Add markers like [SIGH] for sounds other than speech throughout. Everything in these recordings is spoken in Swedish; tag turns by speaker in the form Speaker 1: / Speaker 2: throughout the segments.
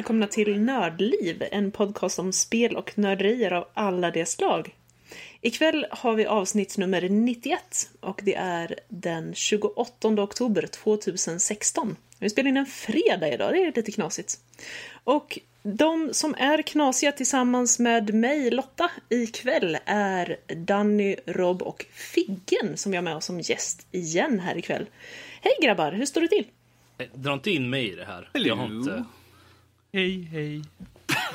Speaker 1: välkomna till Nördliv, en podcast om spel och nörderier av alla de slag. Ikväll har vi avsnitt nummer 91 och det är den 28 oktober 2016. Vi spelar in en fredag idag, det är lite knasigt. Och de som är knasiga tillsammans med mig, Lotta, ikväll är Danny, Rob och Figgen som jag har med oss som gäst igen här ikväll. Hej grabbar, hur står det till?
Speaker 2: Dra inte in mig i det här. Jag har inte...
Speaker 3: Hej, hej.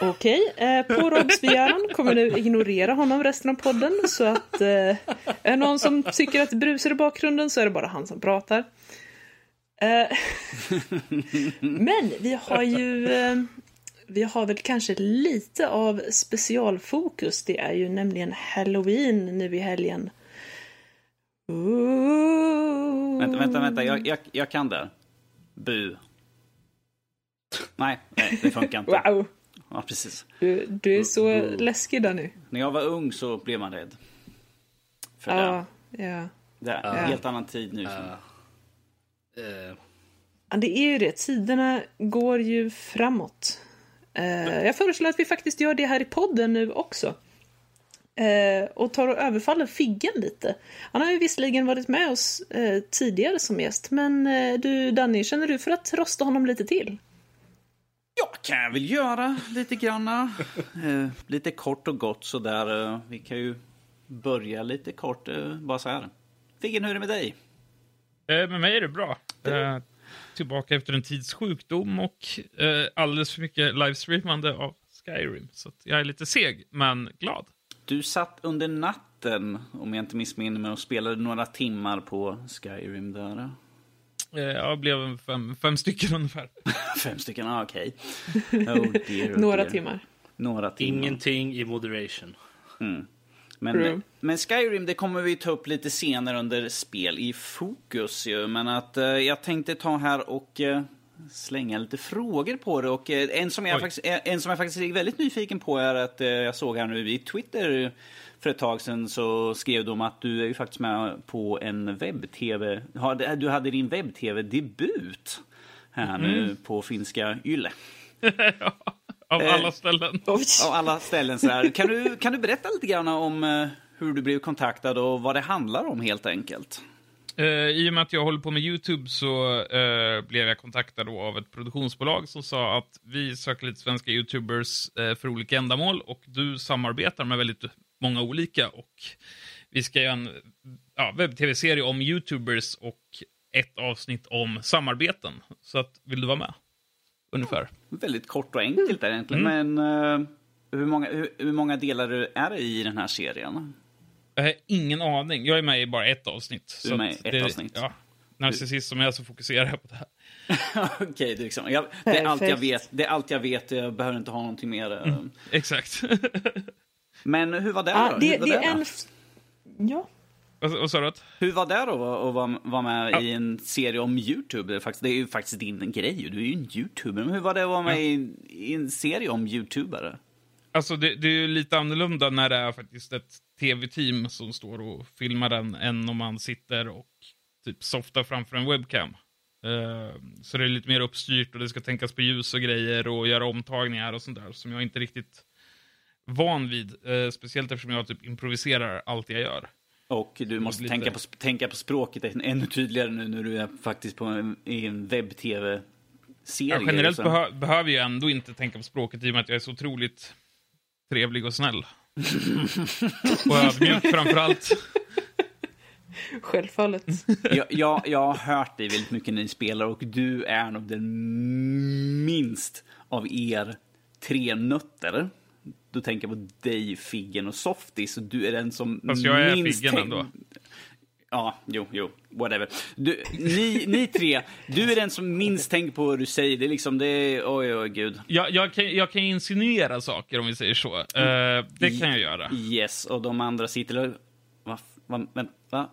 Speaker 1: Okej, eh, på Robs begäran kommer nu ignorera honom resten av podden så att eh, är det någon som tycker att det brusar i bakgrunden så är det bara han som pratar. Eh, men vi har ju eh, vi har väl kanske lite av specialfokus. Det är ju nämligen Halloween nu i helgen. Ooh.
Speaker 4: Vänta, vänta, vänta. Jag, jag, jag kan det. Bu. Nej, nej, det funkar inte.
Speaker 1: Wow,
Speaker 4: Ja, precis.
Speaker 1: du, du är så läskig där nu.
Speaker 4: När jag var ung så blev man rädd. För
Speaker 1: Ja,
Speaker 4: det.
Speaker 1: ja.
Speaker 4: Det är en helt annan tid nu.
Speaker 2: Eh,
Speaker 1: Ja, det är ju det. Tiderna går ju framåt. Eh, jag föreslår att vi faktiskt gör det här i podden nu också. Eh, och tar och överfaller Figgen lite. Han har ju visserligen varit med oss tidigare som gäst, men du Danny, känner du för att rosta honom lite till?
Speaker 4: Ja, kan jag väl göra lite granna. eh, lite kort och gott sådär. Eh, vi kan ju börja lite kort. Eh, bara så här. Figgen, hur är det med dig?
Speaker 3: Eh, med mig är det bra. Eh, tillbaka efter en tids sjukdom och eh, alldeles för mycket livestreamande av Skyrim. Så jag är lite seg, men glad.
Speaker 4: Du satt under natten, om jag inte missminner mig, och spelade några timmar på Skyrim där.
Speaker 3: Eh, jag blev en fem, fem stycken [LAUGHS] ungefär.
Speaker 4: Fem stycken, ah, okej. Oh dear, oh [LAUGHS]
Speaker 1: Några
Speaker 4: dear.
Speaker 1: timmar.
Speaker 4: Några timmar.
Speaker 2: ingenting i moderation.
Speaker 4: Men,
Speaker 1: True.
Speaker 4: men Skyrim, det kommer vi ta upp lite senare under spel i fokus ju. Men att eh, jag tänkte ta här och eh, slänga lite frågor på det. Och eh, en, som jag
Speaker 3: Oj.
Speaker 4: faktiskt, eh, en som jag faktiskt är väldigt nyfiken på är att eh, jag såg här nu i Twitter för ett tag sedan så skrev de att du är ju faktiskt med på en webb-tv. Du hade din webb-tv-debut här nu på finska Yle. [LAUGHS]
Speaker 3: Av
Speaker 4: Eh,
Speaker 3: alla ställen.
Speaker 4: Av alla ställen så. Kan du, kan du berätta lite grann om eh, hur du blev kontaktad och vad det handlar om helt enkelt?
Speaker 3: Eh, I och med att jag håller på med YouTube så eh, blev jag kontaktad av ett produktionsbolag som sa att vi söker lite svenska YouTubers eh, för olika ändamål och du samarbetar med väldigt många olika och vi ska göra en ja, webb-tv-serie om YouTubers och ett avsnitt om samarbeten. Så att, vill du vara med? Ungefär.
Speaker 4: Väldigt kort och enkelt där egentligen, men eh, hur, många, hur, hur många delar är det i den här serien?
Speaker 3: Jag har ingen aning. Jag är med i bara ett avsnitt.
Speaker 4: Du är med i
Speaker 3: att
Speaker 4: ett
Speaker 3: det,
Speaker 4: avsnitt.
Speaker 3: Ja, narcissist som jag är så fokuserar jag på det här. [LAUGHS]
Speaker 4: Okej, det, är liksom, jag, det är allt jag vet. Det är allt jag vet, jag behöver inte ha någonting mer. eh.
Speaker 3: Exakt. [LAUGHS]
Speaker 4: Men hur var det
Speaker 1: Ah,
Speaker 4: då?
Speaker 1: det,
Speaker 4: var
Speaker 1: det
Speaker 4: det
Speaker 1: en... Ja.
Speaker 3: Vad sa du?
Speaker 4: hur var det då att vara, med
Speaker 3: Ja.
Speaker 4: i en serie om YouTube? Det är, faktiskt, det är ju faktiskt din grej, du är ju en YouTuber. Men hur var det att vara med i, i en serie om YouTubare?
Speaker 3: Alltså det, det är ju lite annorlunda när det är faktiskt ett tv-team som står och filmar den än om man sitter och typ softar framför en webcam. Eh, så det är lite mer uppstyrt och det ska tänkas på ljus och grejer och göra omtagningar och sånt där som jag inte riktigt van vid. Eh, speciellt eftersom jag typ improviserar allt jag gör.
Speaker 4: Och du måste
Speaker 3: lite-
Speaker 4: tänka, på, tänka på språket ännu tydligare nu när du är faktiskt på en, i en webb-tv-serie.
Speaker 3: Ja, generellt
Speaker 4: liksom.
Speaker 3: behö behöver jag ändå inte tänka på språket i och med att jag är så otroligt trevlig och snäll. [LAUGHS] och ödmjuk framför allt.
Speaker 1: Självfallet.
Speaker 4: jag, jag, jag har hört dig väldigt mycket när ni spelar och du är nog den minst av er tre nötter. Då tänker jag på dig, Figgen och Softis. Du är den som
Speaker 3: Fast jag är
Speaker 4: minst
Speaker 3: Figgen ändå.
Speaker 4: Ja, jo, jo, whatever. Du, ni, ni tre, du är den som minst tänker på vad du säger. Det är liksom, det är, oj, oj, gud.
Speaker 3: Jag, jag, kan, jag kan insinuera saker om vi säger så. Eh, det kan jag göra.
Speaker 4: Yes, och de andra sitter. Va? va, vänta, va?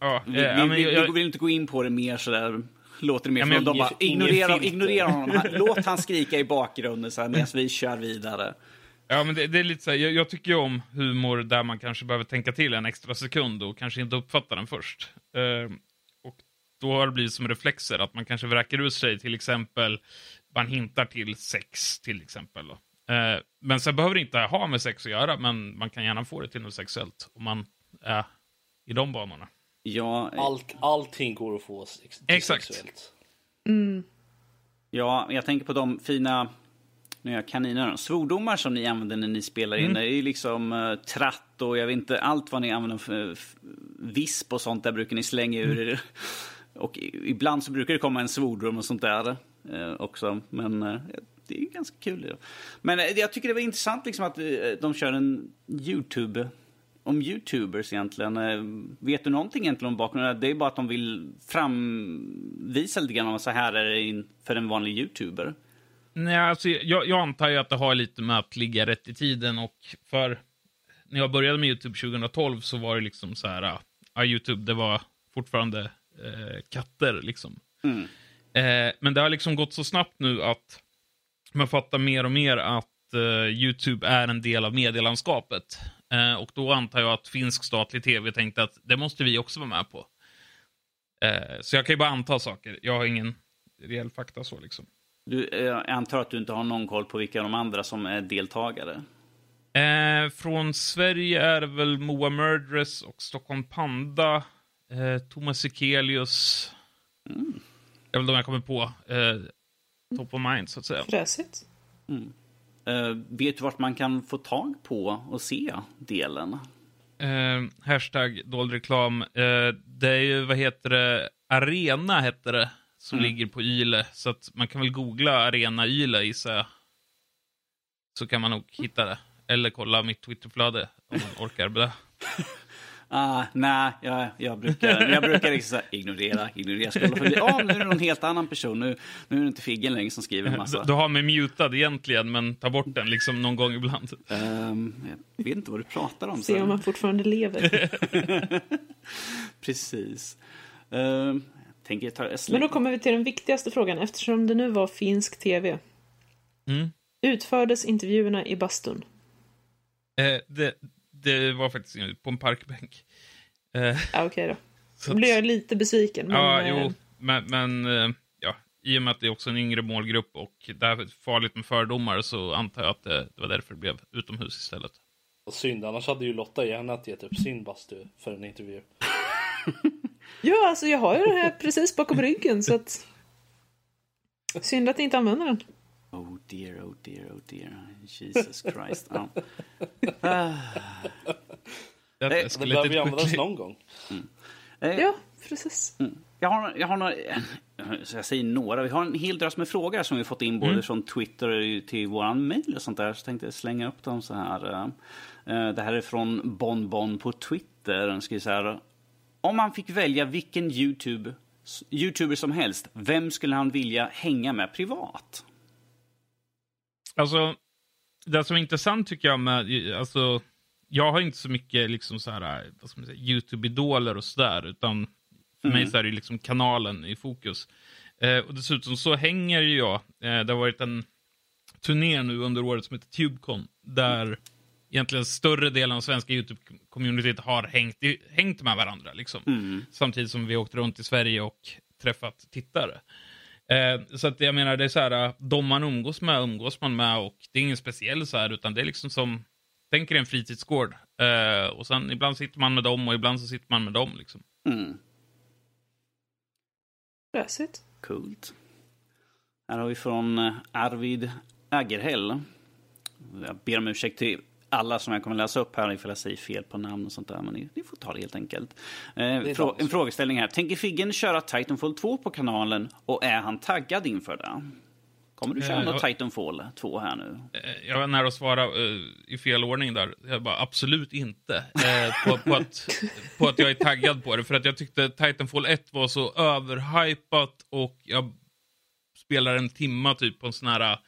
Speaker 3: Ja,
Speaker 4: Vi,
Speaker 3: ja,
Speaker 4: vi,
Speaker 3: jag-
Speaker 4: vi vill inte gå in på det mer sådär. Låter det mer
Speaker 3: Ja, men
Speaker 4: de bara ignorera, ignorera honom. Låt han skrika i bakgrunden så här medan vi kör vidare.
Speaker 3: Ja, men det, det är lite så här, jag, jag tycker ju om humor där man kanske behöver tänka till en extra sekund och kanske inte uppfatta den först. Eh, och då har det blivit som reflexer, att man kanske vräker ut sig till exempel man hintar till sex till exempel. Då. Eh, men sen behöver det inte ha med sex att göra, men man kan gärna få det till något sexuellt om man är i de banorna.
Speaker 4: Ja,
Speaker 2: Allt, allting går att få sex,
Speaker 3: Exakt.
Speaker 2: sexuellt.
Speaker 4: ja, jag tänker på de fina nu är jag svordomar som ni använder när ni spelar in.
Speaker 3: Mm.
Speaker 4: Det är ju liksom uh, tratt och jag vet inte allt vad ni använder för f- visp och sånt där brukar ni slänga ur er. Och i- ibland så brukar det komma en svordom och sånt där eh, också. Men eh, det är ju ganska kul. Men eh, jag tycker det var intressant liksom att eh, de kör en YouTube om Youtubers egentligen. Eh, Vet du någonting egentligen om bakgrunden? Det är bara att de vill framvisa lite grann om så här är det för en vanlig Youtuber.
Speaker 3: Nej, alltså, jag, jag antar ju att det har lite med att ligga rätt i tiden och för när jag började med YouTube 2012 så var det liksom så här, ja, YouTube det var fortfarande eh, katter liksom.
Speaker 4: Mm.
Speaker 3: Eh, men det har liksom gått så snabbt nu att man fattar mer och mer att eh, YouTube är en del av medielandskapet. Eh, och då antar jag att finsk statlig tv tänkte att det måste vi också vara med på. Eh, så jag kan ju bara anta saker. Jag har ingen reell fakta så liksom.
Speaker 4: Du, eh, jag antar att du inte har någon koll på vilka de andra som är deltagare.
Speaker 3: Eh, från Sverige är det väl Moa Murdress och Stockholm Panda. Eh, Thomas Sekelius. Det är väl de jag kommer på. Eh, top of mind, så att säga.
Speaker 1: Fräsigt.
Speaker 4: Eh, vet du vart man kan få tag på och se delen?
Speaker 3: Eh, hashtag dold reklam. Eh, det är ju, vad heter det, Arena heter det, som ligger på Yle. Så att man kan väl googla Arena Yle gissar jag. Så kan man nog hitta det. Eller kolla mitt Twitterflöde om man orkar med det. [LAUGHS]
Speaker 4: Ah, nej, jag, jag brukar, jag brukar liksom så här, ignorera, ignorera. Scrolla. Ah, nu är det någon helt annan person. Nu, nu är det inte Figgen längre som skriver en
Speaker 3: Du,
Speaker 4: massa.
Speaker 3: du har mig mutad egentligen, men ta bort den liksom någon gång ibland.
Speaker 4: Ehm, jag vet inte vad du pratar om.
Speaker 1: Se om man fortfarande lever. [LAUGHS]
Speaker 4: Precis. Jag tänker ta,
Speaker 1: Men då kommer vi till den viktigaste frågan eftersom det nu var finsk tv.
Speaker 3: Mm.
Speaker 1: Utfördes intervjuerna i bastun?
Speaker 3: Eh, det, det var faktiskt på en parkbänk. Eh,
Speaker 1: Ja, okej då.
Speaker 3: så
Speaker 1: Då
Speaker 3: att-
Speaker 1: blir jag lite besviken. Men,
Speaker 3: ja,
Speaker 1: eh,
Speaker 3: jo, men, men eh, ja, i och med att det är också en yngre målgrupp och det är farligt med fördomar så antar jag att det, det var därför det blev utomhus istället.
Speaker 2: Och synd, annars hade ju Lotta gärna gett upp sin bastu för en intervju. [LAUGHS]
Speaker 1: Ja, alltså jag har ju den här precis bakom ryggen så att... Synd att ni inte använder den.
Speaker 4: Oh dear, oh dear, oh dear. Jesus Christ. Ja. [LAUGHS] Ah.
Speaker 3: Det,
Speaker 4: Nej,
Speaker 3: är
Speaker 2: Det behöver ju användas någon gång.
Speaker 4: Eh,
Speaker 1: Ja, precis.
Speaker 4: Jag har, jag har några, så jag säger några, vi har en hel drös med frågor som vi fått in både från Twitter och till våran mail och sånt där. Så tänkte jag slänga upp dem så här. Eh, Det här är från Bonbon på Twitter. Den skriver så här. Om man fick välja vilken YouTube, YouTuber som helst, vem skulle han vilja hänga med privat?
Speaker 3: Alltså, det som är intressant tycker jag med, alltså, jag har inte så mycket liksom så här, vad ska man säga, YouTube-idoler och sådär, utan för mig så är det liksom kanalen i fokus. Eh, och dessutom så hänger ju jag, eh, det har varit en turné nu under året som heter Tubecon, där egentligen större delen av svenska YouTube-communityt har hängt, i, hängt med varandra. Liksom. Samtidigt som vi åkt runt i Sverige och träffat tittare. Eh, så att jag menar, det är så här, de man umgås med umgås man med och det är ingen speciell så här, utan det är liksom som, tänk er en fritidsgård. Eh, och sen ibland sitter man med dem och ibland så sitter man med dem. Liksom.
Speaker 4: Mm.
Speaker 1: Fräsigt.
Speaker 4: Coolt. Här har vi från eh, Arvid Agerhäll. Jag ber om ursäkt till alla som jag kommer läsa upp här ifall jag säger fel på namn och sånt där. Men ni, får ta det helt enkelt. Eh, frå- en frågeställning här. Tänker Figgen köra Titanfall 2 på kanalen och är han taggad inför det? Kommer du köra
Speaker 3: Eh,
Speaker 4: något. Titanfall 2 här nu?
Speaker 3: Eh, jag var nära att svara eh, i fel ordning där. Jag bara, absolut inte. Eh, på, på, att, [LAUGHS] på att jag är taggad på det. För att jag tyckte Titanfall 1 var så överhypat och jag spelar en timma typ på en sån här uh,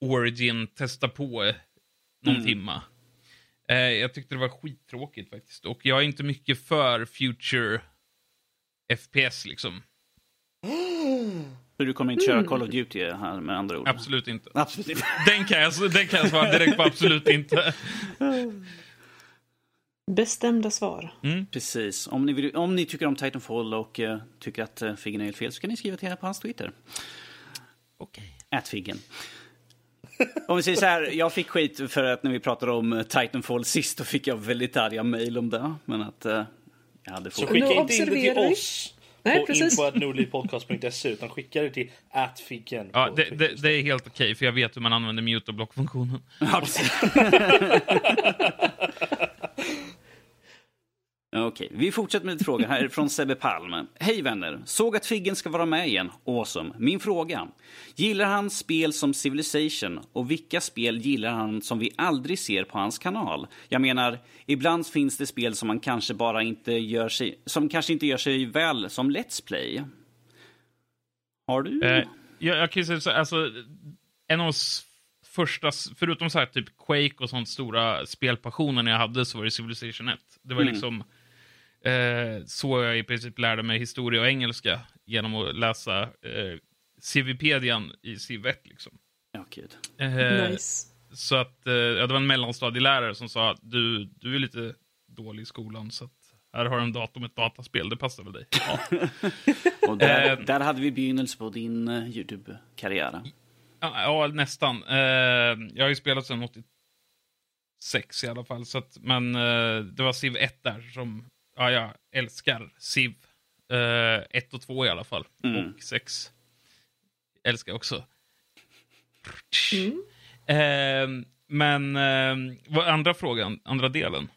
Speaker 3: Origin, testa på någon timma. Eh, jag tyckte det var skittråkigt faktiskt. Och jag är inte mycket för future FPS liksom.
Speaker 4: Så du kommer inte köra Call of Duty här med andra ord?
Speaker 3: Absolut inte.
Speaker 4: Absolut inte. [LAUGHS]
Speaker 3: Den kan jag, den kan jag svara direkt på, absolut inte.
Speaker 1: Bestämda svar.
Speaker 4: Precis. Om ni, vill, om ni tycker om Titanfall och eh, tycker att uh, Figgen är helt fel så kan ni skriva till henne på hans Twitter.
Speaker 3: Okej.
Speaker 4: Ätfiggen. Om vi säger så här, jag fick skit för att när vi pratade om eh, Titanfall sist, då fick jag väldigt arga mejl om det. Men att eh, jag hade
Speaker 2: Så
Speaker 4: fått...
Speaker 2: skicka
Speaker 1: Nu
Speaker 2: inte in det till oss
Speaker 1: Nej,
Speaker 2: på
Speaker 1: precis.
Speaker 2: info.nordlivpodcast.se utan skicka det till atfiggen.
Speaker 3: Ja, det, det, det är helt okej, för jag vet hur man använder mute och blockfunktionen.
Speaker 4: Ja. [LAUGHS] [LAUGHS] Okej, vi fortsätter med frågan här från Sebbe Palm. Hej vänner! Såg att Figgen ska vara med igen. Awesome. Min fråga. Gillar han spel som Civilization? Och vilka spel gillar han som vi aldrig ser på hans kanal? Jag menar, ibland finns det spel som man kanske bara inte gör sig, som kanske inte gör sig väl som Let's Play. Har du?
Speaker 3: Eh, jag, jag kan säga så alltså, en av s- första, förutom så här typ Quake och sånt stora spelpassioner jag hade så var det Civilization 1. Det var
Speaker 4: Mm.
Speaker 3: liksom eh, så jag i princip lärde mig historia och engelska genom att läsa eh, Civipedian i Civ 1 liksom.
Speaker 4: Ja, gud.
Speaker 3: Eh,
Speaker 1: Nice.
Speaker 3: Så att, eh, det var en mellanstadielärare som sa att du, du är lite dålig i skolan så att här har du en dator med ett dataspel, det passar väl dig? Ja. [LAUGHS]
Speaker 4: Och där,
Speaker 3: Eh.
Speaker 4: där hade vi begynnelse på din uh, Youtube-karriär.
Speaker 3: Ja, ja nästan. Eh, jag har ju spelat sedan 86 i alla fall. Så att, men eh, det var Civ 1 där som... Ja, jag älskar Civ. Eh, 1 och 2 i alla fall.
Speaker 4: Mm.
Speaker 3: Och 6 älskar jag också.
Speaker 1: Mm.
Speaker 3: Eh, men eh, vad andra frågan, andra delen?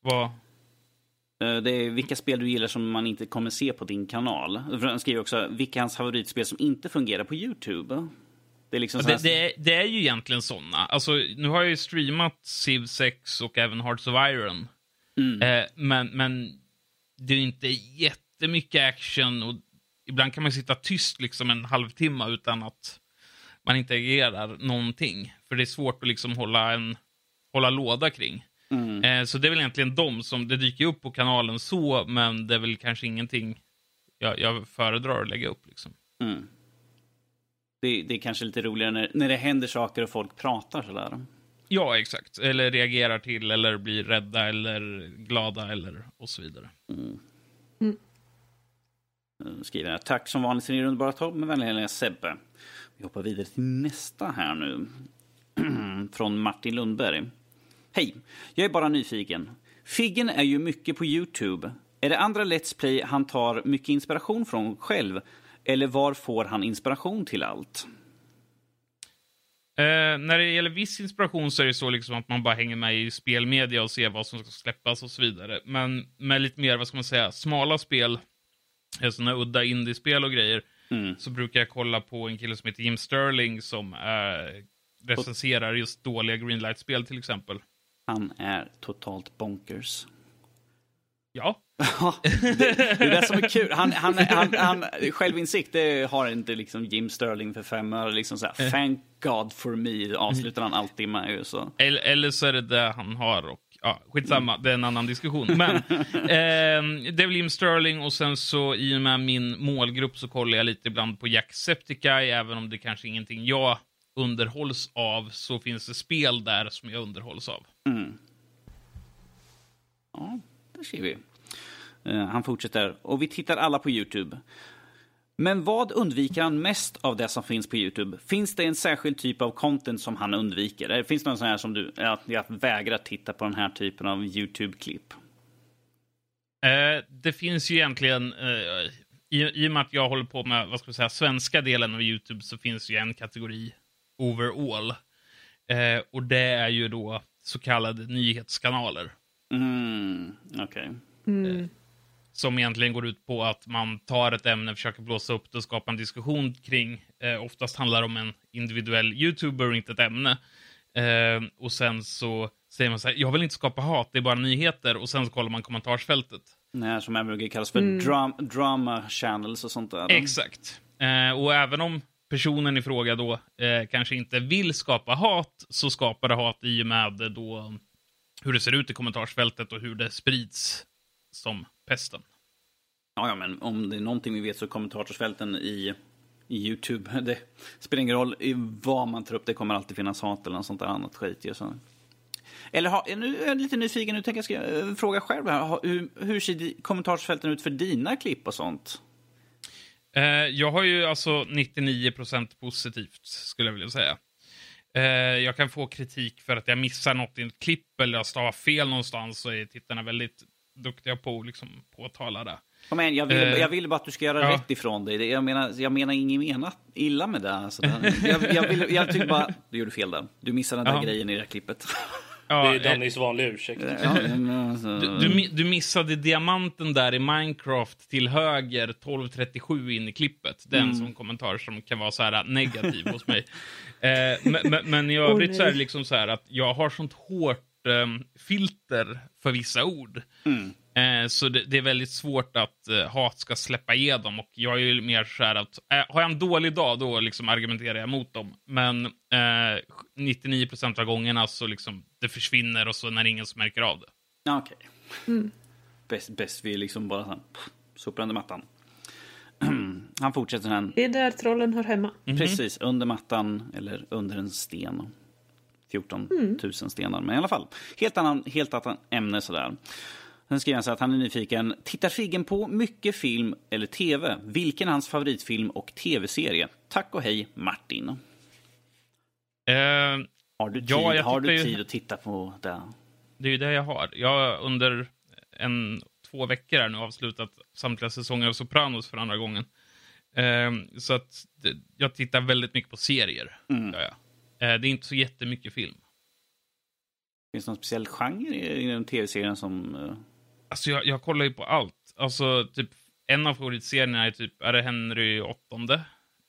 Speaker 3: Vad...
Speaker 4: Eh, Det är vilka spel du gillar som man inte kommer se på din kanal. Han skriver också vilka är hans favoritspel som inte fungerar på Youtube. Det är liksom
Speaker 3: det, det, är, det är ju egentligen såna. Alltså, nu har jag ju streamat Civ 6 och även Hearts of Iron.
Speaker 4: Mm.
Speaker 3: Eh, men, men det är inte jättemycket action och ibland kan man sitta tyst liksom en halvtimme utan att man inte agerar någonting. För det är svårt att liksom hålla en hålla låda kring.
Speaker 4: Mm.
Speaker 3: Eh, så det är väl egentligen de som, det dyker upp på kanalen så, men det är väl kanske ingenting jag, jag föredrar att lägga upp. Liksom.
Speaker 4: Mm. Det, det är kanske lite roligare när, när det händer saker och folk pratar sådär.
Speaker 3: Ja, exakt. Eller reagerar till, eller blir rädda, eller glada, eller och så vidare.
Speaker 4: Eh, Skriver här. Tack som vanligt för din underbara topp med vänliga Sebbe. Vi hoppar vidare till nästa här nu. [CLEARS THROAT] Från Martin Lundberg. Hej! Jag är bara nyfiken. Figgen är ju mycket på Youtube. Är det andra Let's Play han tar mycket inspiration från själv? Eller var får han inspiration till allt?
Speaker 3: Eh, när det gäller viss inspiration så är det så liksom att man bara hänger med i spelmedia och ser vad som ska släppas och så vidare. Men med lite mer, vad ska man säga, smala spel, eh, sådana udda indiespel och grejer,
Speaker 4: Mm.
Speaker 3: så brukar jag kolla på en kille som heter Jim Sterling som eh, recenserar just dåliga Greenlight-spel till exempel.
Speaker 4: Han är totalt bonkers.
Speaker 3: Ja,
Speaker 4: det, det är det som är kul. Han, han, han, han, självinsikt det har inte liksom Jim Sterling för fem öre. Liksom så här, Thank God for me avslutar han alltid med. Ju, så.
Speaker 3: eller, eller så är det det han har och ja, skitsamma, det är en annan diskussion. Men [LAUGHS] eh, det är väl Jim Sterling och sen så i och med min målgrupp så kollar jag lite ibland på Jacksepticeye, även om det kanske är ingenting jag underhålls av, så finns det spel där som jag underhålls av.
Speaker 4: Mm. Ja, det ser vi. Eh, han fortsätter. Och vi tittar alla på Youtube. Men vad undviker han mest av det som finns på Youtube? Finns det en särskild typ av content som han undviker? Eller finns det någon sån här som du, att jag vägrar titta på den här typen av Youtube-klipp?
Speaker 3: Eh, det finns ju egentligen, eh, i, i och med att jag håller på med vad ska man säga, svenska delen av YouTube så finns ju en kategori overall. Eh, och det är ju då så kallade nyhetskanaler.
Speaker 4: Mm, okej.
Speaker 1: Mm.
Speaker 3: Som egentligen går ut på att man tar ett ämne, försöker blåsa upp det och skapa en diskussion kring. Eh, oftast handlar det om en individuell YouTuber och inte ett ämne. Eh, och sen så säger man så här, jag vill inte skapa hat, det är bara nyheter. Och sen så kollar man kommentarsfältet.
Speaker 4: Här som även brukar kallas för dram, drama channels och sånt där.
Speaker 3: Exakt. Eh, och även om personen i fråga då eh, kanske inte vill skapa hat, så skapar det hat i och med då hur det ser ut i kommentarsfältet och hur det sprids som pesten.
Speaker 4: Ja, ja, men om det är någonting vi vet så är kommentarsfälten i, i Youtube. [LAUGHS] Det spelar ingen roll i vad man tar upp. Det kommer alltid finnas hat eller något sånt där annat skit. Så. Eller ha, nu är jag lite nyfiken. Nu tänker jag ska eh, fråga själv. Här. Hur, hur ser kommentarsfälten ut för dina klipp och sånt?
Speaker 3: Eh, jag har ju alltså 99% positivt, skulle jag vilja säga. Eh, jag kan få kritik för att jag missar något i ett klipp eller jag stavar fel någonstans så är tittarna väldigt duktiga på att liksom, påtala det.
Speaker 4: Kom igen, jag vill,
Speaker 3: Eh,
Speaker 4: jag vill bara att du ska göra
Speaker 3: ja.
Speaker 4: rätt ifrån dig. Jag menar, jag menar inget menat illa med det. Alltså, det jag, jag, vill, jag tycker bara, du gjorde fel där. Du missade den där
Speaker 3: Ja.
Speaker 4: grejen i det här klippet.
Speaker 3: Ja,
Speaker 2: Det är
Speaker 3: eh,
Speaker 2: Dannys vanliga ursäkt.
Speaker 4: Ja, men alltså-
Speaker 3: du, du, du missade diamanten där i Minecraft till höger 1237 in i klippet. Den
Speaker 1: Mm.
Speaker 3: som kommentar som kan vara så här negativ hos mig. Eh, men, men, men i övrigt
Speaker 1: nej.
Speaker 3: så är det liksom så här att jag har sånt hårt filter för vissa ord.
Speaker 4: Mm.
Speaker 3: Eh, så det, det är väldigt svårt att eh, hat ska släppa igenom och jag är ju mer så här att eh, har jag en dålig dag då liksom argumenterar jag mot dem. Men eh, 99% av gångerna så liksom det försvinner och så när ingen som märker av det.
Speaker 4: Ja, Okej. Bäst, bäst vi liksom bara sopar under mattan. [CLEARS THROAT] Han fortsätter sen.
Speaker 1: Det är där trollen hör hemma.
Speaker 4: Precis, under mattan eller under en sten. 14 000 stenar, men i alla fall. Helt annan, helt annat ämne sådär. Sen skriver han så att han är nyfiken. Tittar Figgen på mycket film eller tv? Vilken är hans favoritfilm och tv-serie? Tack och hej, Martin.
Speaker 3: Eh,
Speaker 4: Har du tid,
Speaker 3: Ja, jag
Speaker 4: har du
Speaker 3: tittar ju-
Speaker 4: tid att titta på det?
Speaker 3: det är ju det jag har. Jag har under en, två veckor här nu avslutat samtliga säsonger av Sopranos för andra gången. Eh, så att jag tittar väldigt mycket på serier.
Speaker 4: Mm.
Speaker 3: Gör jag. Eh, det är inte så jättemycket film.
Speaker 4: Finns det någon speciell genre i i den tv-serien som... eh,
Speaker 3: Alltså jag, jag kollar ju på allt. Alltså typ en av favoritserierna är typ, är det Henry åttonde?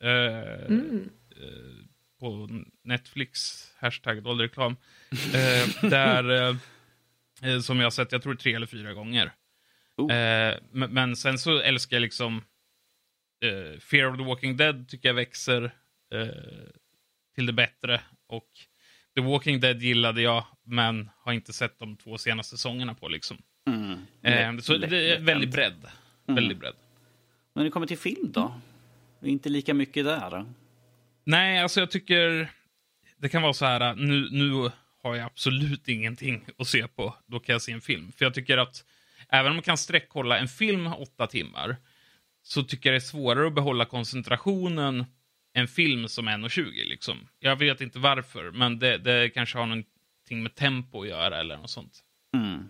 Speaker 3: Eh,
Speaker 1: Mm.
Speaker 3: eh, på Netflix, hashtag dålig reklam. Eh, där, som jag har sett, jag tror tre eller fyra gånger.
Speaker 4: Oh.
Speaker 3: Men, men sen så älskar jag liksom Fear of the Walking Dead tycker jag växer till det bättre. Och The Walking Dead gillade jag, men har inte sett de två senaste säsongerna på liksom.
Speaker 4: Mm.
Speaker 3: Eh, så
Speaker 4: lätt-
Speaker 3: det är väldigt bredd.
Speaker 4: Mm.
Speaker 3: Väldigt bredd.
Speaker 4: När det kommer till film då? Det är Inte lika mycket där?
Speaker 3: Nej, alltså jag tycker det kan vara så här, nu, nu har jag absolut ingenting att se på, då kan jag se en film. För jag tycker att även om man kan sträckkolla en film åtta timmar, så tycker jag det är svårare att behålla koncentrationen en film som 1.20 liksom. Jag vet inte varför, men det, det kanske har någonting med tempo att göra eller något sånt.
Speaker 4: Mm.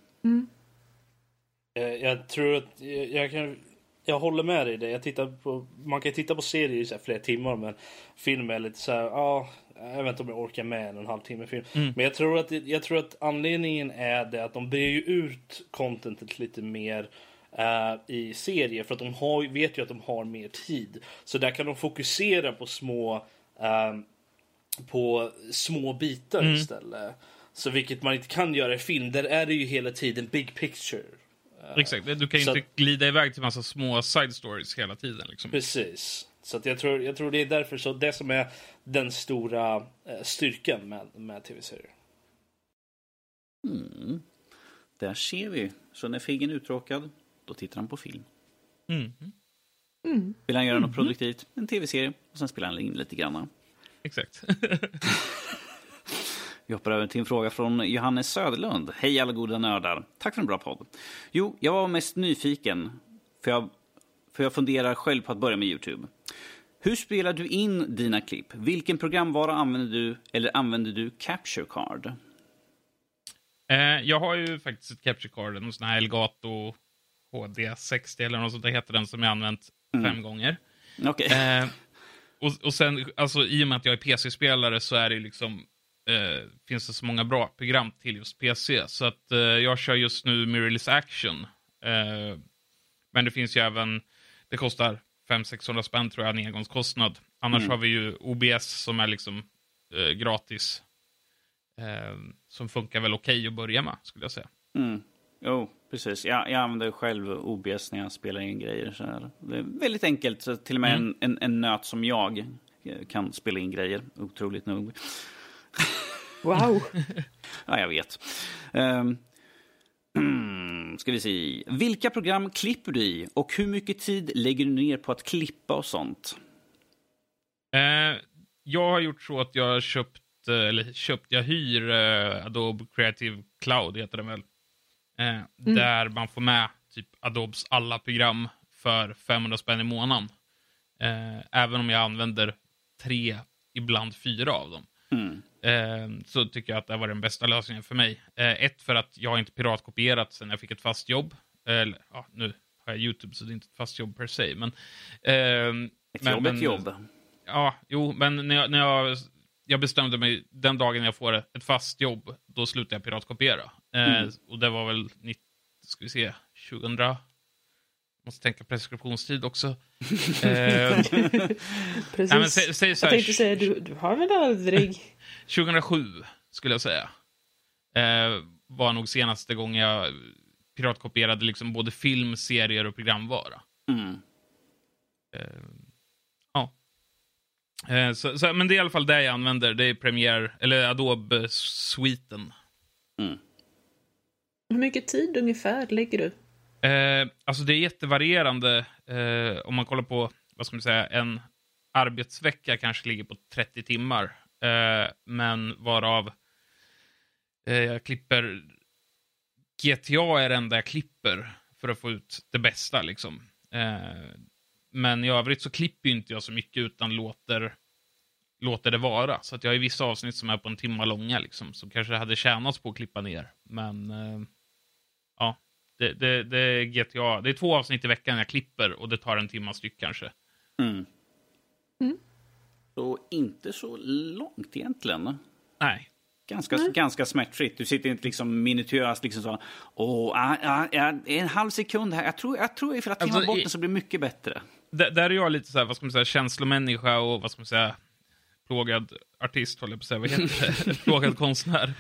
Speaker 2: Eh, Jag tror att jag, jag kan... Jag håller med dig där. Jag tittar på, man kan titta på serier i så här flera timmar men film är lite så här, ja, jag vet inte om jag orkar med en och en halv timme film.
Speaker 3: Mm.
Speaker 2: Men jag tror, att, jag tror att anledningen är det att de brer ju ut contentet lite mer eh, i serier för att de har, vet ju att de har mer tid. Så där kan de fokusera på små eh, på små bitar
Speaker 3: Mm.
Speaker 2: istället. Så vilket man inte kan göra i film. Där är det ju hela tiden big picture.
Speaker 3: Exakt, du kan ju inte glida iväg till massa små side stories hela tiden. Liksom.
Speaker 2: Precis. Så att jag, tror, jag tror det är därför så det som är den stora eh, styrkan med, med tv-serier.
Speaker 4: Mm. Där ser vi. Så när Figgen är uttråkad, då tittar han på film.
Speaker 3: Mm.
Speaker 4: Vill han göra något produktivt, en tv-serie, och sen spelar han in lite grann.
Speaker 3: Exakt. [LAUGHS]
Speaker 4: Vi hoppar över till en fråga från Johannes Söderlund. Hej alla goda nördar. Tack för en bra podd. Jo, jag var mest nyfiken, för jag, för jag funderar själv på att börja med Youtube. Hur spelar du in dina klipp? Vilken programvara använder du, eller använder du Capture Card?
Speaker 3: Eh, jag har ju faktiskt ett capture card, en sån här Elgato HD60 eller något sånt där heter den som jag använt fem gånger.
Speaker 4: Okej.
Speaker 3: Eh, och, och sen, alltså i och med att jag är PC-spelare så är det liksom, eh, finns det så många bra program till just PC. Så att eh, jag kör just nu Mirrorless Action. Eh, men det finns ju även, det kostar 500-600 spänn tror jag, en engångskostnad. Annars har vi ju OBS som är liksom eh, gratis. Eh, som funkar väl okej att börja med, skulle jag säga.
Speaker 4: Mm. Jo, precis. Jag, jag använder själv OBS när jag spelar in grejer. Så här. Det är väldigt enkelt. Så till och med en, en, en nöt som jag eh, kan spela in grejer, otroligt nog.
Speaker 1: Wow. [LAUGHS]
Speaker 4: Ja, jag vet. Um, [CLEARS THROAT] ska vi se. Vilka program klipper du i och hur mycket tid lägger du ner på att klippa och sånt?
Speaker 3: Eh, jag har gjort så att jag har köpt, eh, eller köpt, jag hyr eh, Adobe Creative Cloud, heter det väl. Eh, Där man får med typ Adobes alla program för 500 spänn i månaden. Eh, även om jag använder tre, ibland fyra av dem.
Speaker 4: Mm.
Speaker 3: Eh, så tycker jag att det var den bästa lösningen för mig. Eh, ett, för att jag har inte piratkopierat sen jag fick ett fast jobb. Eller, ja, nu har jag YouTube, så det är inte ett fast jobb per se. Men, ehm,
Speaker 4: Ett
Speaker 3: men,
Speaker 4: jobb,
Speaker 3: men,
Speaker 4: ett jobb.
Speaker 3: Ja, jo, men när jag, när jag, jag bestämde mig, den dagen jag får ett fast jobb, då slutar jag piratkopiera. Eh,
Speaker 4: Mm.
Speaker 3: Och det var väl, 90, ska vi se, 2000? Måste tänka preskriptionstid också. [LAUGHS] eh,
Speaker 1: Precis.
Speaker 3: nej, men sä, säg så
Speaker 1: jag
Speaker 3: här,
Speaker 1: tänkte säga, du, du har väl aldrig... [LAUGHS]
Speaker 3: 2007 skulle jag säga. Eh, var nog senaste gången jag piratkopierade liksom både film, serier och programvara.
Speaker 4: Mm.
Speaker 3: Eh, ja. Eh, så, så, men det är i alla fall det jag använder. Det är Premiere, eller Adobe-sviten.
Speaker 4: Mm.
Speaker 1: Hur mycket tid ungefär lägger du?
Speaker 3: Eh, alltså det är jättevarierande. Eh, om man kollar på, vad ska man säga, en arbetsvecka kanske ligger på 30 timmar. Eh, men varav eh, jag klipper... GTA är det enda jag klipper för att få ut det bästa liksom. Eh, men i övrigt så klipper inte jag så mycket utan låter, låter det vara. Så att jag har vissa avsnitt som är på en timma långa liksom, som kanske hade tjänats på att klippa ner. Men eh, ja, det, det, det är GTA. Det är två avsnitt i veckan jag klipper och det tar en timma styck kanske.
Speaker 4: Mm.
Speaker 1: Mm.
Speaker 4: Så inte så långt egentligen.
Speaker 3: Nej.
Speaker 4: Ganska, ganska smärtfritt. Du sitter inte liksom minutiöst liksom så. Åh, ah, ah, ah, en halv sekund här. Jag tror, jag tror ifall jag
Speaker 3: Alltså,
Speaker 4: bort
Speaker 3: i-
Speaker 4: den så blir det mycket bättre.
Speaker 3: D- där är jag lite så här, vad ska man säga, känslomänniska och vad ska man säga, plågad artist, håller jag på att säga. Vad heter det? [LAUGHS] plågad konstnär.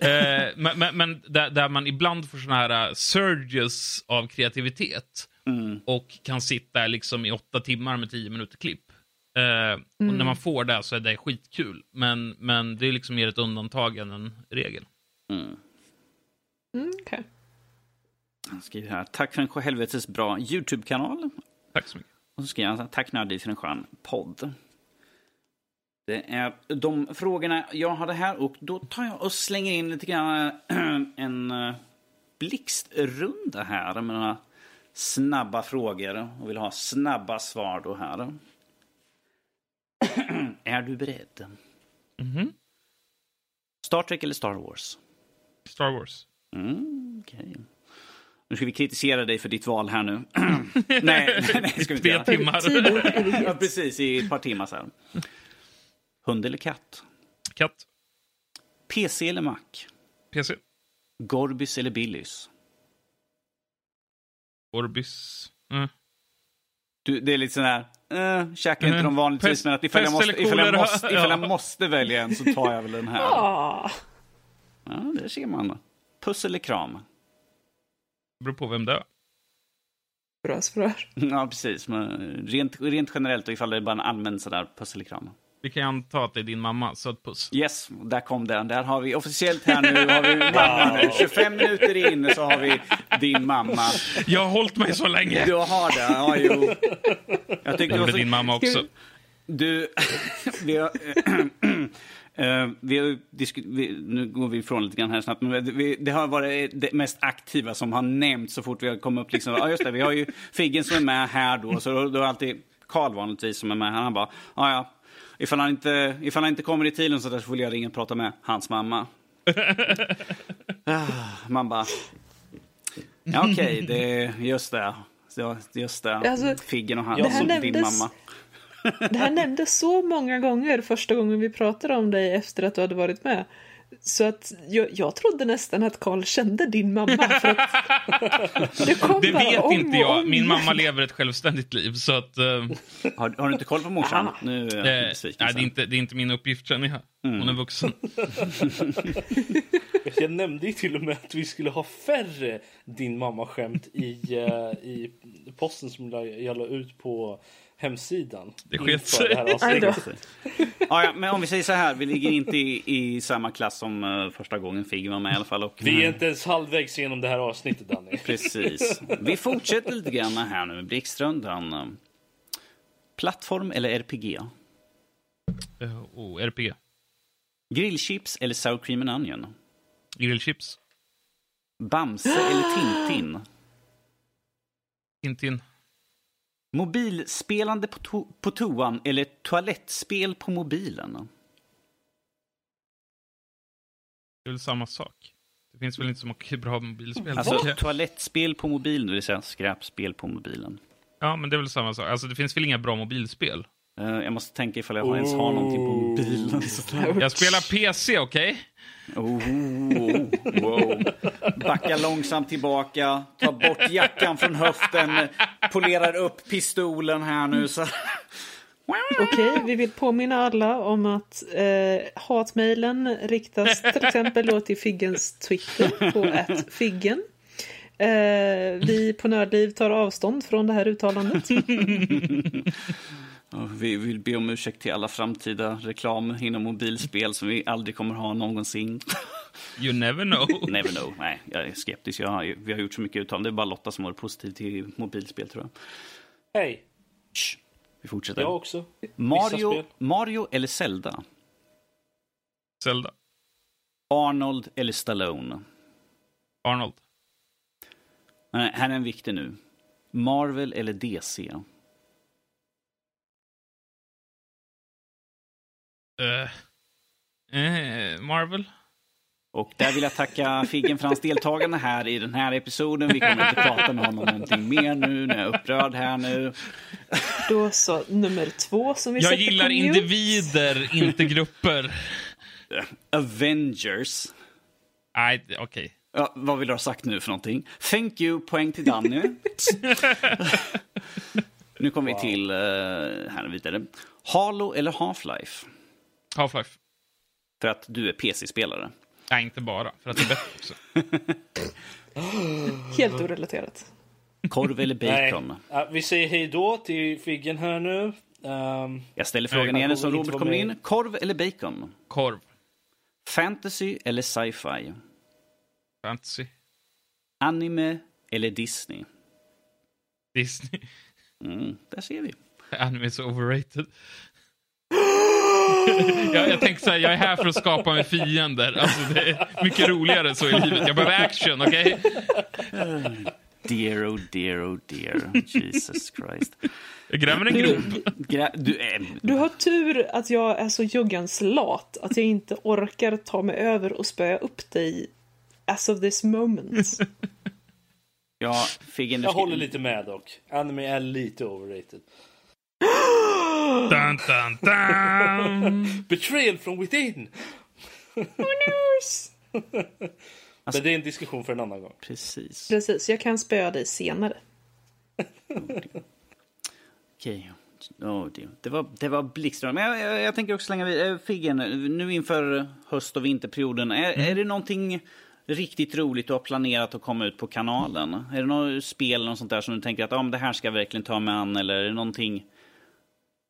Speaker 3: Eh, men men, men där, där man ibland får såna här uh, surges av kreativitet
Speaker 4: Mm.
Speaker 3: och kan sitta liksom i åtta timmar med tio minuter klipp. Eh, Och när man får det så är det skitkul. Men, men det är liksom mer ett undantag än en regel.
Speaker 4: Mm.
Speaker 1: Mm, okej.
Speaker 4: Han skriver här. Tack för en helvetes bra YouTube-kanal.
Speaker 3: Tack så mycket.
Speaker 4: Och så skriver han tack Nördliv för en skön podd. Det är de frågorna jag hade här och då tar jag och slänger in lite grann en eh, blixtrunda här med några snabba frågor och vill ha snabba svar då här. [CLEARS THROAT] är du beredd?
Speaker 3: Mhm.
Speaker 4: Star Trek eller Star Wars?
Speaker 3: Star Wars.
Speaker 4: Mm, okej. Nu ska vi kritisera dig för ditt val här nu. [CLEARS THROAT] [LAUGHS] nej, nej, nej, ska vi inte göra.
Speaker 3: timmar.
Speaker 4: Ja, precis. I ett par timmar så här. Hund eller katt?
Speaker 3: Katt.
Speaker 4: PC eller Mac?
Speaker 3: PC.
Speaker 4: Gorbis eller Billys?
Speaker 3: Orbis. Mm.
Speaker 4: Du, det är lite sån här... Uh, käkar inte
Speaker 3: Mm.
Speaker 4: de vanligtvis,
Speaker 3: Pest-
Speaker 4: men att ifall jag, måste, ifall, jag måste, ifall jag
Speaker 3: Ja.
Speaker 4: måste välja en så tar jag väl den här. [LAUGHS] Ja, det ser man. Puss eller kram?
Speaker 3: Beror på vem det är.
Speaker 1: bra svar.
Speaker 4: Ja, precis. Men rent, rent generellt och ifall det är bara en allmän sådär puss eller kram.
Speaker 3: Vi kan anta att det är din mamma, så ett puss.
Speaker 4: Yes, där kom den. Där har vi officiellt här nu. Har vi [LAUGHS] mamma nu. 25 minuter in så har vi din mamma.
Speaker 3: Jag har hållit mig så länge!
Speaker 4: Du har det? Ja, jo. Jag tyckte
Speaker 3: Det gjorde
Speaker 4: så...
Speaker 3: din mamma också.
Speaker 4: Du, [CLEARS THROAT] vi har... [CLEARS THROAT] eh, vi har vi, nu går vi ifrån lite grann här snabbt, men vi, det har varit det mest aktiva som har nämnts så fort vi har kommit upp. Liksom, ja, just det, vi har ju Figgen som är med här då, så då, då är alltid Karl vanligtvis som är med. Han bara, ja, ja, ifall han inte, ifall han inte kommer i tiden så där så får jag ringa och prata med hans mamma. [LAUGHS] Ah, Man bara, ja okej, det, just det. Ja, Just det,
Speaker 1: Alltså,
Speaker 4: Figgen och han, som din
Speaker 1: nämndes-
Speaker 4: mamma. [LAUGHS]
Speaker 1: Det här nämndes så många gånger första gången vi pratade om dig efter att du hade varit med. Så att jag, jag trodde nästan att Karl kände din mamma. För att [LAUGHS] det kom
Speaker 3: Det vet
Speaker 1: om
Speaker 3: inte jag.
Speaker 1: om
Speaker 3: Min mamma lever ett självständigt liv, så att... eh,
Speaker 4: Har, har du inte koll på morsan? Nu är jag
Speaker 3: eh, nej, det, är inte, det är inte min uppgift, känner jag. Hon är vuxen. [LAUGHS]
Speaker 2: Jag nämnde ju till och med att vi skulle ha färre din mamma-skämt i, eh, i posten som jag jag la ut på hemsidan.
Speaker 3: Det sket sig. [LAUGHS]
Speaker 4: ja, ja, men om vi säger så här, vi ligger inte i, i samma klass som eh, första gången Figge var med i alla fall. Och,
Speaker 2: Vi är inte ens halvvägs genom det här avsnittet Danny. [LAUGHS]
Speaker 4: Precis. Vi fortsätter lite grann här nu med Blixtrundan. Eh, Plattform eller RPG?
Speaker 3: Eh, och RPG.
Speaker 4: Grillchips eller sour cream and onion?
Speaker 3: Grillchips.
Speaker 4: Bamse eller Tintin? [GASPS]
Speaker 3: Tintin.
Speaker 4: Mobilspelande på, to på toan eller toalettspel på mobilen?
Speaker 3: Det är väl samma sak. Det finns väl inte så mycket bra mobilspel.
Speaker 4: Alltså toalettspel på mobilen, det vill säga skräpspel på mobilen.
Speaker 3: Ja, men det är väl samma sak. Alltså, det finns väl inga bra mobilspel?
Speaker 4: Eh, jag måste tänka ifall jag ens har någonting på mobilen.
Speaker 3: Jag spelar PC, okej?
Speaker 4: Oh, wow. Backa långsamt tillbaka, ta bort jackan från höften, polerar upp pistolen här nu. Så.
Speaker 1: Okej, vi vill påminna alla om att eh, hatmejlen riktas till exempel då till Figgens Twitter på Figgen. Eh, vi på Nördliv tar avstånd från det här uttalandet. [LAUGHS]
Speaker 4: Vi vill be om ursäkt till alla framtida reklam inom mobilspel som vi aldrig kommer ha någonsin. [LAUGHS]
Speaker 3: You never know. [LAUGHS]
Speaker 4: Never know. Nej, jag är skeptisk. Jag har, vi har gjort så mycket uttalanden. Det är bara Lotta som har varit positiv till mobilspel tror jag.
Speaker 2: Hej.
Speaker 4: Vi fortsätter.
Speaker 2: jag också.
Speaker 4: Mario. Mario eller Zelda?
Speaker 3: Zelda.
Speaker 4: Arnold eller Stallone?
Speaker 3: Arnold.
Speaker 4: Nej, här är en viktig nu. Marvel eller DC?
Speaker 3: Eh, Marvel.
Speaker 4: Och där vill jag tacka Figgen för hans deltagande här i den här episoden. Vi kommer inte prata med honom någonting mer nu. Nu är jag upprörd här nu.
Speaker 1: Då så, nummer två som vi
Speaker 3: Jag
Speaker 1: sätter
Speaker 3: gillar individer, inte grupper.
Speaker 4: Avengers.
Speaker 3: Nej, okej.
Speaker 4: Ja, vad vill du ha sagt nu för någonting? Thank you, poäng till Danny. nu kommer vi till, uh, här vidare. Halo eller Half-Life?
Speaker 3: Half-Life.
Speaker 4: För att du är PC-spelare.
Speaker 3: Nej, inte bara. För att det är bättre också. [LAUGHS]
Speaker 1: Helt orelaterat.
Speaker 4: Korv eller
Speaker 2: Nej,
Speaker 4: bacon?
Speaker 2: Ja, vi säger hej då till Figgen här nu. Ehm,
Speaker 4: Jag ställer frågan
Speaker 3: Nej,
Speaker 4: igen som
Speaker 2: kommer
Speaker 4: Robert kommer in. Korv eller bacon?
Speaker 3: Korv.
Speaker 4: Fantasy eller sci-fi?
Speaker 3: Fantasy.
Speaker 4: Anime eller Disney?
Speaker 3: Disney.
Speaker 4: Mm, där ser vi. [LAUGHS]
Speaker 3: Anime är så overrated. [LAUGHS] jag, jag tänker så här, jag är här för att skapa mig fiender. Alltså, det är mycket roligare så i livet. Jag behöver action, okej? [LAUGHS]
Speaker 4: Dear, oh dear, oh dear. Jesus Christ.
Speaker 3: Jag gräver en grop.
Speaker 4: Du är...
Speaker 1: Du har tur att jag är så juggans lat att jag inte orkar ta mig över och spöa upp dig as of this moment.
Speaker 4: Ja, Figgen, du
Speaker 2: jag håller lite med dock. Anime är lite overrated. [GASPS] [GASPS] [GASPS]
Speaker 3: Dun, dun, dun. [GASPS]
Speaker 2: Betrayal from within! [LAUGHS] Men det är en diskussion för en annan gång.
Speaker 4: Precis.
Speaker 1: Precis, jag kan spöa dig senare.
Speaker 4: Okej. Oh, det, det var, det var blixtstrålande. Men jag, jag, jag tänker också slänga vid, eh, Figgen, nu inför höst och vinterperioden. Är, är det någonting riktigt roligt du har planerat att komma ut på kanalen? Är det något spel eller något sånt där som du tänker att ah, men det här ska jag verkligen ta mig an? Eller är det någonting?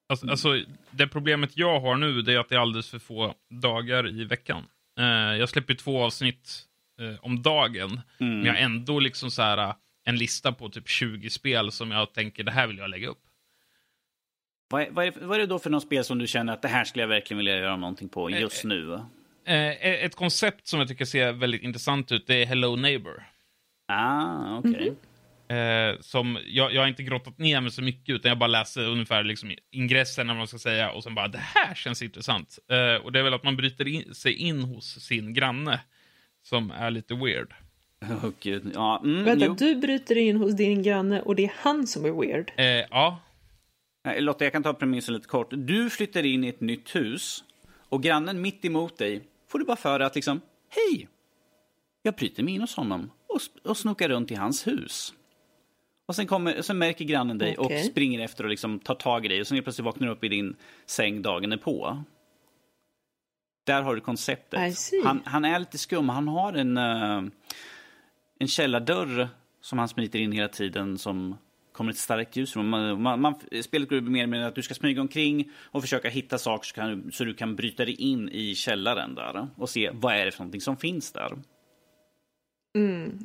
Speaker 3: Alltså, alltså, det problemet jag har nu det är att det är alldeles för få dagar i veckan. Eh, jag släpper två avsnitt eh, om dagen, men jag har ändå liksom så här, eh, en lista på typ 20 spel som jag tänker det här vill jag lägga upp.
Speaker 4: Vad är, vad, är, vad är det då för något spel som du känner att det här skulle jag verkligen vilja göra någonting på just nu?
Speaker 3: Eh, ett koncept som jag tycker ser väldigt intressant ut det är Hello Neighbor.
Speaker 4: Ah, okej.
Speaker 3: Eh, som jag, jag har inte grottat ner mig så mycket utan jag bara läser ungefär liksom ingressen, vad man ska säga, och sen bara det här känns intressant. Eh, och det är väl att man bryter in, sig in hos sin granne som är lite weird. [LAUGHS]
Speaker 4: Åh, gud. Ja, mm,
Speaker 1: Vänta,
Speaker 4: jo.
Speaker 1: du bryter in hos din granne och det är han som är weird.
Speaker 3: Eh, ja,
Speaker 4: Nej, Lotta, jag kan ta premissen lite kort. Du flyttar in i ett nytt hus och grannen mitt emot dig får du bara för att liksom, hej! Jag bryter mig in hos honom och, och snokar runt i hans hus. Och sen, kommer, sen märker grannen dig
Speaker 1: Okej.
Speaker 4: och springer efter och liksom tar tag i dig och sen plötsligt vaknar du upp i din säng dagen är på. Där har du konceptet. Han, han är lite skum. Han har en, eh, en källardörr som han smiter in hela tiden som kommer ett starkt ljus. Man, man, man, spelet går mer med att du ska smyga omkring och försöka hitta saker så, kan, du- så du kan bryta dig in i källaren där och se vad är det för någonting som finns där.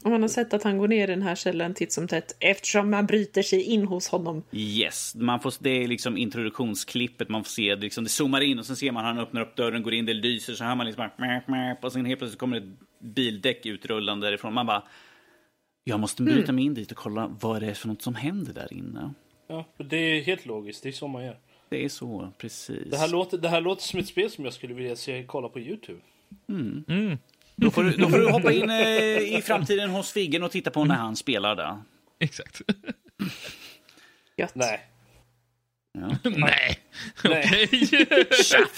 Speaker 1: Och man har sett att han går ner i den här källaren titt som tätt eftersom man bryter sig in hos honom.
Speaker 4: Yes, man får, det är liksom introduktionsklippet. Man får se, det liksom, det zoomar in och sen ser man han öppnar upp dörren, går in, det lyser, så hör man liksom bara, och sen helt plötsligt kommer ett bildäck utrullande därifrån. Man bara, jag måste bryta mig in dit och kolla vad det är för något som händer där inne.
Speaker 2: Ja, det är helt logiskt. Det är så man gör.
Speaker 4: Det är så, precis.
Speaker 2: Det här låter, det här låter som ett spel som jag skulle vilja se kolla på Youtube.
Speaker 3: Mm.
Speaker 4: Då, får du, då får du hoppa in eh, i framtiden hos Figgen och titta på när han spelar där.
Speaker 3: Exakt.
Speaker 1: Gött.
Speaker 2: Nej.
Speaker 4: Ja. [LAUGHS]
Speaker 3: Nej.
Speaker 2: Nej.
Speaker 3: Okej.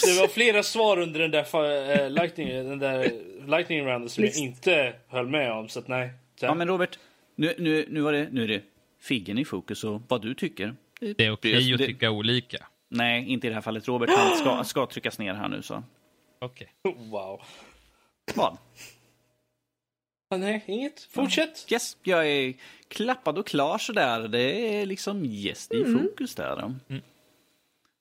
Speaker 2: Det var flera svar under den där, eh, lightning, den där lightning rounden som jag inte höll med om. Så att nej. Så,
Speaker 4: ja, men Robert, nu, nu, nu, var det, nu är det Figgen i fokus och vad du tycker.
Speaker 3: Det är okej att
Speaker 4: det-
Speaker 3: tycka olika.
Speaker 4: Nej, inte i det här fallet. Robert han ska, ska tryckas ner här nu. så.
Speaker 3: Okej.
Speaker 2: Wow.
Speaker 4: Vad?
Speaker 2: Nej, inget. Fortsätt.
Speaker 4: Yes, jag är klappad och klar sådär. Det är liksom gäst i fokus där. då.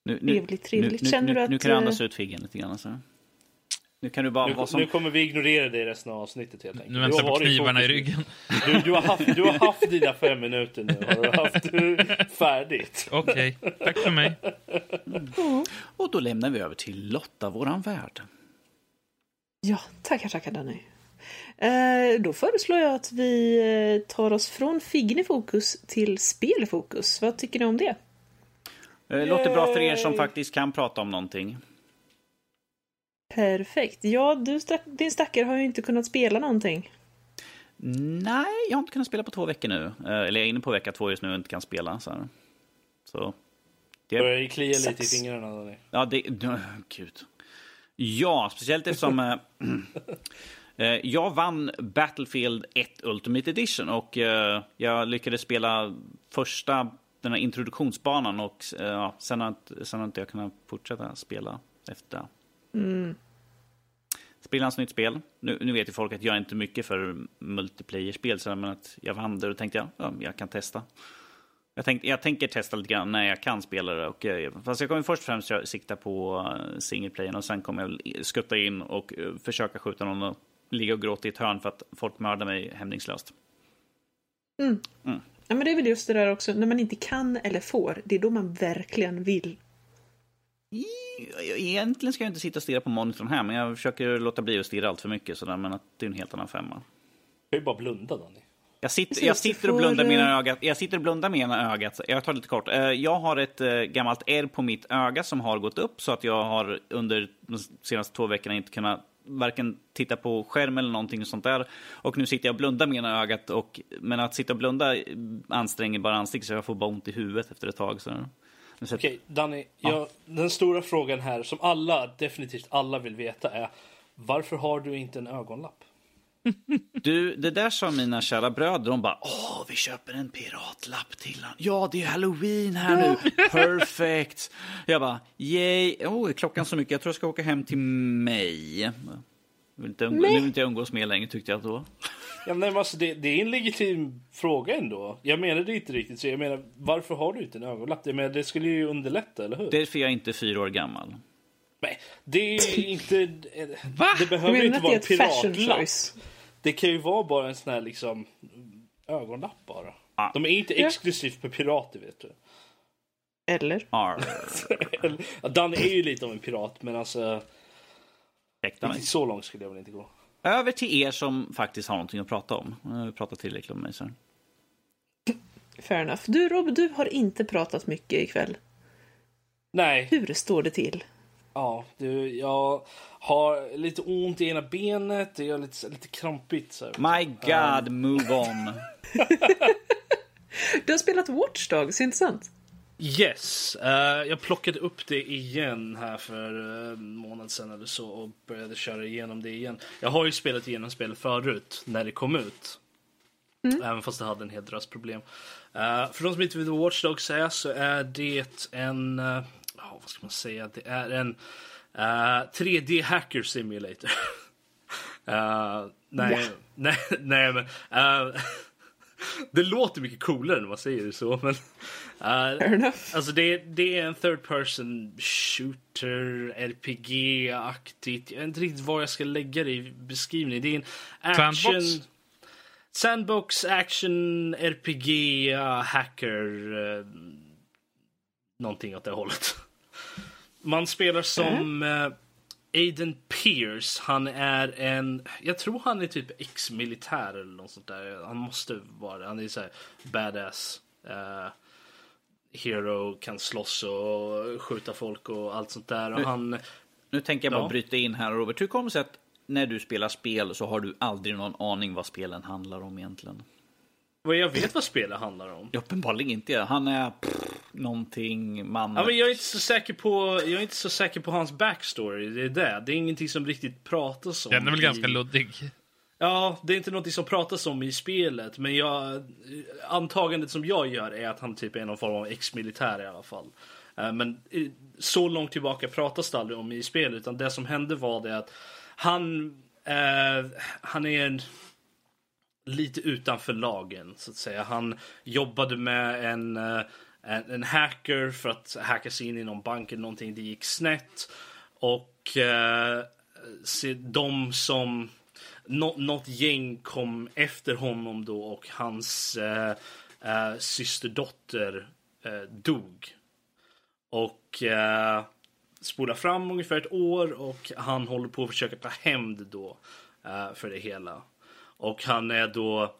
Speaker 4: Nu, nu,
Speaker 1: Trevligt, trevligt.
Speaker 4: Nu,
Speaker 1: Känner
Speaker 4: nu,
Speaker 1: du
Speaker 4: nu,
Speaker 1: att,
Speaker 4: nu kan du
Speaker 1: eh,
Speaker 4: andas ut Figgen lite grann. Så. Nu kan du bara
Speaker 2: Nu,
Speaker 4: vara som...
Speaker 2: nu kommer vi ignorera dig resten av avsnittet helt enkelt.
Speaker 3: Nu väntar
Speaker 2: Du
Speaker 3: jag
Speaker 2: har
Speaker 3: på knivarna i ryggen.
Speaker 2: Du, du, har haft, du har haft dina fem minuter nu. Har du haft färdigt.
Speaker 3: Okej, tack för mig.
Speaker 4: Och då lämnar vi över till Lotta, våran värd.
Speaker 1: Ja, tackar, tackar Danny. Eh, då föreslår jag att vi eh, tar oss från Figgen i fokus till spel i fokus. Vad tycker ni om det?
Speaker 4: Eh, Låter bra för er som faktiskt kan prata om någonting.
Speaker 1: Perfekt. Ja, du, din stackare har ju inte kunnat spela någonting.
Speaker 4: Nej, jag har inte kunnat spela på två veckor nu. Eh, Eller jag är inne på vecka två just nu och inte kan spela. Så, här. så det,
Speaker 2: Börjar det klia lite i fingrarna. Danny.
Speaker 4: Ja, det... oh, Gud. Ja, speciellt eftersom... eh, [CLEARS THROAT] eh, jag vann Battlefield 1 Ultimate Edition och eh, jag lyckades spela första den här introduktionsbanan och eh, ja, sen, har, sen har inte jag kunnat fortsätta spela efter det.
Speaker 1: Mm.
Speaker 4: Spelans nytt spel. Nu, nu vet ju folk att jag är inte mycket för multiplayer-spel, så men att jag vann det och tänkte jag, ja, jag kan testa. Jag, tänk, jag tänker testa lite grann när jag kan spela det. Och, eh, fast jag kommer först och främst sikta på uh, singleplayern och sen kommer jag skutta in och eh, försöka skjuta någon och ligga och gråta i ett hörn för att folk mördar mig hämningslöst.
Speaker 1: Ja, men det är väl just det där också, när man inte kan eller får, det är då man verkligen vill.
Speaker 4: Egentligen ska jag inte sitta och stirra på monitorn här, men jag försöker låta bli att stirra allt för mycket. Sådär, men att det är en helt annan femma.
Speaker 2: Du kan ju bara blunda Danny.
Speaker 4: Jag sitter, jag sitter och blundar med ena ögat. Jag sitter och blundar med ena ögat. Jag tar lite kort. Eh, Jag har ett eh, gammalt ärr på mitt öga som har gått upp så att jag har under de senaste två veckorna inte kunnat varken titta på skärm eller någonting sånt där. Och nu sitter jag och blundar med ena ögat. Och, men att sitta och blunda anstränger bara ansiktet så jag får bara ont i huvudet efter ett tag. Så.
Speaker 2: Okej, Danny. Jag, den stora frågan här som alla, definitivt alla vill veta är varför har du inte en ögonlapp? [LAUGHS]
Speaker 4: Du, det där sa mina kära bröder. De bara, åh, vi köper en piratlapp till han. Ja, det är halloween här nu. [LAUGHS] Perfect. Jag bara, yay. Oh, är klockan så mycket? Jag tror jag ska åka hem till mig. Jag vill inte umgå, nu vill inte jag umgås med längre tyckte jag då. [LAUGHS]
Speaker 2: Ja, men alltså, det, det är en legitim fråga ändå. Jag menar det inte riktigt så. Jag menar, varför har du inte en ögonlapp? Jag menar, det skulle ju underlätta, eller hur?
Speaker 4: Därför är jag inte fyra år gammal.
Speaker 2: Nej, det är inte...
Speaker 3: Va?
Speaker 2: Det behöver inte
Speaker 1: det
Speaker 2: vara
Speaker 1: är
Speaker 2: en piratlapp. Det kan ju vara bara en sån här liksom ögonlapp bara.
Speaker 4: Ja.
Speaker 2: De är inte exklusivt för pirater vet du.
Speaker 1: Eller? [LAUGHS]
Speaker 2: Dan är ju lite av en pirat men alltså riktigt så långt skulle jag väl inte gå.
Speaker 4: Över till er som faktiskt har någonting att prata om. Jag har pratat tillräckligt om mig. Så.
Speaker 1: Fair enough. Du Rob, du har inte pratat mycket ikväll.
Speaker 2: Nej,
Speaker 1: Hur står det till?
Speaker 2: Ja, du, jag har lite ont i ena benet, det är lite, lite krampigt. Så.
Speaker 4: My God, move on. [LAUGHS]
Speaker 1: Du har spelat Watch Dogs, inte sant?
Speaker 2: Yes, eh, jag plockade upp det igen här för eh, en månad sedan eller så och började köra igenom det igen. Jag har ju spelat igenom spelet förut när det kom ut. Även fast det hade en hel drös problem. Eh, för de som inte vet vad Watch Dogs är så är det en, uh, vad ska man säga, det är en eh, 3D hacker simulator. [LAUGHS] Eh, nej, nej, [LAUGHS] nej men. eh, [LAUGHS] det låter mycket coolare när man säger det så men.
Speaker 1: Fair enough.
Speaker 2: Alltså det, det är en third person shooter, RPG-aktigt. Jag vet inte riktigt vad jag ska lägga det i beskrivningen. Det är en action...
Speaker 3: Sandbox?
Speaker 2: Sandbox, action, RPG, uh, hacker... Uh, någonting åt det hållet. Man spelar som uh, Aiden Pierce. Han är en... Jag tror han är typ ex-militär eller något sånt där. Han måste vara det. Han är så här badass. Uh, hero, kan slåss och skjuta folk och allt sånt där. Och
Speaker 4: Nu-
Speaker 2: han,
Speaker 4: Nu tänker jag bara
Speaker 2: Ja.
Speaker 4: bryta in här Robert. Hur kommer det sig att när du spelar spel så har du aldrig någon aning vad spelen handlar om egentligen?
Speaker 2: Vad jag vet vad spelet handlar om.
Speaker 4: Uppenbarligen inte. Han är pff, någonting man...
Speaker 2: Ja, men jag är inte så säker på, jag är inte så säker på hans backstory. Det är det. Det är ingenting som riktigt pratas om.
Speaker 3: Den är väl
Speaker 2: i-
Speaker 3: ganska luddig.
Speaker 2: Ja, det är inte något som pratas om i spelet, men jag, antagandet som jag gör är att han typ är någon form av ex-militär i alla fall. Eh, Men eh, så långt tillbaka pratas det aldrig om i spelet, utan det som hände var det att han, eh, han är en, lite utanför lagen, så att säga. Han jobbade med en, eh, en, en hacker för att hacka sig in i någon bank eller någonting. Det gick snett. Och eh, se, de som... Nå, något gäng kom efter honom då och hans eh, eh, systerdotter eh, dog. Och eh, spola fram ungefär ett år och han håller på att försöka ta hämnd då eh, för det hela. Och han är då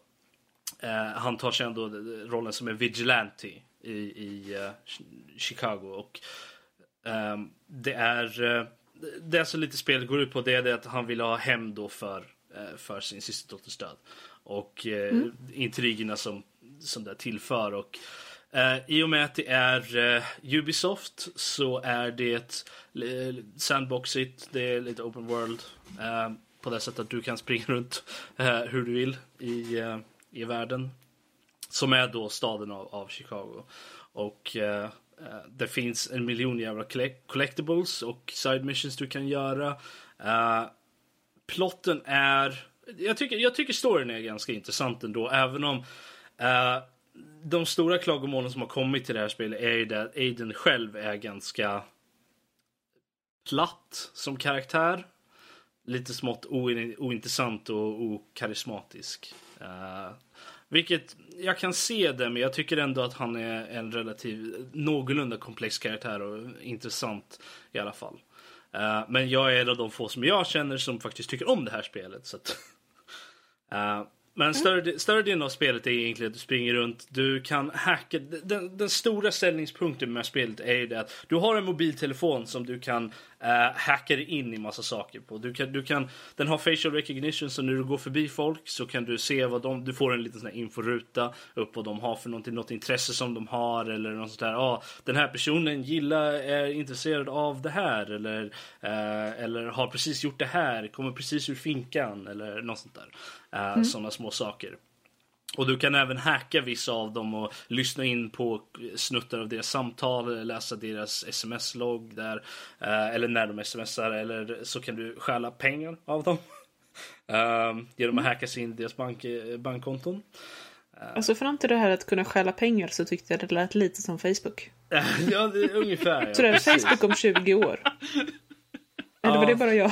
Speaker 2: eh, han tar sig ändå rollen som en vigilante i, i eh, Chicago. Och ehm, det är eh, det som lite spelet går ut på det är att han vill ha hem då för, för sin systerdotters död. Och eh, intrigerna som, som det tillför. Och, I och med att det är Ubisoft så är det sandboxigt, det är lite open world. Eh, på det sättet att du kan springa [LAUGHS] runt eh, hur du vill i, eh, i världen. Som är då staden av, av Chicago. Och eh, eh det finns en miljon jävla collectibles och side missions du kan göra. Eh, plotten är... Jag tycker, jag tycker storyn är ganska intressant ändå, även om eh, de stora klagomålen som har kommit till det här spelet är ju det att Aiden själv är ganska platt som karaktär. Lite smått ointressant och okarismatisk. Uh, vilket jag kan se det, men jag tycker ändå att han är en relativ någorlunda komplex karaktär och intressant i alla fall. Uh, men jag är en av de få som jag känner som faktiskt tycker om det här spelet. Så att, uh, [LAUGHS] men större, större delen av spelet är egentligen att du springer runt. Du kan hacka. Den, den stora ställningspunkten med spelet är ju det att du har en mobiltelefon som du kan uh, hacka dig in i massa saker på. Du kan, du kan, den har facial recognition så när du går förbi folk så kan du se vad de, du får en liten sån här inforuta upp vad de har för någonting, något intresse som de har eller något sånt där. Ah, den här personen gillar, är intresserad av det här eller, eh, eller har precis gjort det här, kommer precis ur finkan eller något sånt där. Uh, Sådana små saker. Och du kan även hacka vissa av dem och lyssna in på snuttar av deras samtal, läsa deras sms-logg där. eh, eller när de smsar, eller så kan du stjäla pengar av dem. Um, [LAUGHS] genom att hacka sig in i deras bank, bankkonton.
Speaker 1: Alltså fram till det här att kunna stjäla pengar så tyckte jag det lät lite som Facebook. [LAUGHS]
Speaker 2: ja, det är ungefär. [LAUGHS] Ja,
Speaker 1: Så det är
Speaker 2: precis.
Speaker 1: Facebook om 20 år. Eller var
Speaker 2: Ja.
Speaker 1: det bara jag?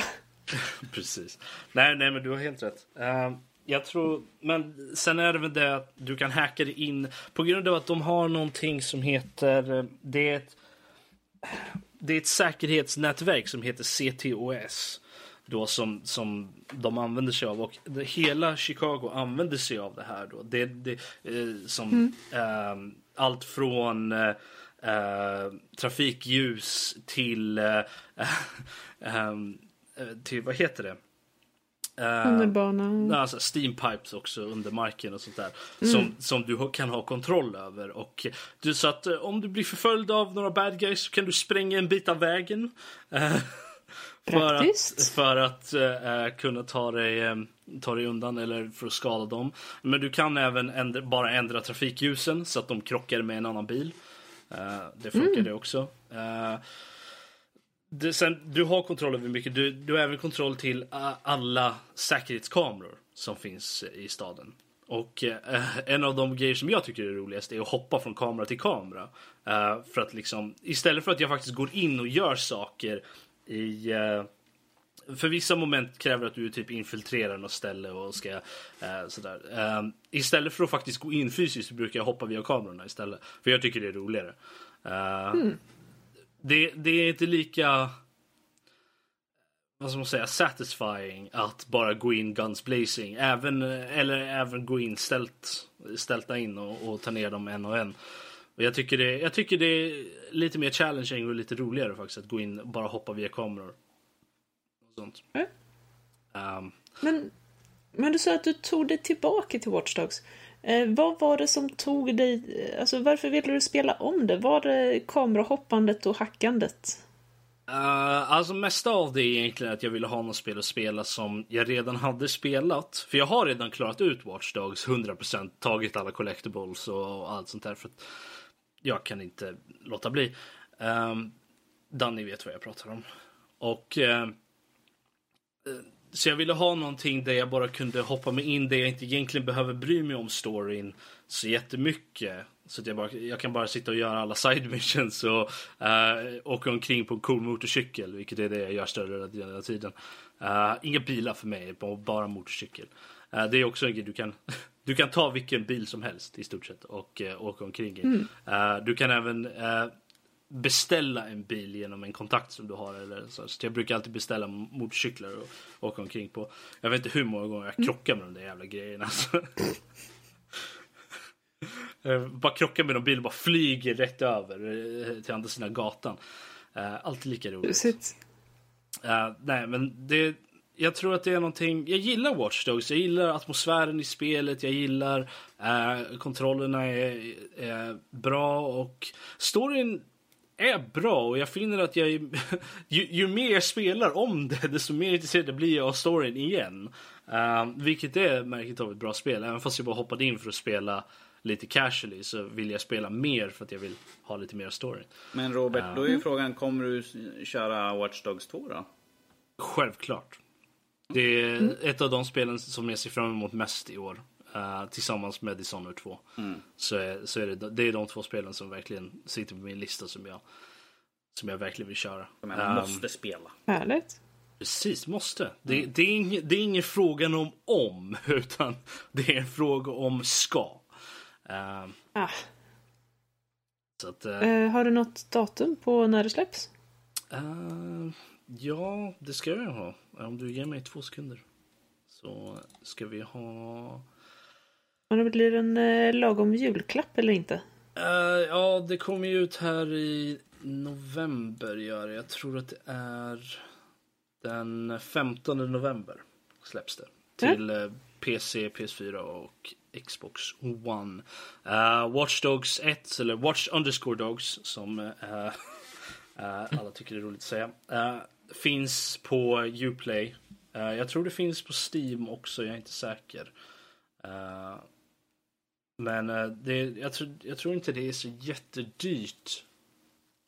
Speaker 2: Precis. Nej, nej, men du har helt rätt. Ehm, jag tror, men sen är det väl det att du kan hacka dig in på grund av att de har någonting som heter, eh, det är ett, det är ett säkerhetsnätverk som heter CTOS. Då som, som de använder sig av och det, hela Chicago använder sig av det här då. Det, det, eh, som ehm, allt från eh, eh, trafikljus till eh, [LAUGHS] eh, till, vad heter det? Eh,
Speaker 1: Tunnelbanan.
Speaker 2: Alltså steampipes också under marken och sånt där. Som, som du kan ha kontroll över. Och du, så att eh, om du blir förföljd av några bad guys så kan du spränga en bit av vägen. eh, [LAUGHS] för att,
Speaker 1: Praktiskt.
Speaker 2: för att kunna ta dig, ta dig undan eller för att skada dem. Men du kan även ändra, bara ändra trafikljusen så att de krockar med en annan bil. Det funkar det också du, sen, du har kontroll över mycket. Du, du har även kontroll till uh, alla säkerhetskameror som finns eh, i staden. Och eh, en av de grejer som jag tycker är roligast är att hoppa från kamera till kamera. Eh, för att liksom, istället för att jag faktiskt går in och gör saker i... eh, för vissa moment kräver att du typ infiltrerar något ställe och ska eh, sådär. Eh, istället för att faktiskt gå in fysiskt brukar jag hoppa via kamerorna istället. För jag tycker det är roligare. Mm det, det är inte lika vad ska man säga, satisfying att bara gå in guns blazing. Även, eller även gå in ställt, stälta in och, och ta ner dem en och en. Och jag tycker, det, jag tycker det är lite mer challenging och lite roligare faktiskt att gå in och bara hoppa via kameror. Och sånt.
Speaker 1: Mm.
Speaker 2: Um,
Speaker 1: Men, men du sa att du tog dig tillbaka till Watch Dogs. Eh, vad var det som tog dig... Eh, alltså varför ville du spela om det? Var det kamerahoppandet och hackandet?
Speaker 2: Uh, alltså mesta av det är egentligen att jag ville ha något spel att spela som jag redan hade spelat. För jag har redan klarat ut Watch Dogs 100%, tagit alla collectibles och allt sånt där. För att jag kan inte låta bli. Um, Danny vet vad jag pratar om. Och uh, så jag ville ha någonting där jag bara kunde hoppa mig in där jag inte egentligen behöver bry mig om storyn så jättemycket. Så att jag, bara, jag kan bara sitta och göra alla side missions och uh, åka omkring på en cool motorcykel, vilket är det jag gör större delen av tiden. Uh, inga bilar för mig, bara motorcykel. Uh, det är också en grej du kan [LAUGHS] du kan ta vilken bil som helst i stort sett och uh, åka omkring i. Mm. du kan även beställa en bil genom en kontakt som du har. Eller så. så jag brukar alltid beställa motorcyklar och åka omkring på. Jag vet inte hur många gånger jag krockar med de där jävla grejerna. Alltså. [LAUGHS] bara krockar med någon bil och bara flyger rätt över eh, till andra sidan gatan. Uh, alltid lika roligt. Uh, nej, men det, jag tror att det är någonting. Jag gillar Watch Dogs. Jag gillar atmosfären i spelet. Jag gillar uh, kontrollerna är, är bra och storyn är bra och jag finner att jag [LAUGHS] ju, ju, mer jag spelar om det [LAUGHS] desto mer intresserad blir jag av storyn igen. Uh, vilket är märkligt av ett bra spel. Även fast jag bara hoppade in för att spela lite casually så vill jag spela mer för att jag vill ha lite mer story.
Speaker 4: Men Robert, uh, då är ju frågan, kommer du köra Watch Dogs 2 då?
Speaker 2: Självklart. Det är mm. ett av de spelen som jag ser fram emot mest i år. Uh, tillsammans med Dishonored 2. Mm. Så, är, så är det, det är de två spelen som verkligen sitter på min lista som jag, som jag verkligen vill köra.
Speaker 4: Som jag um, måste spela.
Speaker 1: Härligt.
Speaker 2: Precis, måste. Det, mm. det, är ing, det är ingen fråga om om, [LAUGHS] utan det är en fråga om ska. Uh,
Speaker 1: ah. Så att, uh, uh, har du något datum på när det släpps?
Speaker 2: ja, det ska jag ha. Om du ger mig två sekunder. Så ska vi ha
Speaker 1: men det blir en eh, lagom julklapp eller inte?
Speaker 2: Uh, ja, det kommer ju ut här i november gör det. Jag tror att det är den 15 november släpps det. Till mm. uh, PC, PS4 och Xbox One. Uh, Watch Dogs 1, eller Watch underscore Dogs som uh, alla tycker det är roligt att säga. finns på Uplay. jag tror det finns på Steam också, jag är inte säker. Men eh, det, jag, tror, jag tror inte det är så jättedyrt.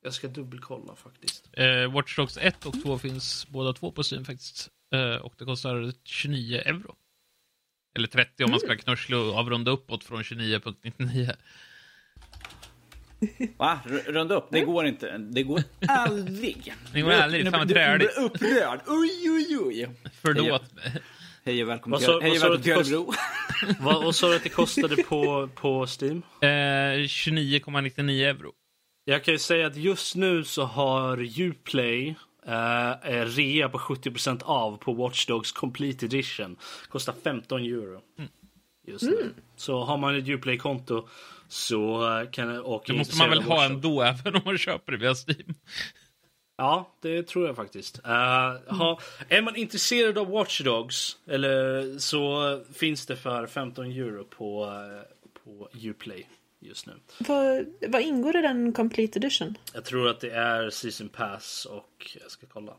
Speaker 2: Jag ska dubbelkolla faktiskt.
Speaker 3: Eh, Watch Dogs 1 och 2 finns båda två på Steam faktiskt. Eh, och det kostar 29 euro. Eller 30 om man ska mm. knörsla och avrunda uppåt från 29.99. [LAUGHS]
Speaker 4: Va? Runda upp? Det går inte. Det går aldrig.
Speaker 3: Det går aldrig. Fan vad träligt.
Speaker 4: Upprörd. Oj, oj, oj.
Speaker 3: Förlåt mig.
Speaker 4: Hej och välkommen till, hej och välkommen till Örebro.
Speaker 2: vad, vad sa du att det kostade på, på Steam?
Speaker 3: Eh, 29,99 euro.
Speaker 2: Jag kan ju säga att just nu så har Uplay eh, rea på 70% av på Watch Dogs Complete Edition. Kostar 15 euro. Mm. Just nu. Mm. Så har man ett Uplay-konto så kan och
Speaker 3: Det måste man väl ha ändå även om man köper det via Steam.
Speaker 2: Ja, det tror jag faktiskt. Uh, ha, är man intresserad av Watch Dogs eller, så finns det för 15 euro på, uh, på Uplay just nu.
Speaker 1: Vad, vad ingår i den Complete Edition?
Speaker 2: Jag tror att det är Season Pass och jag ska kolla.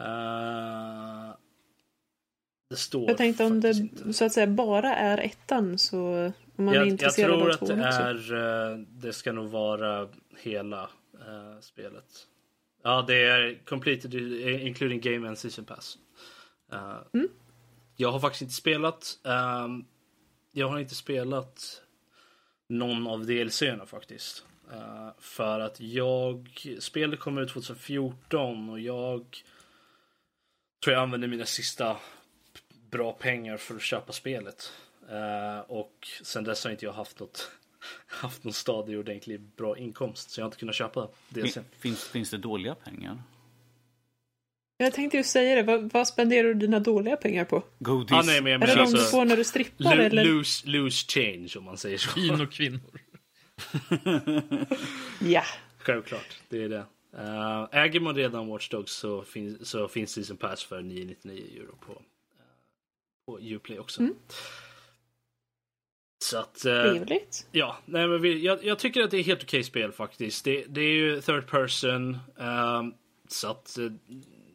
Speaker 2: Uh, det står
Speaker 1: Jag tänkte om det inte. så att säga bara är ettan så om man jag, är intresserad av
Speaker 2: Jag tror att det också. är, det ska nog vara hela spelet. Ja, det är completed including game and season pass. Uh, mm. Jag har faktiskt inte spelat. Um, jag har inte spelat någon av DLC-erna faktiskt. Uh, för att jag... Spelet kom ut 2014 och jag tror jag använde mina sista bra pengar för att köpa spelet. Uh, och sen dess har inte jag haft något [LAUGHS] haft någon stadig ordentlig bra inkomst så jag har inte kunnat köpa DLC.
Speaker 4: Finns, finns det dåliga pengar?
Speaker 1: Jag tänkte ju säga det, vad, vad spenderar du dina dåliga pengar på?
Speaker 2: Godis. Ah, nej, men
Speaker 1: är det alltså, de du får när du strippar?
Speaker 2: Lo
Speaker 1: eller?
Speaker 2: Loose, loose change om man säger så.
Speaker 3: Vin och kvinnor. [LAUGHS]
Speaker 1: Ja.
Speaker 2: Självklart, det är det. Uh, äger man redan Watch Dogs så, fin så finns Season Pass för 999 euro på, uh, på Uplay också.
Speaker 1: Mm.
Speaker 2: Så att... Uh,
Speaker 1: Trevligt.
Speaker 2: Ja, nej, men vi, jag, jag, tycker att det är helt okej spel faktiskt. Det, det är ju third person. Um, så att uh,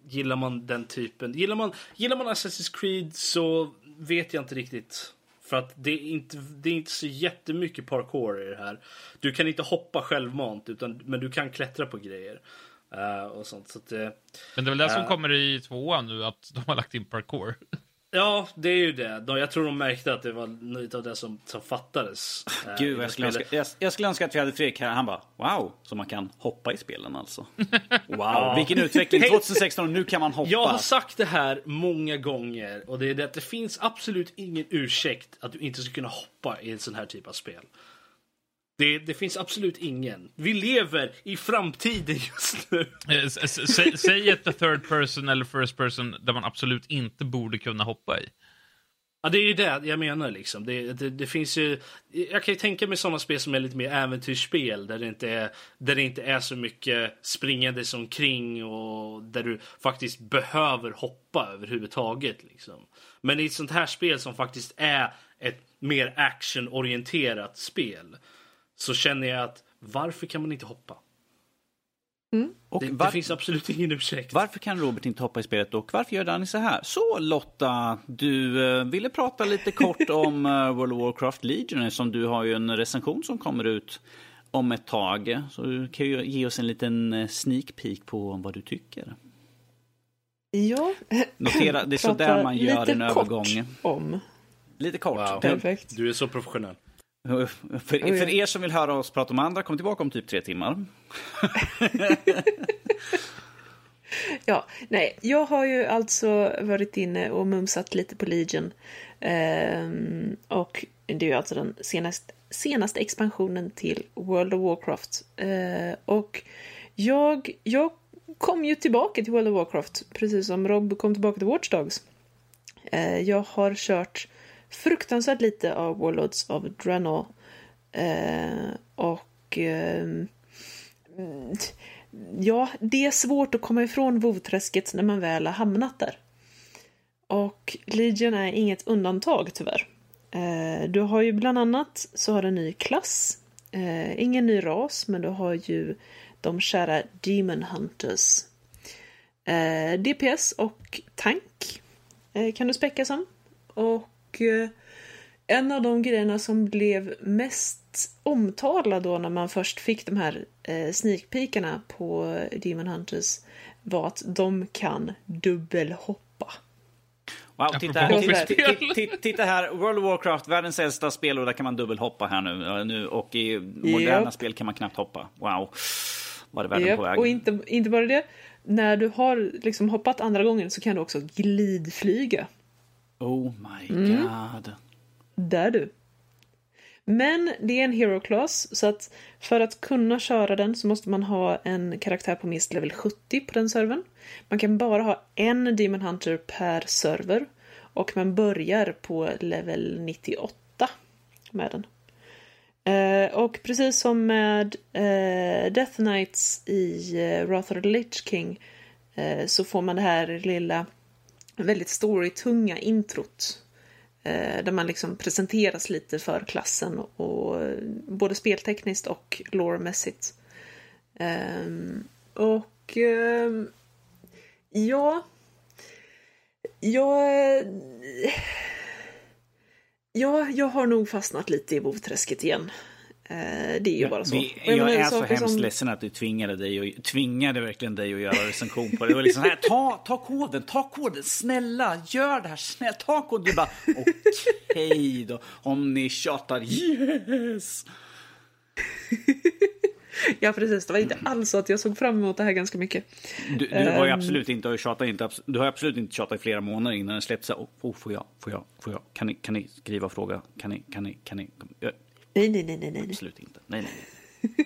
Speaker 2: gillar man den typen. Gillar man, gillar man Assassin's Creed så vet jag inte riktigt. För att det är inte, det är inte så jättemycket parkour i det här. Du kan inte hoppa självmant, utan, men du kan klättra på grejer. Uh, och sånt, så att, uh,
Speaker 3: men det är väl det som kommer i tvåan nu, att de har lagt in parkour. [LAUGHS]
Speaker 2: Ja, det är ju det. De, jag tror de märkte att det var lite av det som, som fattades.
Speaker 4: Gud, jag skulle, önska, jag, jag skulle önska att vi hade Fredrik här. Han bara, wow, så man kan hoppa i spelen alltså. [LAUGHS] Wow, vilken utveckling. [LAUGHS] 2016 och nu kan man hoppa.
Speaker 2: Jag har sagt det här många gånger och det är det att det finns absolut ingen ursäkt att du inte ska kunna hoppa i en sån här typ av spel. Det, det, finns absolut ingen. Vi lever i framtiden just nu.
Speaker 3: Säg ett third person eller first person där man absolut inte borde kunna hoppa i.
Speaker 2: Ja, det är ju det jag menar liksom. Det, det, det finns ju... Jag kan ju tänka mig sådana spel som är lite mer äventyrsspel där det inte är, där det inte är så mycket springande omkring och där du faktiskt behöver hoppa överhuvudtaget. Liksom. Men i ett sånt här spel som faktiskt är ett mer actionorienterat spel så känner jag att varför kan man inte hoppa?
Speaker 1: Mm.
Speaker 2: Det, var... det, finns absolut ingen ursäkt.
Speaker 4: Varför kan Robert inte hoppa i spelet och varför gör Danny så här? Så Lotta, du uh, ville prata lite kort [LAUGHS] om uh, World of Warcraft Legion som du har ju en recension som kommer ut om ett tag. Så du kan ju ge oss en liten eh, sneak peek på vad du tycker.
Speaker 1: Ja,
Speaker 4: Notera, det är så där man gör en övergång.
Speaker 1: om.
Speaker 4: Lite kort.
Speaker 2: Wow.
Speaker 1: Perfekt.
Speaker 2: Du är så professionell.
Speaker 4: För, för, er som vill höra oss prata om andra, kom tillbaka om typ tre timmar. [LAUGHS]
Speaker 1: ja, nej, jag har ju alltså varit inne och mumsat lite på Legion. Ehm, och det är ju alltså den senaste, senaste expansionen till World of Warcraft. Ehm, och jag, jag kom ju tillbaka till World of Warcraft, precis som Rob kom tillbaka till Watch Dogs. Ehm, jag har kört fruktansvärt lite av Warlords of Draenor. Eh, och eh, ja, det är svårt att komma ifrån vovträsket när man väl har hamnat där. Och Legion är inget undantag tyvärr. Eh, du har ju bland annat så har du en ny klass. Eh, ingen ny ras, men du har ju de kära Demon Hunters. Eh, DPS och tank eh, kan du späcka som. Och och eh, en av de grejerna som blev mest omtalad då när man först fick de här eh, sneakpeakarna på Demon Hunters var att de kan dubbelhoppa.
Speaker 4: Wow, titta här, titta, titta, titta, här, World of Warcraft, världens äldsta spel och där kan man dubbelhoppa här nu. nu och i moderna yep. spel kan man knappt hoppa. Wow, var är världen yep. på väg?
Speaker 1: Och inte, inte bara det, när du har liksom hoppat andra gången så kan du också glidflyga.
Speaker 4: Oh my mm. god.
Speaker 1: Där du. Men det är en hero class, så att för att kunna köra den så måste man ha en karaktär på minst level 70 på den servern. Man kan bara ha en Demon Hunter per server och man börjar på level 98 med den. Eh, och precis som med eh, Death Knights i eh, Wrath of the Lich King eh, så får man det här lilla väldigt storytunga introt. Eh, där man liksom presenteras lite för klassen och, eh, både speltekniskt och loremässigt. Eh, och eh, ja, jag, ja, jag har nog fastnat lite i vovträsket igen. Eh, det är ju bara så.
Speaker 4: Vi, jag, jag är så hemskt som... ledsen att du tvingade, dig och, tvingade verkligen dig att göra recension på det. Det var liksom här, ta, ta koden, ta koden, snälla, gör det här, snälla, ta koden. Du bara, okej okay då, om ni tjatar, yes! [LAUGHS]
Speaker 1: ja, precis. Det var inte alls så att jag såg fram emot det här ganska mycket.
Speaker 4: Du, du har ju ehm. absolut inte tjatat, inte, du har absolut inte tjatat i flera månader innan den släppts. Oh, oh, får jag, får jag, får jag, kan ni, kan ni skriva och fråga? Kan ni, kan ni, kan ni?
Speaker 1: Nej, nej, nej, nej, nej.
Speaker 4: Absolut inte. Nej, nej,
Speaker 1: nej. [LAUGHS]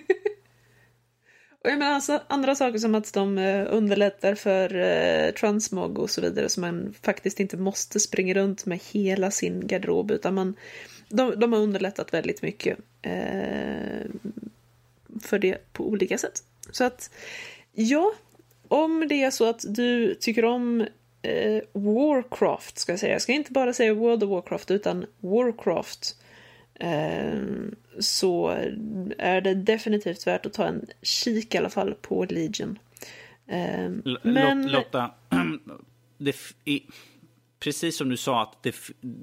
Speaker 1: och jag menar alltså, andra saker som att de uh, underlättar för uh, transmog och så vidare så man faktiskt inte måste springa runt med hela sin garderob utan man de, de har underlättat väldigt mycket. Uh, för det på olika sätt. Så att, ja, om det är så att du tycker om eh, Warcraft, ska jag säga. Jag ska inte bara säga World of Warcraft, utan Warcraft. Eh, så är det definitivt värt att ta en kik i alla fall på Legion. Eh,
Speaker 4: L-
Speaker 1: men...
Speaker 4: Lot- Lotta, [CLEARS THROAT] det precis som du sa att det,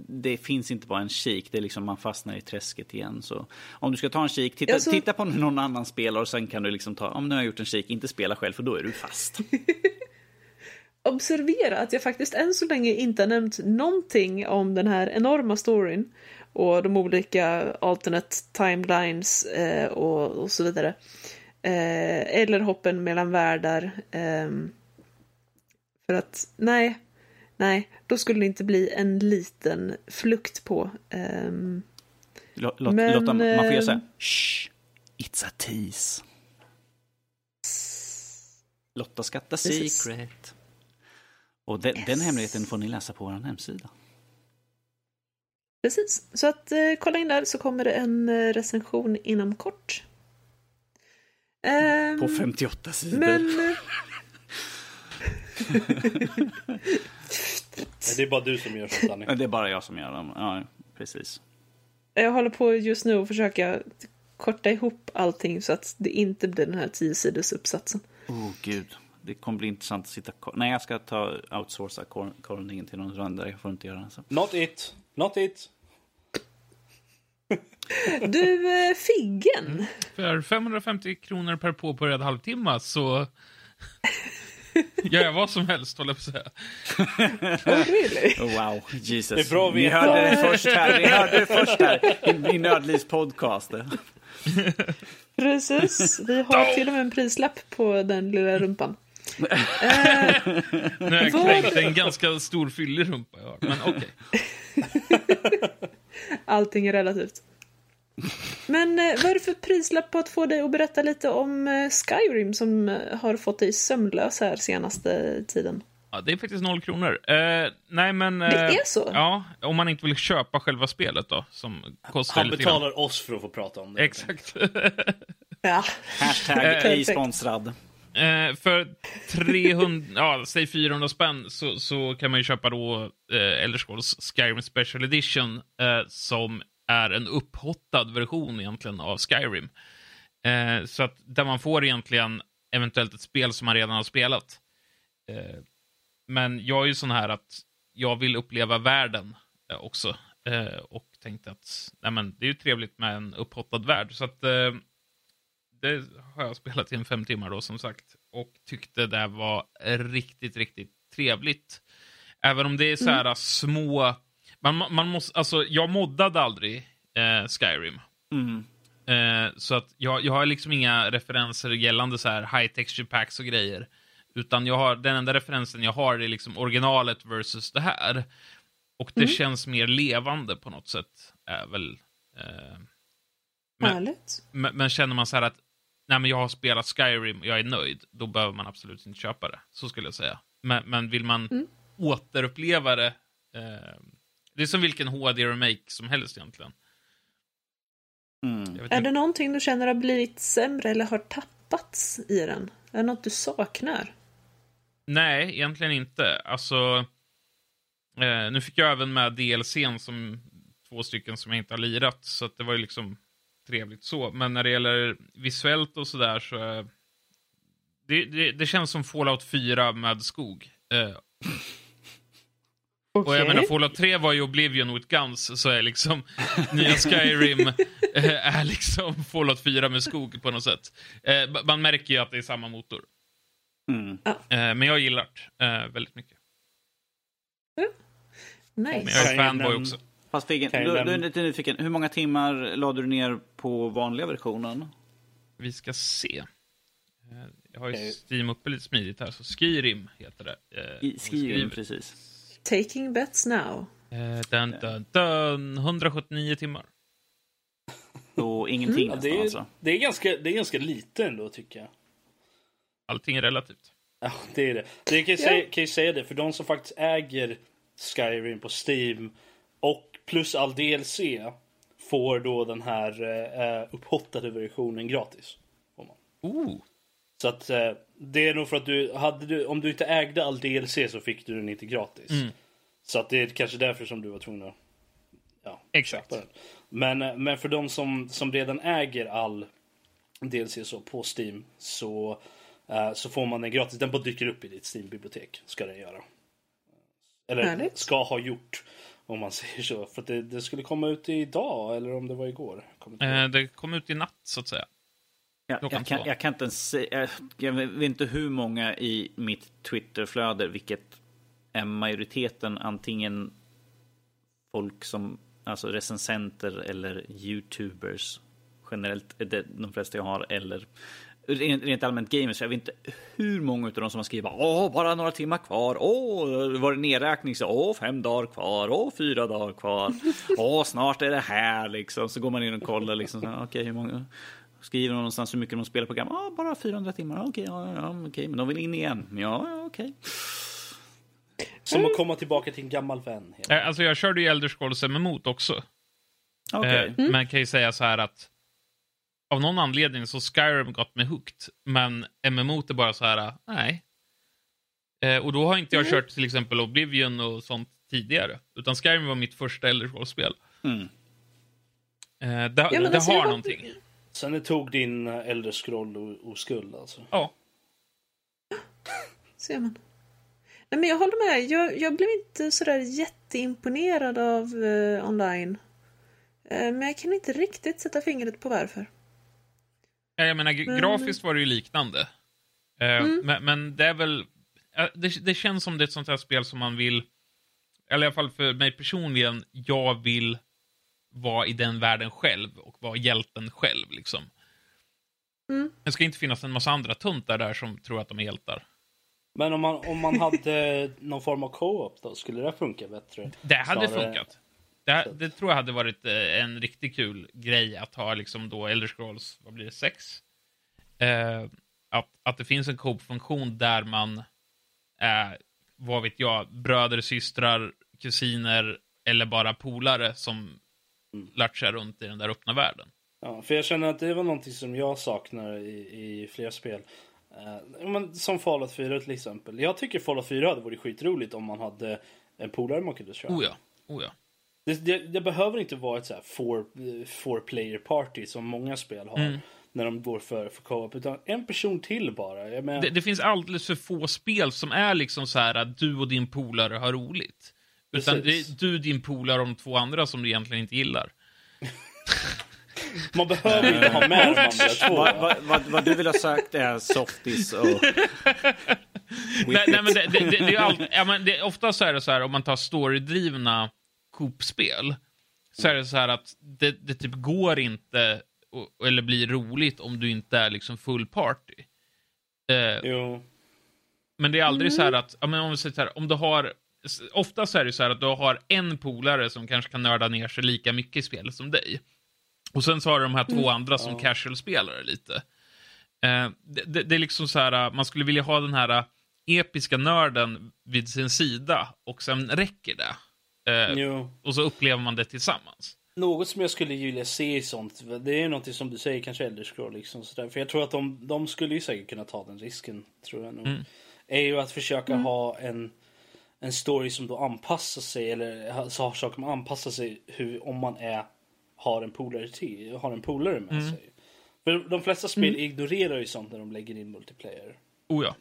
Speaker 4: det finns inte bara en kik, det är liksom man fastnar i träsket igen. Så om du ska ta en kik, titta,
Speaker 1: Alltså-
Speaker 4: titta på någon annan spelare och sen kan du liksom ta, om nu har jag gjort en kik, inte spela själv för då är du fast. [LAUGHS]
Speaker 1: observera att jag faktiskt än så länge inte har nämnt någonting om den här enorma storyn och de olika alternate timelines eh, och, och så vidare. Eh, eller hoppen mellan världar. ehm, för att, nej, nej, då skulle det inte bli en liten flukt på. ehm,
Speaker 4: Lo- Lot,
Speaker 1: Men,
Speaker 4: Lotta, man får göra så här,
Speaker 1: eh,
Speaker 4: Shh, it's a tease. Lotta skatta
Speaker 1: Precis.
Speaker 4: secret. Och den, den hemligheten får ni läsa på vår hemsida.
Speaker 1: Precis, så att eh, kolla in där så kommer det en eh, recension inom kort. Ehm,
Speaker 4: På 58 sidor.
Speaker 1: men... eh, [LAUGHS]
Speaker 2: Det är bara du som gör sånt, Danny.
Speaker 4: Det är bara jag som gör dem. Ja, precis.
Speaker 1: Jag håller på just nu att försöka korta ihop allting så att det inte blir den här 10 uppsatsen.
Speaker 4: Oh gud. Det kommer bli intressant att sitta Nej, jag ska ta outsourca korrningen till någon röndare. Jag får inte göra det. Så.
Speaker 2: Not it. Not it.
Speaker 1: Du, eh, Figgen!
Speaker 3: För 550 kronor per påbörjad halvtimme så [LAUGHS] gör jag vad som helst, håller jag på att säga.
Speaker 1: Oh, really?
Speaker 4: Oh, wow, Jesus.
Speaker 2: Det är bra att
Speaker 4: Ni hörde det först här. Ni hörde det först här [LAUGHS] i- i Nördlivs podcast. [LAUGHS]
Speaker 1: Precis, vi har till och med en prislapp på den lilla rumpan.
Speaker 3: Nu har jag
Speaker 1: Vad-
Speaker 3: kränkt en ganska stor fyllig rumpa jag har, men okej.
Speaker 1: Allting är relativt. Men eh, vad är det för prislapp på att få dig att berätta lite om eh, Skyrim som eh, har fått dig sömnlös här senaste tiden?
Speaker 3: Ja, det är faktiskt noll kronor. Eh, nej, men...
Speaker 1: Det
Speaker 3: eh,
Speaker 1: är så?
Speaker 3: Ja, om man inte vill köpa själva spelet då, som kostar
Speaker 2: Han betalar oss för att få prata om det.
Speaker 3: Exakt. [LAUGHS]
Speaker 1: Ja,
Speaker 4: Hashtag ej sponsrad.
Speaker 3: Eh, för 300, [LAUGHS] ja, säg 400 spänn så, så kan man ju köpa då eh, Elder Scrolls Skyrim Special Edition eh, som är en upphottad version egentligen av Skyrim. Eh, så att där man får egentligen eventuellt ett spel som man redan har spelat. Eh, men jag är ju sån här att jag vill uppleva världen eh, också. Eh, och tänkte att nej men, det är ju trevligt med en upphottad värld. Så att eh, det har jag spelat i en fem timmar då som sagt. Och tyckte det var riktigt, riktigt trevligt. Även om det är så här små... Man, man måste, alltså, jag moddade aldrig eh, Skyrim.
Speaker 4: Mm.
Speaker 3: Eh, så att jag, jag har liksom inga referenser gällande så här high texture packs och grejer. Utan jag har, den enda referensen jag har är liksom originalet versus det här. Och det känns mer levande på något sätt. Är väl... Eh, Men- men, men känner man så här att nej, men jag har spelat Skyrim och jag är nöjd, då behöver man absolut inte köpa det. Så skulle jag säga. Men, men vill man
Speaker 1: Mm.
Speaker 3: återuppleva det, eh, det är som vilken HD-remake som helst egentligen.
Speaker 4: Mm.
Speaker 1: Är det någonting du känner har blivit sämre eller har tappats i den? Är det något du saknar?
Speaker 3: Nej, egentligen inte. Alltså, eh, nu fick jag även med DLCn som två stycken som jag inte har lirat, så att det var ju liksom trevligt så. Men när det gäller visuellt och sådär så... Eh, det, det, det känns som Fallout 4 med skog. Eh, Och jag menar, Fallout 3 var ju Oblivion with Guns, så är liksom [LAUGHS] nya Skyrim eh, är liksom Fallout 4 med skog på något sätt. Eh, man märker ju att det är samma motor.
Speaker 4: Mm.
Speaker 3: Eh, men jag gillar det eh, väldigt mycket. Men jag
Speaker 1: Nice.
Speaker 3: är
Speaker 2: Kan jag
Speaker 3: fanboy
Speaker 2: nämna-
Speaker 3: också.
Speaker 4: Fast Figgen,
Speaker 2: Kan
Speaker 4: du, du är lite nyfiken. Hur många timmar lade du ner på vanliga versionen?
Speaker 3: Vi ska se. Eh, Jag har ju. Steam uppe lite smidigt här, så Skyrim heter det. eh,
Speaker 4: I Skyrim, precis.
Speaker 1: Taking bets now.
Speaker 3: Eh, dun, dun, dun, 179 timmar.
Speaker 4: Så ingenting [LAUGHS]
Speaker 2: Ja,
Speaker 4: nästan
Speaker 2: det, är,
Speaker 4: alltså.
Speaker 2: det, är ganska, det är ganska lite ändå tycker jag.
Speaker 3: Allting är relativt.
Speaker 2: Ja, det är det. Det kan jag,
Speaker 1: Ja.
Speaker 2: säga, kan jag säga det, för de som faktiskt äger Skyrim på Steam plus all DLC får då den här eh, upphottade versionen gratis.
Speaker 3: Oh.
Speaker 2: Så att eh, det är nog för att du, hade du, om du inte ägde all DLC så fick du den inte gratis.
Speaker 3: Mm.
Speaker 2: Så att det är kanske därför som du var tvungen att ja,
Speaker 3: Exakt.
Speaker 2: köpa den. Men, eh, men för de som, som redan äger all DLC så på Steam så, eh, så får man den gratis. Den bara dyker upp i ditt Steam-bibliotek. Ska den göra. Eller
Speaker 1: Härligt.
Speaker 2: ska ha gjort. Om man [LAUGHS] säger så. För att det, det skulle komma ut idag eller om det var igår.
Speaker 3: Eh, det kom ut i natt, så att säga.
Speaker 4: Jag, jag, kan, jag kan inte ens säga, jag, vet inte hur många i mitt Twitterflöde, vilket är majoriteten antingen folk som, alltså recensenter eller YouTubers generellt, är det de flesta jag har, eller rent, rent allmänt gamers. Jag vet inte hur många av dem som har skrivit åh, bara några timmar kvar, åh, var det nedräkning, så åh, fem dagar kvar, åh, fyra dagar kvar, åh, snart är det här liksom. Så går man in och kollar liksom, så, okej, hur många Skriver de någonstans hur mycket de spelar program? Ah, bara 400 timmar. Okej, ja, ja, okej, men de vill in igen. Ja, ja, okej.
Speaker 2: Som att komma tillbaka till en gammal vän.
Speaker 3: Eh, alltså, jag körde ju Elder Scrolls MMO också.
Speaker 4: Okej.
Speaker 3: Eh, Men kan ju säga så här att av någon anledning så Skyrim gått mig hooked, men MMO är bara så här, nej. Eh, och då har inte jag kört till exempel Oblivion och sånt tidigare, utan Skyrim var mitt första Elder Scrolls-spel.
Speaker 4: Mm.
Speaker 3: Eh, det
Speaker 1: Ja, men
Speaker 3: det
Speaker 1: alltså,
Speaker 3: har någonting.
Speaker 2: Sen det tog din eh, äldre scroll och, och skuld alltså.
Speaker 3: Ja. [LAUGHS]
Speaker 1: Ser man. Nej, men jag håller med. Jag, jag blev inte sådär jätteimponerad av eh, online. Eh, men jag kan inte riktigt sätta fingret på varför.
Speaker 3: Ja, Jag menar,
Speaker 1: Men-
Speaker 3: grafiskt var det ju liknande. Eh, men, men det är väl... Det, det känns som det är ett sånt här spel som man vill... Eller i alla fall för mig personligen, jag vill vara i den världen själv och vara hjälten själv. Liksom.
Speaker 1: Mm.
Speaker 3: Det ska inte finnas en massa andra tuntar där som tror att de är hjältar.
Speaker 2: Men om man, om man hade [LAUGHS] någon form av co-op då, skulle det funka bättre?
Speaker 3: Det hade
Speaker 2: Snarare-
Speaker 3: funkat. Det, det tror jag hade varit eh, en riktigt kul grej att ha liksom då Elder Scrolls, vad blir det, 6? Eh, att, att det finns en coop-funktion där man är, vad vet jag, bröder, systrar, kusiner eller bara polare som
Speaker 2: Mm.
Speaker 3: latchar runt i den där öppna världen.
Speaker 2: Ja, för jag känner att det var någonting som jag saknar i, i fler spel. Eh, men som Fallout 4 till exempel. Jag tycker Fallout 4 hade varit skitroligt om man hade en polare man kunde köra.
Speaker 3: Oh ja, oh ja.
Speaker 2: Det, det, det behöver inte vara ett så här four, four player party som många spel har.
Speaker 3: Mm.
Speaker 2: När de går för, för co-op. Utan en person till bara. Jag menar,
Speaker 3: Det, det finns alldeles för få spel som är liksom så här att du och din polare har roligt. Utan det
Speaker 2: Precis.
Speaker 3: är du, din polare och de två andra som du egentligen inte gillar.
Speaker 2: Man behöver inte ha med de andra två.
Speaker 4: Vad, vad, vad, vad du vill ha sagt är softis och... [LAUGHS]
Speaker 3: Nej, nej, men det, det, det, det är ju allt, ja, men det, ofta så är det så här om man tar storydrivna Coop-spel så är det så här att det, det typ går inte och, eller blir roligt om du inte är liksom full party. Eh,
Speaker 2: Jo.
Speaker 3: men det är aldrig så här att, ja, men om vi säger så här, om du har Ofta så är det så här att du har en polare som kanske kan nörda ner sig lika mycket i spelet som dig. Och sen så har du de här två andra som
Speaker 2: Ja.
Speaker 3: casual-spelare lite. Eh, det, det, det är liksom så här, man skulle vilja ha den här episka nörden vid sin sida och sen räcker det. Eh,
Speaker 2: jo.
Speaker 3: och så upplever man det tillsammans.
Speaker 2: Något som jag skulle vilja se i sånt, det är något som du säger, kanske Elder Scroll liksom sådär. För jag tror att de, de skulle ju säkert kunna ta den risken, tror jag nog.
Speaker 3: Mm.
Speaker 2: Är ju att försöka ha en, en story som då anpassar sig, eller ha- så har saker man anpassar sig hur, om man är, har en polare till, har en polare med
Speaker 3: Mm.
Speaker 2: sig. För de flesta spel ignorerar ju sånt när de lägger in multiplayer.
Speaker 3: Oh ja.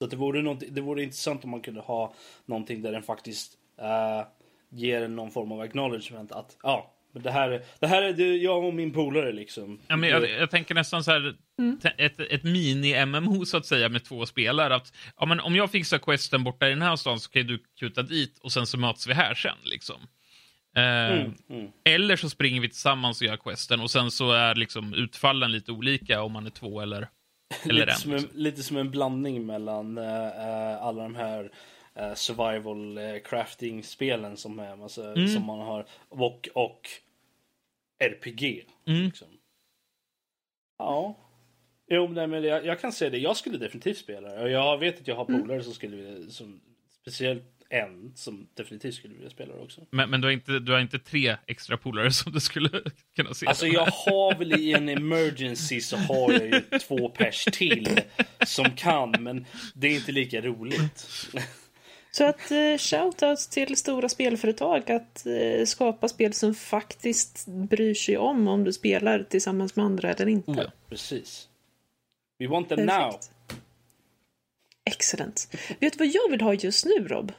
Speaker 2: Så det, vore något, det vore intressant om man kunde ha någonting där den faktiskt eh, ger en någon form av acknowledgement att ja, men det här, är- det här är det, jag och min polare liksom.
Speaker 3: Ja, men jag, jag tänker nästan så här, te- ett, ett mini-MMO så att säga med två spelare. Att, ja, men om jag fixar questen borta i den här stan så kan du kuta dit och sen så möts vi här sen. Liksom. Eh,
Speaker 2: Mm, mm.
Speaker 3: Eller så springer vi tillsammans och gör questen och sen så är liksom utfallen lite olika om man är två eller, [LAUGHS] eller
Speaker 2: lite,
Speaker 3: en.
Speaker 2: som en,
Speaker 3: liksom.
Speaker 2: lite som en blandning mellan eh, alla de här eh, survival eh, crafting spelen som, är, alltså,
Speaker 3: Mm.
Speaker 2: som man har och, och RPG.
Speaker 3: Mm.
Speaker 2: Liksom. Ja. Jo, nej, men jag, jag kan säga det. Jag skulle definitivt spela det. Jag vet att jag har
Speaker 3: Mm.
Speaker 2: polare som skulle vilja, som speciellt en som definitivt skulle vilja spela det också.
Speaker 3: Men, men du, har inte, du har inte tre extra polare som du skulle [LAUGHS] kunna se?
Speaker 2: Alltså jag har väl i en emergency så har jag ju två pers till som kan, men det är inte lika roligt.
Speaker 1: Så att eh, shoutouts till stora spelföretag att eh, skapa spel som faktiskt bryr sig om om du spelar tillsammans med andra eller inte.
Speaker 3: Ja.
Speaker 2: Precis. We want them now.
Speaker 1: Perfekt. Excellent. Vet du vad jag vill ha just nu, Rob?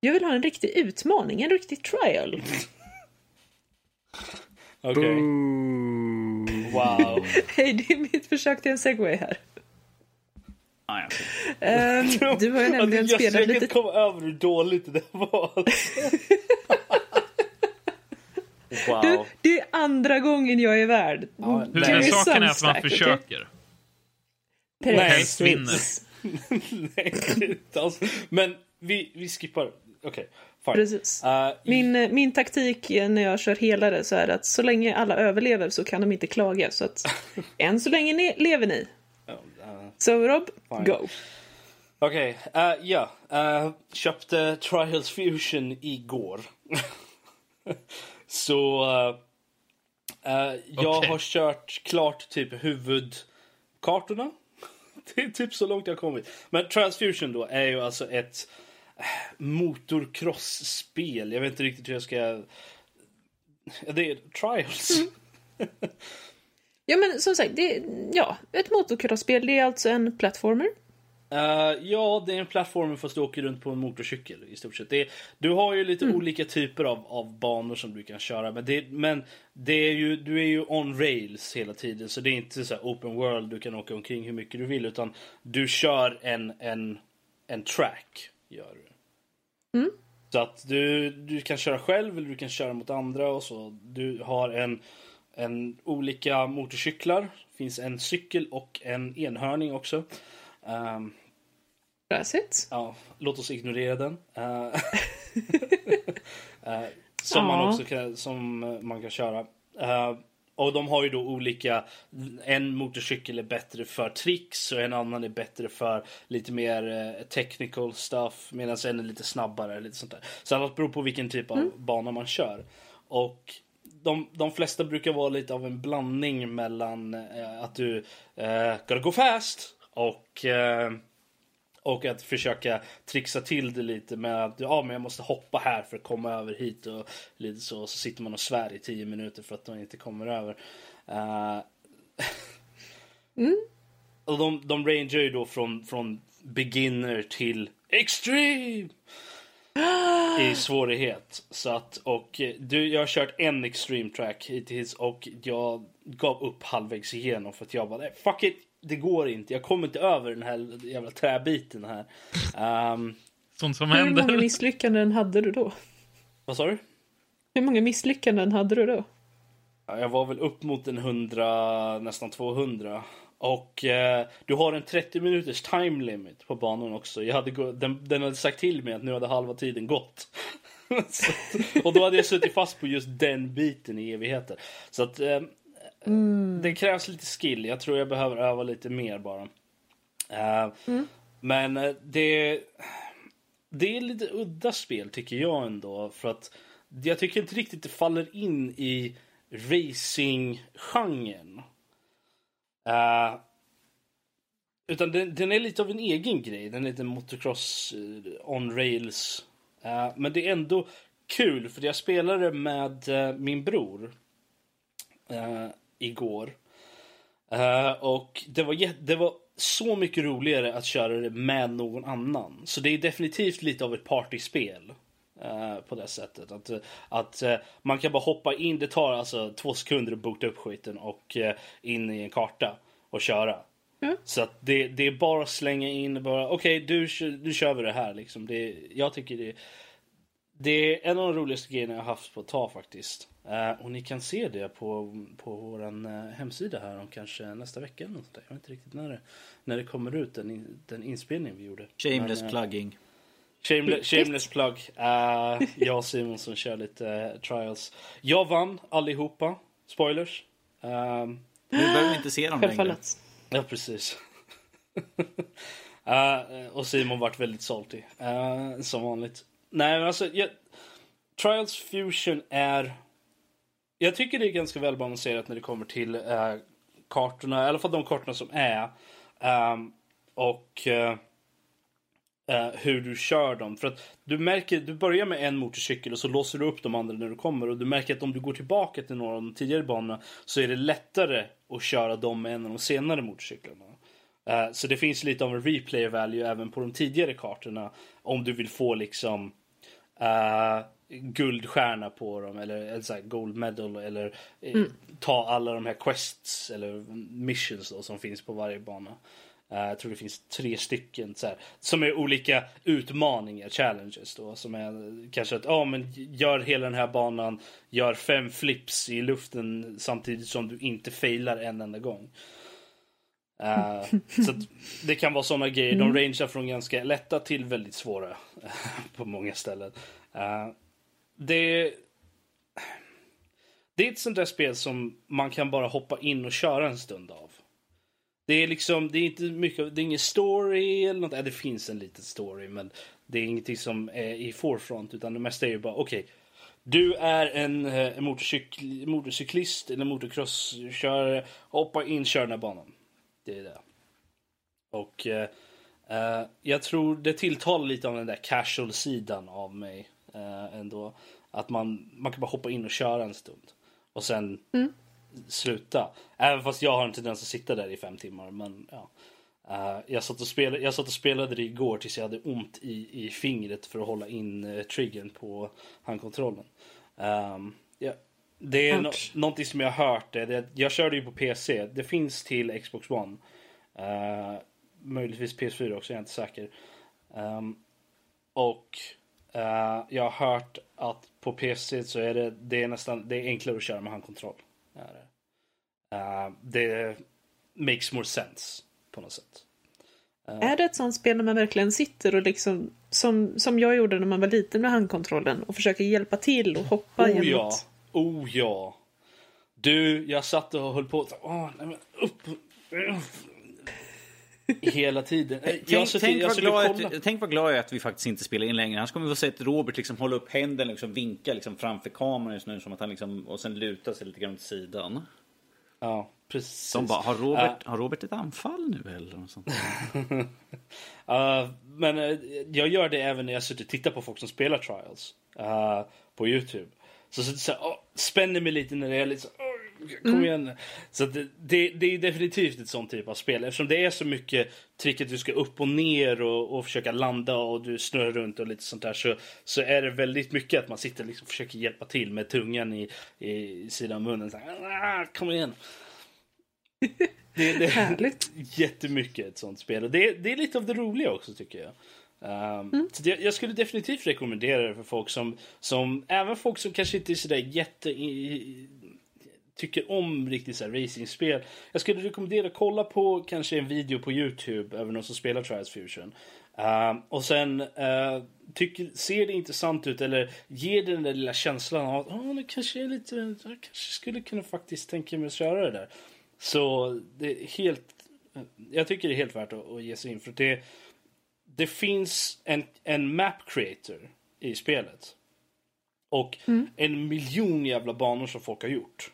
Speaker 1: Jag vill ha en riktig utmaning, en riktig trial. [LAUGHS]
Speaker 2: Okej. Wow. [LAUGHS]
Speaker 1: Hej, det är mitt försök till en segway här.
Speaker 4: Ah, ja.
Speaker 1: Ehm, [LAUGHS] du har ju nämligen
Speaker 2: jag,
Speaker 1: spelat
Speaker 2: jag
Speaker 1: lite...
Speaker 2: inte komma över hur dåligt det var. [LAUGHS]
Speaker 1: Du,
Speaker 2: wow.
Speaker 1: det är andra gången jag är värd.
Speaker 2: Ja,
Speaker 3: Hur,
Speaker 2: nej.
Speaker 3: men
Speaker 1: Give me
Speaker 3: saken
Speaker 1: some
Speaker 3: är att man försöker.
Speaker 2: Nej.
Speaker 3: Helst vinner.
Speaker 2: Nej, inte alls. Men vi, vi skippar. Okej, fine.
Speaker 1: Precis.
Speaker 2: Uh,
Speaker 1: Min, min taktik när jag kör helare så är att så länge alla överlever så kan de inte klaga. Så att [LAUGHS] än så länge ni, lever ni.
Speaker 2: Uh,
Speaker 1: Så Rob,
Speaker 2: Fine.
Speaker 1: go.
Speaker 2: Okej, eh, ja. eh, köpte Trials Fusion igår. [LAUGHS] Så eh, jag
Speaker 3: Okej.
Speaker 2: har kört klart typ huvudkartorna. [LAUGHS] Det är typ så långt jag kommit. Men Trials Fusion då är ju alltså ett motorcross-spel. Jag vet inte riktigt hur jag ska... Det är Trials. [LAUGHS]
Speaker 1: Ja men som sagt, det är, ja, ett motocross-spel. Det är alltså en platformer.
Speaker 2: Eh, ja, det är en plattform fast du åker runt på en motorcykel i stort sett. Det du har ju lite olika typer av, av banor som du kan köra. Men, det, men det är ju, du är ju on rails hela tiden. Så det är inte så här open world, du kan åka omkring hur mycket du vill. Utan du kör en, en, en track. Gör du. Så att du, du kan köra själv eller du kan köra mot andra. och så. Du har en, en olika motorcyklar. finns en cykel och en enhörning också. Ehm,
Speaker 1: Fräsigt.
Speaker 2: Ja, låt oss ignorera den. Eh, [LAUGHS] eh, som, man också kan, som man kan köra. Eh, och de har ju då olika, en motorcykel är bättre för tricks och en annan är bättre för lite mer technical stuff medan en är lite snabbare. Lite sånt där. Så allt beror på vilken typ av bana man kör. Och de, de flesta brukar vara lite av en blandning mellan eh, att du eh, gotta go fast och eh, och att försöka trixa till det lite med att ja, men jag måste hoppa här för att komma över hit och lite så. Så sitter man och svär i tio minuter för att de inte kommer över. Eh, [LAUGHS] och de, de rangear ju då från, från beginner till extreme i svårighet. Så att, och eh, du, jag har kört en extreme track hittills och jag gav upp halvvägs igenom för att jag bara, "Nej, fuck it, det går inte. Jag kommer inte över den här jävla träbiten här. Ehm,
Speaker 3: Sånt som
Speaker 1: Hur många
Speaker 3: händer.
Speaker 1: misslyckanden hade du då?
Speaker 2: vad sa du?
Speaker 1: Hur många misslyckanden hade du då?
Speaker 2: Ja, Jag var väl upp mot en 100, nästan 200. Och eh, du har en 30 minuters time limit på banan också. Jag hade gå- den, den hade sagt till mig att nu hade halva tiden gått. [LAUGHS] så, och då hade jag suttit fast på just den biten i evigheter. Så att eh, det krävs lite skill. Jag tror jag behöver öva lite mer bara. Eh, Men eh, det, det är lite udda spel tycker jag ändå. För att jag tycker inte riktigt det faller in i racing-genren. Uh, utan den, den är lite av en egen grej. Den är lite motocross eh, on rails. Uh, men det är ändå kul för jag spelade med uh, min bror igår. Och det var, det var så mycket roligare att köra det med någon annan. Så det är definitivt lite av ett partyspel eh, på det sättet. Att, att eh, man kan bara hoppa in, det tar alltså två sekunder att boota upp skiten och eh, in i en karta och köra.
Speaker 1: Mm.
Speaker 2: Så att det, det är bara att slänga in, bara okej du, kör- nu kör vi det här liksom. Det, jag tycker det, det är en av de roligaste grejerna jag har haft på ett tag faktiskt. Och ni kan se det på, på vår hemsida här om kanske nästa vecka eller något sånt där. Jag vet inte riktigt när det, när det kommer ut, den, in- den inspelning vi gjorde.
Speaker 4: Shameless
Speaker 2: Men,
Speaker 4: plugging.
Speaker 2: Shameless, shameless plug. Uh, jag och Simon som kör lite eh, trials. Jag vann allihopa. Spoilers. Ehm,
Speaker 4: Nu behöver vi inte se dem längre.
Speaker 2: Ja, precis. Uh, [LAUGHS] och Simon vart väldigt salty. Uh, som vanligt. Nej men alltså, jag, Trials Fusion är... Jag tycker det är ganska välbalanserat när det kommer till uh, kartorna, i alla fall de kartorna som är. Um, och uh, hur du kör dem. För att du märker, du börjar med en motorcykel och så låser du upp de andra när du kommer. Och du märker att om du går tillbaka till några av de tidigare banorna så är det lättare att köra dem med en av de senare motorcyklarna. Uh, så det finns lite av en replay value även på de tidigare kartorna. Om du vill få liksom uh, guldstjärna på dem eller, eller så gold medal eller mm. ta alla de här quests eller missions då, som finns på varje bana. Uh, jag tror det finns tre stycken så här, som är olika utmaningar, challenges då. Som är kanske att, ja oh, men gör hela den här banan, gör fem flips i luften samtidigt som du inte failar en enda gång. Uh, så det kan vara sådana grejer. De mm. rangear från ganska lätta till väldigt svåra [LAUGHS] på många ställen. Uh, det, det är ett sånt där spel som man kan bara hoppa in och köra en stund av. Det är liksom, det är inte mycket, det är ingen story eller något. Äh, det finns en liten story men det är ingenting som är i forefront utan det mesta är ju bara okej. Okay, du är en, eh, en motorcyklist eller motocrosskörare. Hoppa in, kör den här banan. Det är det. Och eh, eh, jag tror det tilltalar lite av den där casual-sidan av mig eh, ändå. Att man, man kan bara hoppa in och köra en stund. Och sen mm sluta. Även fast jag har en tendens att sitta där i fem timmar. Men ja. Uh, jag, satt och spelade, jag satt och spelade det igår tills jag hade ont i, i fingret för att hålla in uh, triggern på handkontrollen. Um, yeah. Det är no någonting som jag har hört. Det, det, jag körde ju på PC. Det finns till Xbox One. Uh, möjligtvis PS4 också, jag är inte säker. Um, och uh, jag har hört att på PC så är det, det är nästan det är enklare att köra med handkontroll. Uh, det makes more sense på något sätt.
Speaker 1: Är det ett sånt spel när man verkligen sitter och liksom som, som jag gjorde när man var liten med handkontrollen och försöker hjälpa till och hoppa
Speaker 2: oh,
Speaker 1: genom
Speaker 2: ja. Oh ja. Du, jag satt och höll på. Åh, nej, men upp. Hela tiden.
Speaker 4: tänk, tänk, vad glad att, tänk vad glad jag är att vi faktiskt inte spelar in längre. Annars kommer vi få se att Robert liksom hålla upp händerna och liksom vinka liksom framför kameran just nu. Som att han liksom, och sen luta sig lite grann åt sidan.
Speaker 2: Ja, precis.
Speaker 4: De bara, har Robert, uh, har Robert ett anfall nu eller? Något sånt [LAUGHS]
Speaker 2: uh, men uh, jag gör det även när jag sitter och tittar på folk som spelar Trials. Uh, på Youtube. Så, så, så oh, spänner mig lite när det är lite så, oh, kom mm. igen. Så det, det, det, är definitivt ett sånt typ av spel. Eftersom det är så mycket trick att du ska upp och ner och, och försöka landa och du snurrar runt och lite sånt där. Så, så är det väldigt mycket att man sitter liksom och försöker hjälpa till med tungan i, i sidan av munnen. Så här, ah, kom igen. [LAUGHS]
Speaker 1: Det, det är
Speaker 2: jättemycket ett sånt spel. Och det, det är lite av det roliga också tycker jag. Um, mm. så det, jag skulle definitivt rekommendera det för folk som, som även folk som kanske inte är sådär jätte tycker om riktigt så racingspel. Jag skulle rekommendera att kolla på kanske en video på Youtube över någon som spelar Trials Fusion. Uh, och sen uh, tycker, ser det intressant ut eller ger det den där lilla känslan av att oh, det kanske är lite, jag kanske skulle kunna faktiskt tänka mig att köra det där. Så det är helt, jag tycker det är helt värt att, att ge sig in för det det finns en, en map creator i spelet. Och mm. en miljon jävla banor som folk har gjort.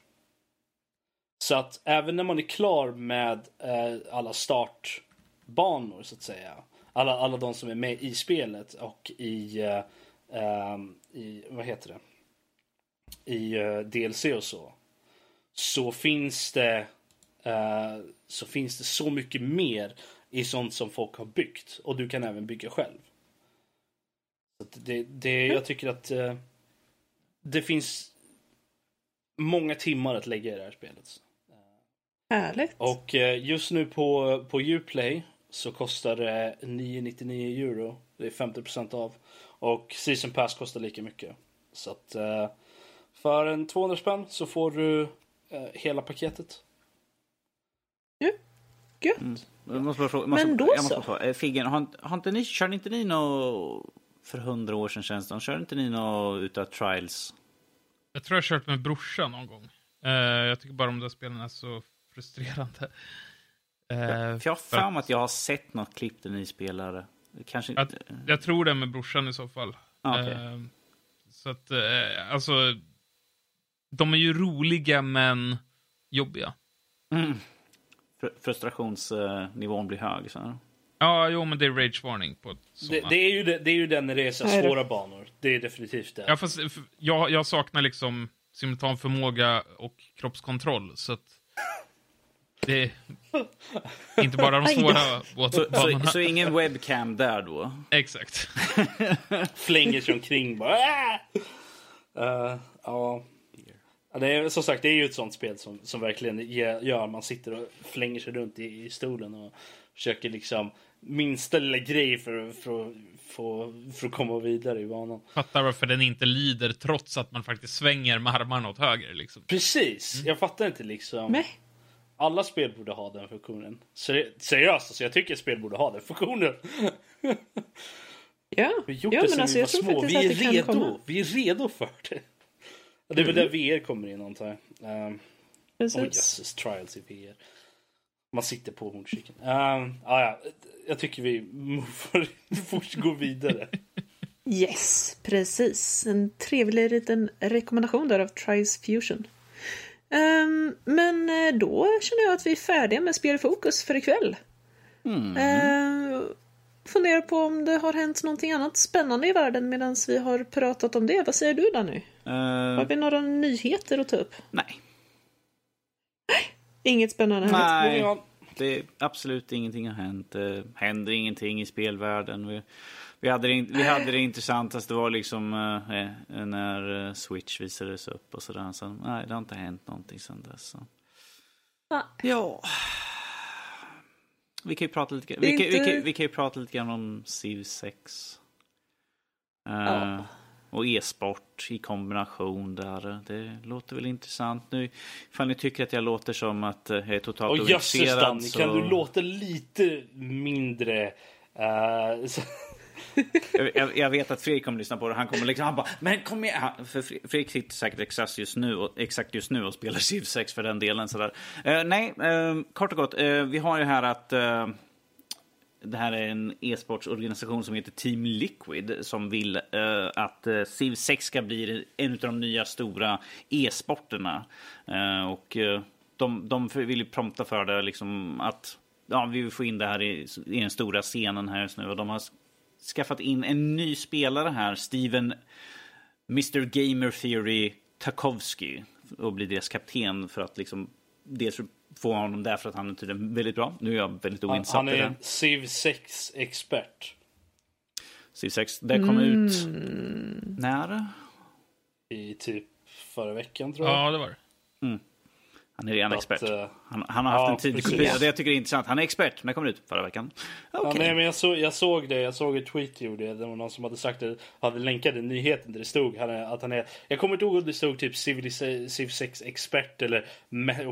Speaker 2: Så att även när man är klar med eh, alla startbanor så att säga. Alla, alla de som är med i spelet och i, eh, eh, i vad heter det? I eh, DLC och så. Så finns det eh, så finns det så mycket mer i sånt som folk har byggt. Och du kan även bygga själv. Så det, det, jag tycker att eh, det finns många timmar att lägga i det här spelet.
Speaker 1: Härligt.
Speaker 2: Och eh, just nu på, på Uplay så kostar det 9,99 euro. Det är 50% av. Och Season Pass kostar lika mycket. Så att eh, för en 200 spänn så får du eh, hela paketet.
Speaker 1: Ja, gött. Mm.
Speaker 4: Jag måste fråga, måste, Men då jag måste så. Figgen, har, har inte ni, körde inte ni något för hundra år sedan känns det Körde inte ni något utav Trials?
Speaker 3: Jag tror jag kört med brorsan någon gång. Jag tycker bara de där spelen är så frustrerande. Eh,
Speaker 4: För jag har
Speaker 3: för
Speaker 4: mig att jag har sett något klipp där ni spelar. Kanske
Speaker 3: att, jag tror det med brorsan i så fall.
Speaker 4: Ah, okej.
Speaker 3: Eh, så att, eh, alltså, de är ju roliga men jobbiga.
Speaker 4: Mm. Fr- Frustrationsnivån blir hög. Så.
Speaker 3: Ja, jo, men det är ragevarning på
Speaker 2: Det,
Speaker 3: såna.
Speaker 2: det, är ju det, det är ju den när det är så svåra banor. Det är definitivt det.
Speaker 3: Ja, fast jag, jag saknar liksom simultan förmåga och kroppskontroll, så att det är [LAUGHS] inte bara de svåra
Speaker 4: Så,
Speaker 3: båtbanorna.
Speaker 4: så, så ingen webcam där då?
Speaker 3: Exakt. [LAUGHS]
Speaker 2: Flänger sig omkring bara. Eh, ja. Ja, Det är, som sagt, det är ju ett sånt spel som, som verkligen ge- gör man sitter och flänger sig runt i, i stolen och försöker liksom minsta lilla grej för, för, för, för att komma vidare i banan.
Speaker 3: Fattar varför den inte lyder trots att man faktiskt svänger med armarna åt höger. Liksom.
Speaker 2: Precis, jag fattar inte liksom.
Speaker 1: Nej.
Speaker 2: Alla spel borde ha den funktionen. Seri- seriöst, alltså, jag tycker spel borde ha den funktionen.
Speaker 1: Ja,
Speaker 2: Vi gjort
Speaker 1: ja
Speaker 2: det
Speaker 1: men alltså
Speaker 2: vi var små. Vi är redo. Vi är redo för det. Och Det är väl där VR kommer in antar jag. Um,
Speaker 1: Precis.
Speaker 2: Oj jösses, trials i VR. Man sitter på motorcykeln. Um, ah, ja, jag tycker vi [LAUGHS] fort gå vidare.
Speaker 1: Yes, precis. En trevlig liten rekommendation där av Trice Fusion. Ehm, men eh, då känner jag att vi är färdiga med spelfokus för ikväll.
Speaker 4: Mm.
Speaker 1: Uh, funderar på om det har hänt någonting annat spännande i världen medan vi har pratat om det. Vad säger du Danny?
Speaker 4: Eh,
Speaker 1: Har vi några nyheter att ta upp?
Speaker 4: nej. [GASPS]
Speaker 1: Inget spännande här.
Speaker 4: Nej. Det är absolut ingenting har hänt. Det händer ingenting i spelvärlden. Vi, vi, hade, det, vi hade det intressantaste var liksom eh, när eh, Switch visades upp och sådär. Så, nej, det har inte hänt någonting sedan dess. Så.
Speaker 1: Ah.
Speaker 4: Ja. Vi kan ju prata lite, vi kan, vi
Speaker 1: inte-
Speaker 4: kan, vi kan ju prata lite grann om Civ 6. Eh,
Speaker 1: Ja.
Speaker 4: Och e-sport i kombination där. Det låter väl intressant nu. Ifall ni tycker att jag låter som att eh, jag är totalt ointresserad
Speaker 2: Danny,
Speaker 4: så...
Speaker 2: kan du låta lite mindre... eh, så-
Speaker 4: jag, jag, vet att Fredrik kommer lyssna på det. Han kommer liksom, han bara, men kom igen. För Fredrik sitter säkert exakt just nu, och, exakt just nu och spelar Civ 6 för den delen. Sådär. Uh, nej, uh, kort och gott. Uh, vi har ju här att uh, det här är en e-sportsorganisation som heter Team Liquid som vill att Civ 6 ska bli en av de nya stora e-sporterna. Och de, de vill ju prompta för det liksom att ja, vi vill få in det här i, i den stora scenen här just nu. Och de har skaffat in en ny spelare här, Steven Mr Gamer Theory Tarkovsky och bli deras kapten för att liksom dels få honom där för att han är tydligen väldigt bra. Nu är jag väldigt
Speaker 2: han,
Speaker 4: oinsatt
Speaker 2: han
Speaker 4: i
Speaker 2: är en Civ 6-expert.
Speaker 4: Civ 6, det kom ut
Speaker 1: Mm.
Speaker 4: när?
Speaker 2: I typ förra veckan tror jag.
Speaker 3: Ja, det var det.
Speaker 4: Han är redan
Speaker 2: Att,
Speaker 4: expert.
Speaker 2: eh,
Speaker 4: Han, han har haft
Speaker 2: ja,
Speaker 4: en tid
Speaker 2: precis.
Speaker 4: och det jag tycker är intressant. Han är expert, när kom det ut? Förra veckan?
Speaker 2: Ja,
Speaker 4: Okej.
Speaker 2: nej, men jag, så, jag såg det, jag såg ett tweet gjorde det. Var någon som hade sagt det, hade länkat den nyheten där det stod han är, att han är, jag kommer inte ihåg om det stod typ Civ 6 expert eller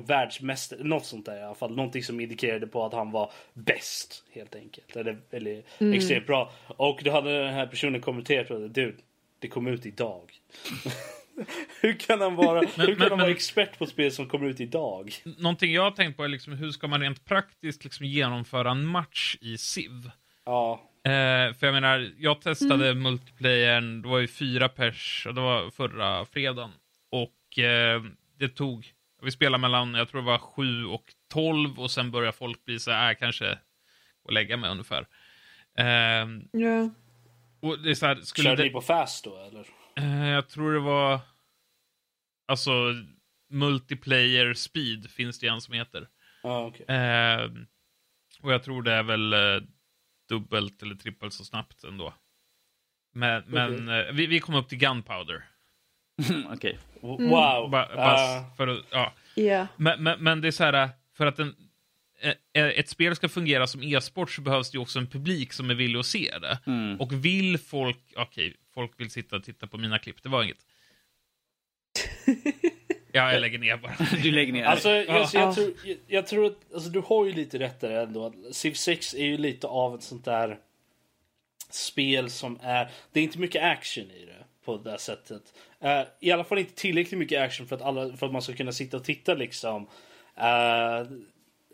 Speaker 2: världsmästare, något sånt där i alla fall. Någonting som indikerade på att han var bäst helt enkelt. Eller, eller extremt bra. Och då hade den här personen kommenterat och du, det kom ut idag. [LAUGHS] [LAUGHS] hur kan han vara, hur kan
Speaker 3: men-
Speaker 2: han
Speaker 3: men-
Speaker 2: vara expert på spel som kommer ut idag?
Speaker 3: Någonting jag har tänkt på är liksom, hur ska man rent praktiskt liksom genomföra en match i Civ?
Speaker 2: Ja,
Speaker 3: Eh, för jag menar, jag testade multiplayern, det var ju fyra pers, och det var förra fredagen. Och eh, det tog, vi spelade mellan, jag tror det var sju och tolv och sen började folk bli så här, äh, kanske gå och lägga mig ungefär. Eh,
Speaker 1: Ja.
Speaker 3: och det är så här, skulle
Speaker 2: körde
Speaker 3: det,
Speaker 2: ni på fast då eller?
Speaker 3: Eh, jag tror det var, alltså, multiplayer speed finns det en som heter.
Speaker 2: Ja, okej.
Speaker 3: Eh, och jag tror det är väl eh, dubbelt eller trippelt så snabbt ändå. Men, men eh, vi, vi kom upp till Gunpowder. [LAUGHS]
Speaker 4: Okej.
Speaker 2: Wow.
Speaker 3: Ba, bara
Speaker 2: Ah.
Speaker 3: för ja.
Speaker 1: Ja.
Speaker 3: men, men, men det är så här, för att en, eh, ett spel ska fungera som e-sport så behövs det ju också en publik som är villig att se det.
Speaker 4: Mm.
Speaker 3: Och vill folk, okej, folk vill sitta och titta på mina klipp, det var inget. [LAUGHS] Ja, jag lägger ner bara.
Speaker 4: Du lägger ner.
Speaker 2: Alltså, jag,
Speaker 3: Ja.
Speaker 2: jag, tror, jag, jag tror att alltså, du har ju lite rätt där ändå. Civ 6 är ju lite av ett sånt där spel som är... Det är inte mycket action i det på det här sättet. Eh, I alla fall inte tillräckligt mycket action för att, alla, för att man ska kunna sitta och titta liksom.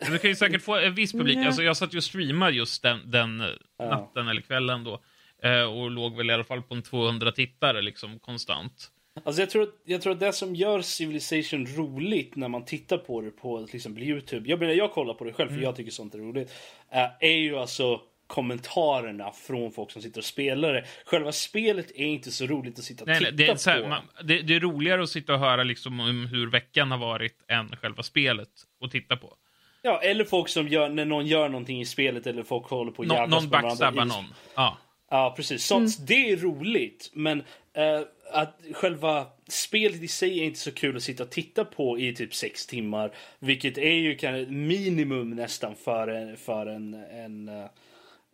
Speaker 3: Men du kan ju säkert få en viss publik. Alltså, jag satt ju och streamade just den, den natten eller kvällen då. Eh, och låg väl i alla fall på en 200 tittare liksom konstant.
Speaker 2: Alltså jag, tror, att- jag tror att det som gör Civilization roligt när man tittar på det på till exempel Youtube. Jag, menar, jag kollar på det själv för jag tycker sånt är roligt. eh, är ju alltså kommentarerna från folk som sitter och spelar det. Själva spelet är inte så roligt att sitta och
Speaker 3: Nej,
Speaker 2: titta
Speaker 3: nej, det, här,
Speaker 2: på.
Speaker 3: man, det, det är roligare att sitta och höra liksom om hur veckan har varit än själva spelet och titta på.
Speaker 2: Ja, eller folk som gör, när någon gör någonting i spelet eller folk håller på och
Speaker 3: Nå, någon backstabbar någon. Ja.
Speaker 2: Ja, precis. Sånt, Det är roligt. Men eh, att själva spelet i sig är inte så kul att sitta och titta på i typ sex timmar. Vilket är ju kan, minimum nästan för en, för en, en, eh,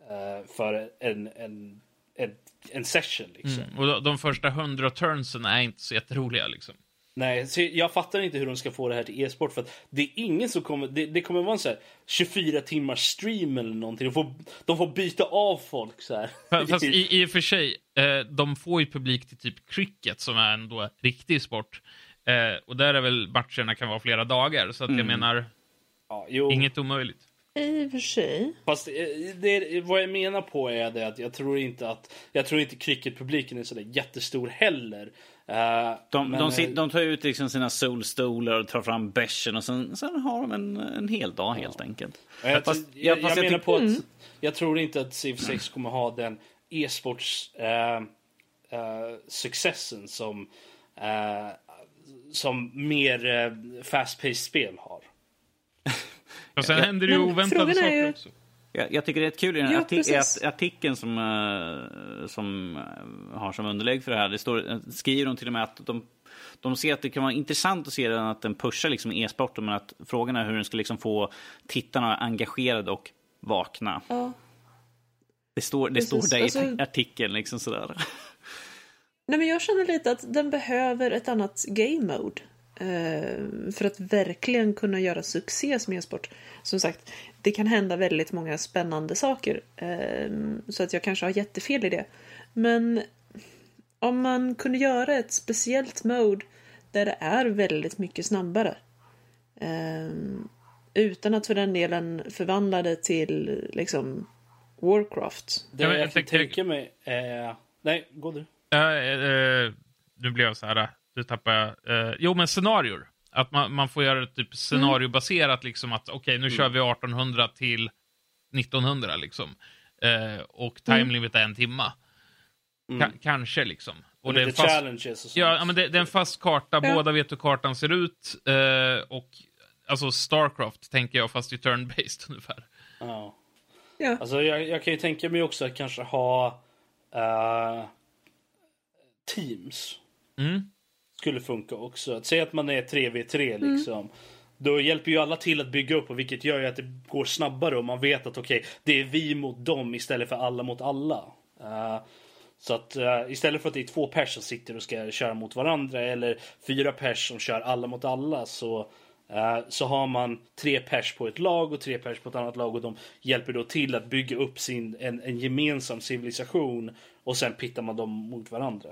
Speaker 2: eh, för en, en, en, en session. Liksom.
Speaker 3: Mm. Och de, de första hundra turnsen är inte så jätteroliga liksom.
Speaker 2: Nej, så jag fattar inte hur de ska få det här till e-sport. För att det är ingen som kommer... Det, det kommer vara en så här 24 timmars stream eller någonting. De får, de får byta av folk så här.
Speaker 3: Fa- Fast [LAUGHS] i, i och för sig, eh, de får ju publik till typ cricket som är en då riktig sport. Eh, och där är väl matcherna kan vara flera dagar. Så att jag menar,
Speaker 2: ja, jo.
Speaker 3: inget omöjligt.
Speaker 1: I och för sig.
Speaker 2: Fast eh, det, vad jag menar på är det att jag tror inte att jag tror inte cricketpubliken är sådär jättestor heller. Eh,
Speaker 4: De,
Speaker 2: men,
Speaker 4: de,
Speaker 2: eh,
Speaker 4: sit, de tar ut liksom sina solstolar och tar fram bärsen och sen, sen har de en, en hel dag helt enkelt.
Speaker 2: jag,
Speaker 4: Fast-
Speaker 2: jag,
Speaker 4: ja,
Speaker 2: jag,
Speaker 4: fast jag
Speaker 2: menar på att jag tror inte att Civ 6 kommer ha den e-sports eh, eh, successen som eh, som mer eh, fast-paced spel har. [LAUGHS]
Speaker 3: Och sen händer det ju oväntade saker
Speaker 1: ju-
Speaker 3: också.
Speaker 4: Jag, jag tycker det är kul i den
Speaker 1: Ja,
Speaker 4: arti
Speaker 1: precis.
Speaker 4: i artikeln som, eh, som eh, har som underlägg för det här. Det står, eh, skriver de till och med att de, de ser att det kan vara intressant att se den, att den pushar liksom e-sporten men att frågan är hur den ska liksom få tittarna engagerade och vakna.
Speaker 1: Ja.
Speaker 4: Det står, det står där i
Speaker 1: alltså-
Speaker 4: artikeln liksom sådär.
Speaker 1: Nej, men jag känner lite att den behöver ett annat game mode. för att verkligen kunna göra succé som e-sport. Som sagt, det kan hända väldigt många spännande saker. eh, så att jag kanske har jättefel i det. Men om man kunde göra ett speciellt mode där det är väldigt mycket snabbare. eh, utan att för den delen förvandla det till liksom Warcraft.
Speaker 2: Det
Speaker 3: Ja, men
Speaker 2: jag,
Speaker 3: jag
Speaker 2: kan
Speaker 3: tänker-
Speaker 2: tänka mig är... Nej, gå du.
Speaker 3: Ja, eh, nu blev jag så här, du tappar eh, Jo, men scenarior. Att man, man får göra det typ scenariobaserat, liksom att okej, nu kör vi 1800 till 1900 liksom. Eh, och time limit är en timma. Ka- kanske liksom. Och
Speaker 2: Och
Speaker 3: det är fast,
Speaker 2: challenges och sånt.
Speaker 3: ja, men det, det är en fast karta,
Speaker 1: Ja.
Speaker 3: båda vet hur kartan ser ut. Eh, och alltså Starcraft tänker jag, fast i turn-based [LAUGHS] ungefär.
Speaker 2: Ja.
Speaker 1: Ja.
Speaker 2: Alltså jag, jag kan ju tänka mig också att kanske ha eh, teams.
Speaker 3: Mm.
Speaker 2: Skulle funka också. Att säga att man är 3v3 liksom. Då hjälper ju alla till att bygga upp och vilket gör ju att det går snabbare och man vet att okej, det är vi mot dem istället för alla mot alla. Eh, så att eh, istället för att det är två pers som sitter och ska köra mot varandra eller fyra pers som kör alla mot alla så eh, så har man tre pers på ett lag och tre pers på ett annat lag och de hjälper då till att bygga upp sin, en, en gemensam civilisation och sen pittar man dem mot varandra.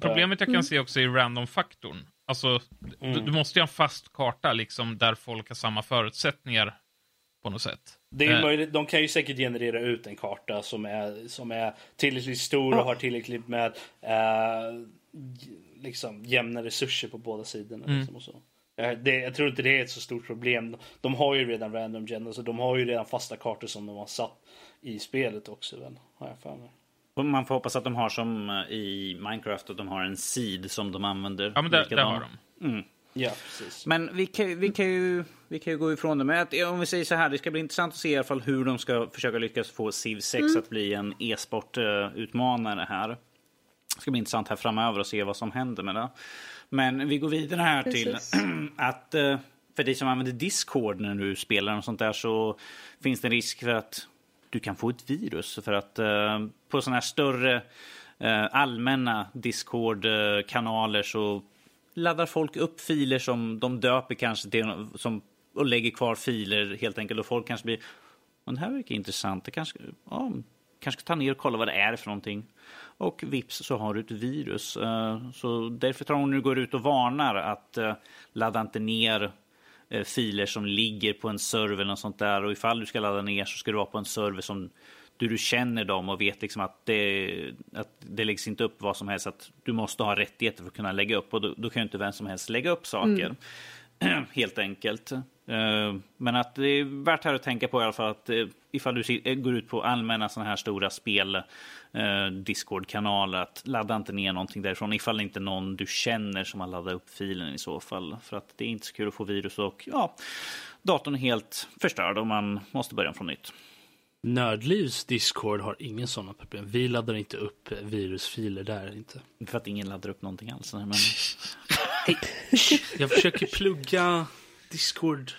Speaker 3: Problemet jag kan se också är random-faktorn. Alltså, du, du måste ju ha en fast karta liksom, där folk har samma förutsättningar på något sätt.
Speaker 2: Det är
Speaker 3: Eh.
Speaker 2: möjligt, de kan ju säkert generera ut en karta som är, som är tillräckligt stor och har tillräckligt med eh, liksom, jämna resurser på båda sidorna.
Speaker 3: Mm.
Speaker 2: Liksom, och så. Eh, Det, jag tror inte det är ett så stort problem. De har ju redan random gen, så de har ju redan fasta kartor som de har satt i spelet också. Väl, har jag för mig.
Speaker 4: Och man får hoppas att de har som eh, i Minecraft, att de har en seed som de använder.
Speaker 3: Ja, men där
Speaker 4: likadan.
Speaker 3: har de.
Speaker 2: Ja, precis.
Speaker 4: Men vi kan, ju- vi, kan ju, vi kan ju gå ifrån det. Men att, om vi säger så här, det ska bli intressant att se i alla fall hur de ska försöka lyckas få Civ 6 att bli en e-sport-utmanare här. Det ska bli intressant här framöver att se vad som händer med det. Men vi går vidare här
Speaker 1: Precis.
Speaker 4: till [CLEARS THROAT] att eh, för dig som använder Discord när du spelar och sånt där så finns det en risk för att du kan få ett virus. För att eh, på sådana här större eh, allmänna Discord-kanaler så laddar folk upp filer som de döper kanske till som, och lägger kvar filer helt enkelt. Och folk kanske blir, "Men det här verkar intressant, det kanske, ja, kanske ta ner och kolla vad det är för någonting. Och vips så har du ett virus. Eh, så därför tror hon nu går ut och varnar att eh, ladda inte ner filer som ligger på en server eller något sånt där. Och ifall du ska ladda ner så ska det vara på en server som du, du känner dem och vet liksom att det, att det läggs inte upp vad som helst. Att du måste ha rättigheter för att kunna lägga upp och då, då kan ju inte vem som helst lägga upp saker. Mm. [CLEARS THROAT] Helt enkelt. Eh, men att det är värt här att tänka på i alla fall att eh, ifall du eh, går ut på allmänna sådana här stora spel, Discord-kanaler, att ladda inte ner någonting därifrån ifall det inte är någon du känner som har laddat upp filen i så fall. För att det är inte så kul att få virus och ja, datorn är helt förstörd och man måste börja från nytt.
Speaker 2: Nördlivs Discord har ingen sådana problem. Vi laddar inte upp virusfiler där inte.
Speaker 4: För att ingen laddar upp någonting alls. Men... [LAUGHS]
Speaker 2: jag försöker plugga Discord.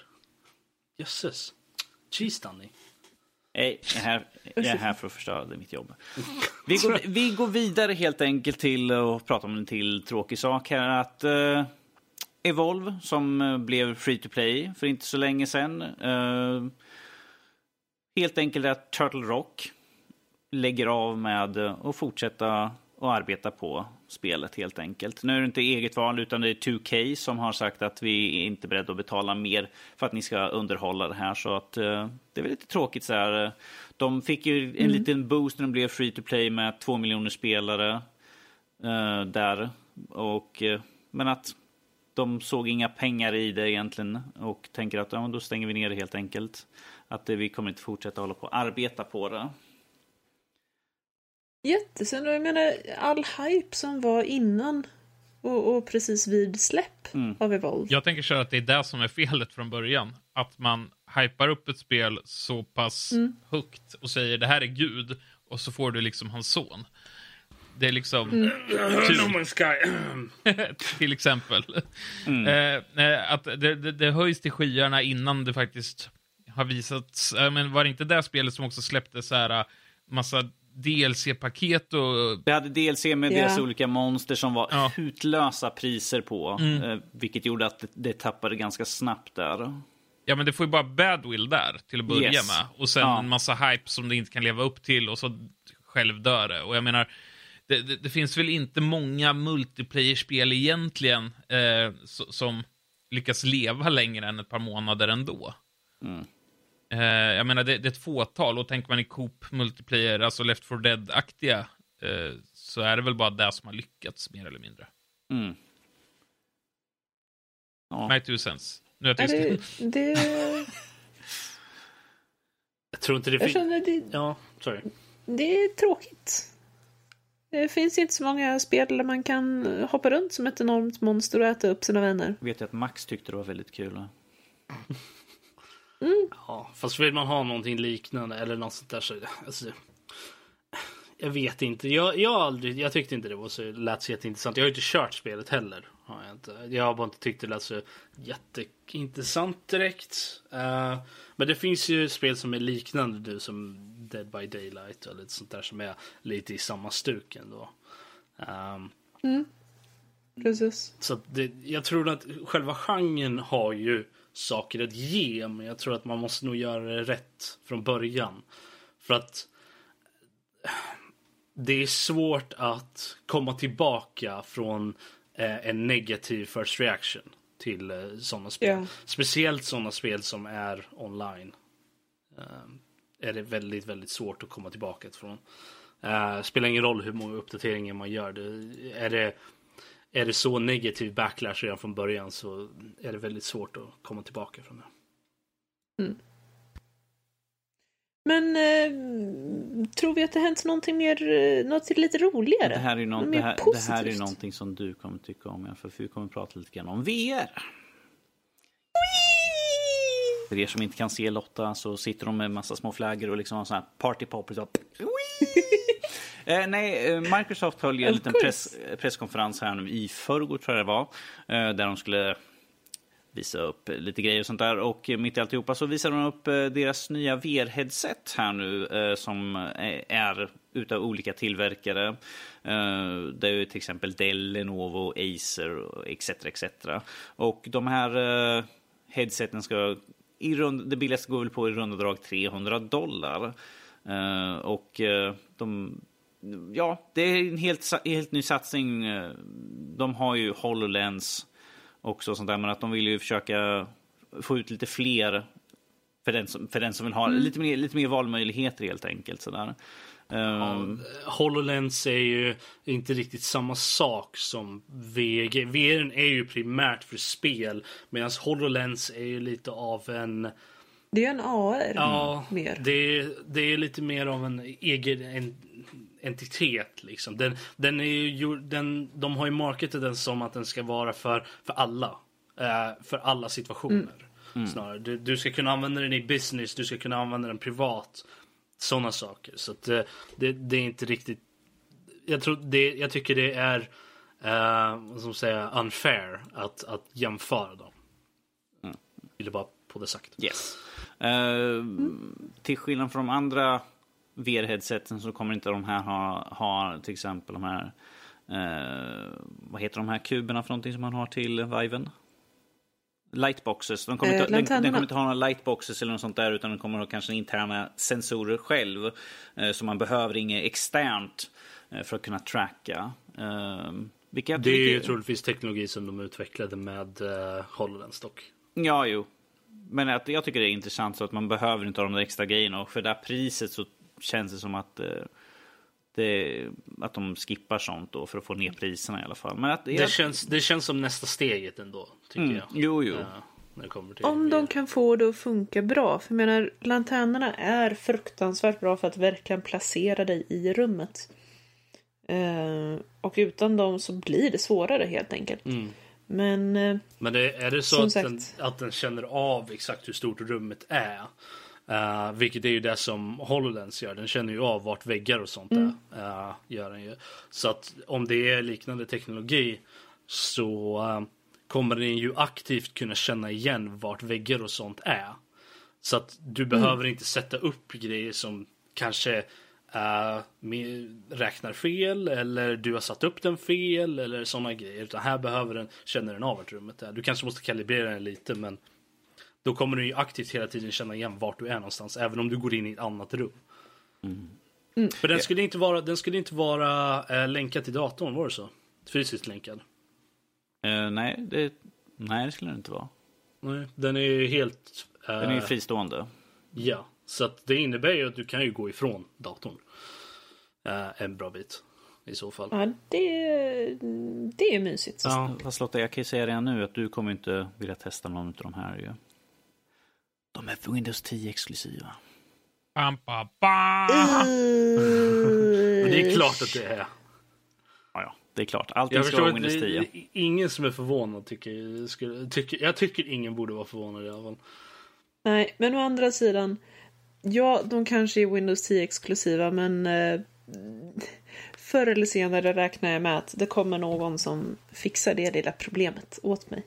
Speaker 2: Jösses. Cheese Danny.
Speaker 4: Nej, jag är, här, jag är här för att förstöra det mitt jobb. [LAUGHS] Vi går, vi går vidare helt enkelt till att prata om en till tråkig sak här. Att uh, Evolve, som uh, blev free to play för inte så länge sedan. Uh, helt enkelt att Turtle Rock lägger av med att fortsätta och arbeta på spelet helt enkelt. Nu är det inte eget val utan det är 2K som har sagt att vi är inte beredda att betala mer för att ni ska underhålla det här. Så att uh, det är väl lite tråkigt så här. De fick ju en mm. liten boost när de blev free to play med två miljoner spelare uh, där. Och, uh, men att de såg inga pengar i det egentligen och tänker att ja, då stänger vi ner det helt enkelt. Att vi kommer inte fortsätta hålla på och arbeta på det.
Speaker 1: Jättesynd. Jag menar, all hype som var innan och, och precis vid släpp mm. av Evolve.
Speaker 3: Jag tänker köra att det är det som är felet från början. Att man hypar upp ett spel så pass mm. högt och säger det här är Gud och så får du liksom hans son. Det är liksom... Mm. [CLEARS THROAT] [CLEARS THROAT] till exempel. Mm. Eh, eh, att det, det, det höjs till skyarna innan det faktiskt har visats. Eh, men var det inte det spelet som också släppte så här massa DLC-paket och...
Speaker 4: Vi hade DLC med yeah. deras olika monster som var ja. utlösa priser på. Mm. Eh, vilket gjorde att det, det, tappade ganska snabbt där.
Speaker 3: Ja, men det får ju bara badwill där till att börja yes. med. Och sen ja. en massa hype som det inte kan leva upp till och så själv dör det. Och jag menar, det, det, det finns väl inte många multiplayer-spel egentligen eh, som lyckas leva längre än ett par månader ändå. Mm. Eh, jag menar, det, det, är ett fåtal och tänker man i Coop multiplayer, alltså Left 4 Dead-aktiga, eh, så är det väl bara det som har lyckats mer eller mindre. Mm. Ja. My two cents. Nu är jag
Speaker 1: tyst. Det, [LAUGHS] det...
Speaker 2: jag tror inte det finns... Det... Ja, sorry.
Speaker 1: Det är tråkigt. Det finns inte så många spel där man kan hoppa runt som ett enormt monster och äta upp sina vänner.
Speaker 4: Jag vet jag att Max tyckte det var väldigt kul.
Speaker 2: Mm. Ja, fast vill man ha någonting liknande eller något sånt där så... Alltså, jag vet inte. Jag, jag, aldrig, jag tyckte inte det var så, lät så jätteintressant. Jag har inte kört spelet heller. Har jag, inte. jag har bara inte tyckt det lät så jätteintressant direkt. Uh, men det finns ju spel som är liknande du som Dead by Daylight och lite sånt där som är lite i samma stuk ändå. Um,
Speaker 1: mm. Precis.
Speaker 2: Så det, jag tror att själva genren har ju saker att ge. Men jag tror att man måste nog göra det rätt från början. För att det är svårt att komma tillbaka från eh, en negativ first reaction till eh, sådana spel. Yeah. Speciellt sådana spel som är online. Eh, är det väldigt, väldigt svårt att komma tillbaka från. Uh, spelar ingen roll hur många uppdateringar man gör. Det, är det är det så negativ backlash redan från början så är det väldigt svårt att komma tillbaka från det. Mm.
Speaker 1: Men eh, tror vi att det hänt någonting mer, eh, något lite roligare?
Speaker 4: Det här är, någon, det här, det här är någonting som du kommer tycka om, för vi kommer prata lite grann om VR. För er som inte kan se Lotta så sitter de med massa små flaggor och liksom har sån här party poppers. [LAUGHS] [LAUGHS] Eh, nej, eh, Microsoft höll ju en liten press, presskonferens här nu i förrgår tror jag det var. Eh, där de skulle visa upp lite grejer och sånt där. Och mitt i alltihopa så visade de upp eh, deras nya VR-headset här nu eh, som är utav olika tillverkare. Eh, det är till exempel Dell, Lenovo, Acer etc. etc. Och de här headseten ska i rund, det billigaste går väl på i runda drag 300 dollar. och de ja, det är en helt, helt ny satsning. De har ju HoloLens också sånt där, men att de vill ju försöka få ut lite fler för den som, för den som vill ha lite, mer, lite mer valmöjligheter helt enkelt. Sådär. Ehm,
Speaker 2: HoloLens är ju inte riktigt samma sak som VG. VR är ju primärt för spel medan HoloLens är ju lite av en...
Speaker 1: Det är en AR
Speaker 2: Ja,
Speaker 1: mer.
Speaker 2: det är, det är lite mer av en egen en, entitet. Liksom. Den, den är ju, den, de har ju marketat den som att den ska vara för, för alla. Eh, för alla situationer. Snarare. Du, du ska kunna använda den i business, du ska kunna använda den privat. Sådana saker. Så att, eh, det, det är inte riktigt... Jag, tror det, jag tycker det är eh, man säga, unfair att, att jämföra dem.
Speaker 4: Mm.
Speaker 2: Ville bara på det sagt.
Speaker 4: Yes. Eh, Till skillnad från de andra VR-headseten så kommer inte de här ha, ha till exempel de här eh, vad heter de här kuberna för någonting som man har till Viven? Lightboxes. De kommer,
Speaker 1: Eh,
Speaker 4: inte, den, den kommer inte ha några lightboxes eller något sånt där utan den kommer ha kanske interna sensorer själv. Eh, så man behöver inget externt eh, för att kunna tracka. Eh, vilket,
Speaker 2: Det är ju
Speaker 4: vilket-
Speaker 2: troligtvis teknologi som de utvecklade med uh, HoloLens dock.
Speaker 4: Ja, jo. Men att, jag tycker det är intressant så att man behöver inte ha de där extra grejerna. Och för det här priset så känns det som att, eh, det, att de skippar sånt då för att få ner priserna i alla fall. Men att,
Speaker 2: Det,
Speaker 4: jag,
Speaker 2: känns, det känns som nästa steget ändå, tycker
Speaker 4: Mm,
Speaker 2: jag.
Speaker 4: jo, jo.
Speaker 2: Ja,
Speaker 1: Om de kan få det att funka bra. För jag menar, lanternorna är fruktansvärt bra för att verkligen placera dig i rummet. Eh, och utan dem så blir det svårare helt enkelt.
Speaker 2: Mm.
Speaker 1: Men eh,
Speaker 2: Men det, är det så att den,
Speaker 1: sagt.
Speaker 2: att den känner av exakt hur stort rummet är? Uh, vilket är ju det som HoloLens gör. Den känner ju av vart väggar och sånt är. Uh, gör den ju. Så att om det är liknande teknologi så eh, kommer den ju aktivt kunna känna igen vart väggar och sånt är. Så att du behöver inte sätta upp grejer som kanske eh, med- räknar fel eller du har satt upp den fel eller sådana grejer. Utan här behöver den, känner den av vart rummet är. Du kanske måste kalibrera den lite men då kommer du ju aktivt hela tiden känna igen vart du är någonstans även om du går in i ett annat rum. För den skulle inte vara, den skulle inte vara eh, länkad till datorn, var det så? Fysiskt länkad.
Speaker 4: eh, nej, det, nej, det skulle det inte vara.
Speaker 2: Nej, den är ju helt... eh,
Speaker 4: Den är ju fristående.
Speaker 2: Ja, så att det innebär ju att du kan ju gå ifrån datorn. Eh, en bra bit i så fall.
Speaker 1: ja, det, det är mysigt.
Speaker 2: Ja.
Speaker 4: Fast Lotta, jag kan ju säga redan nu att du kommer inte vilja testa någon av de här ju. De är Windows 10 exklusiva.
Speaker 3: Bam, bam, bam. [LAUGHS]
Speaker 2: Men det är klart att det är.
Speaker 4: Ja, ja, det är klart. Allting
Speaker 2: Jag
Speaker 4: ska
Speaker 2: förstår
Speaker 4: vara Windows
Speaker 2: det,
Speaker 4: 10.
Speaker 2: det är ingen som är förvånad tycker, skulle, tycker Jag tycker ingen borde vara förvånad i alla fall.
Speaker 1: Nej, men å andra sidan. Ja, de kanske är Windows 10 exklusiva, men eh, förr eller senare räknar jag med att det kommer någon som fixar det lilla problemet åt mig.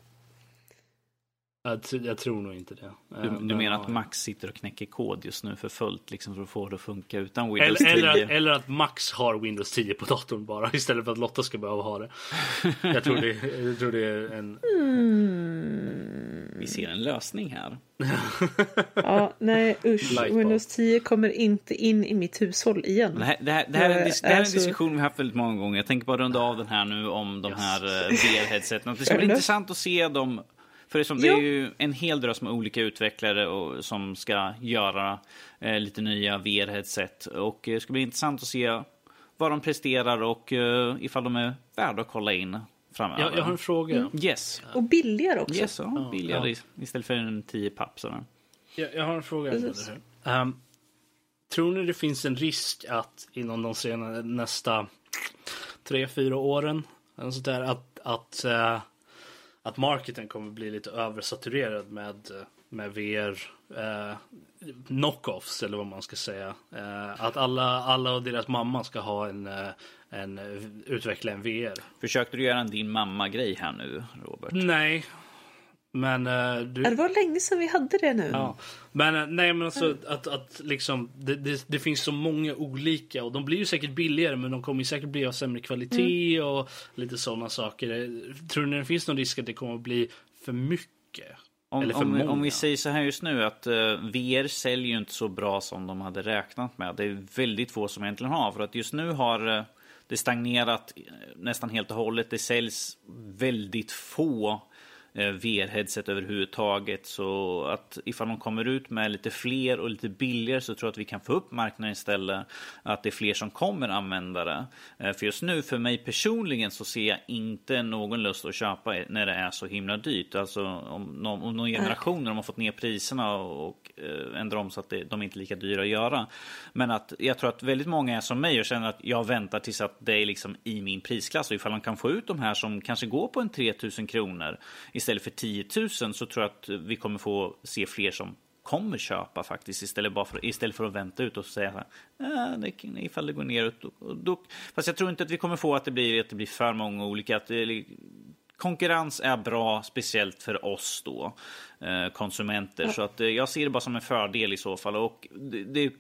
Speaker 2: Jag, t- jag tror nog inte det. Eh,
Speaker 4: Du, du
Speaker 2: men,
Speaker 4: menar att Max sitter och knäcker kod just nu för fullt liksom för att få det att funka utan Windows
Speaker 2: eller,
Speaker 4: 10?
Speaker 2: eller, eller att Max har Windows 10 på datorn bara [LAUGHS] istället för att Lotta ska behöva ha det. Jag tror det, jag tror det är en...
Speaker 4: Vi ser en lösning här. [LAUGHS]
Speaker 1: Ja, nej usch.
Speaker 2: Lightbulb.
Speaker 1: Windows 10 kommer inte in i mitt hushåll igen.
Speaker 4: Det här, det här, det här, är, en dis- det här är en diskussion vi haft väldigt många gånger. Jag tänker bara runda av den här nu om de
Speaker 2: Yes.
Speaker 4: här VR-headseten. Det ska bli intressant att se dem. För det är, som, det är ju en hel drös med olika utvecklare och, som ska göra eh, lite nya VR-headset. Och eh, det ska bli intressant att se vad de presterar och eh, ifall de är värda att kolla in framöver.
Speaker 2: Jag, jag har en fråga.
Speaker 4: Yes.
Speaker 1: Och billigare också.
Speaker 4: Yes, ja, billigare
Speaker 2: ja.
Speaker 4: istället för en 10 papp. Sådär.
Speaker 2: Jag, jag har en fråga. Ehm, tror ni det finns en risk att inom de senare, nästa tre, fyra åren där, att, att, eh, att marketen kommer bli lite översaturerad med, med VR eh, knockoffs eller vad man ska säga. Eh, att alla, alla och deras mamma ska ha en, eh, en utveckla en VR.
Speaker 4: Försökte du göra en din mamma-grej här nu, Robert?
Speaker 2: Nej, men eh, du...
Speaker 1: Det var länge sedan vi hade det nu.
Speaker 2: Ja. Men eh, nej men alltså att, att liksom det, det, det finns så många olika och de blir ju säkert billigare men de kommer ju säkert bli av sämre kvalitet och lite sådana saker. Eh, Tror ni det finns någon risk att det kommer att bli för mycket?
Speaker 4: Om,
Speaker 2: Eller för
Speaker 4: om,
Speaker 2: många?
Speaker 4: om vi säger så här just nu att uh, VR säljer ju inte så bra som de hade räknat med. Det är väldigt få som egentligen har. För att just nu har det stagnerat nästan helt och hållet. Det säljs väldigt få VR-headset överhuvudtaget. Så att ifall de kommer ut med lite fler och lite billigare så tror jag att vi kan få upp marknaden istället. Att det är fler som kommer använda det. Eh, för just nu, för mig personligen, så ser jag inte någon lust att köpa när det är så himla dyrt. Alltså om, någon, om någon generation de har fått ner priserna och eh, ändra om så att de inte är lika dyra att göra. Men att jag tror att väldigt många är som mig och känner att jag väntar tills att det är liksom i min prisklass. Och ifall man kan få ut de här som kanske går på en 3000 kronor istället för 10 000 så tror jag att vi kommer få se fler som kommer köpa faktiskt istället, bara för, istället för att vänta ut och säga äh, det, ifall det går neråt. Och, då, fast jag tror inte att vi kommer få att det blir, att det blir för många olika. Att det, konkurrens är bra, speciellt för oss då, eh, konsumenter. Ja. Så att, eh, jag ser det bara som en fördel i så fall. Och det, det,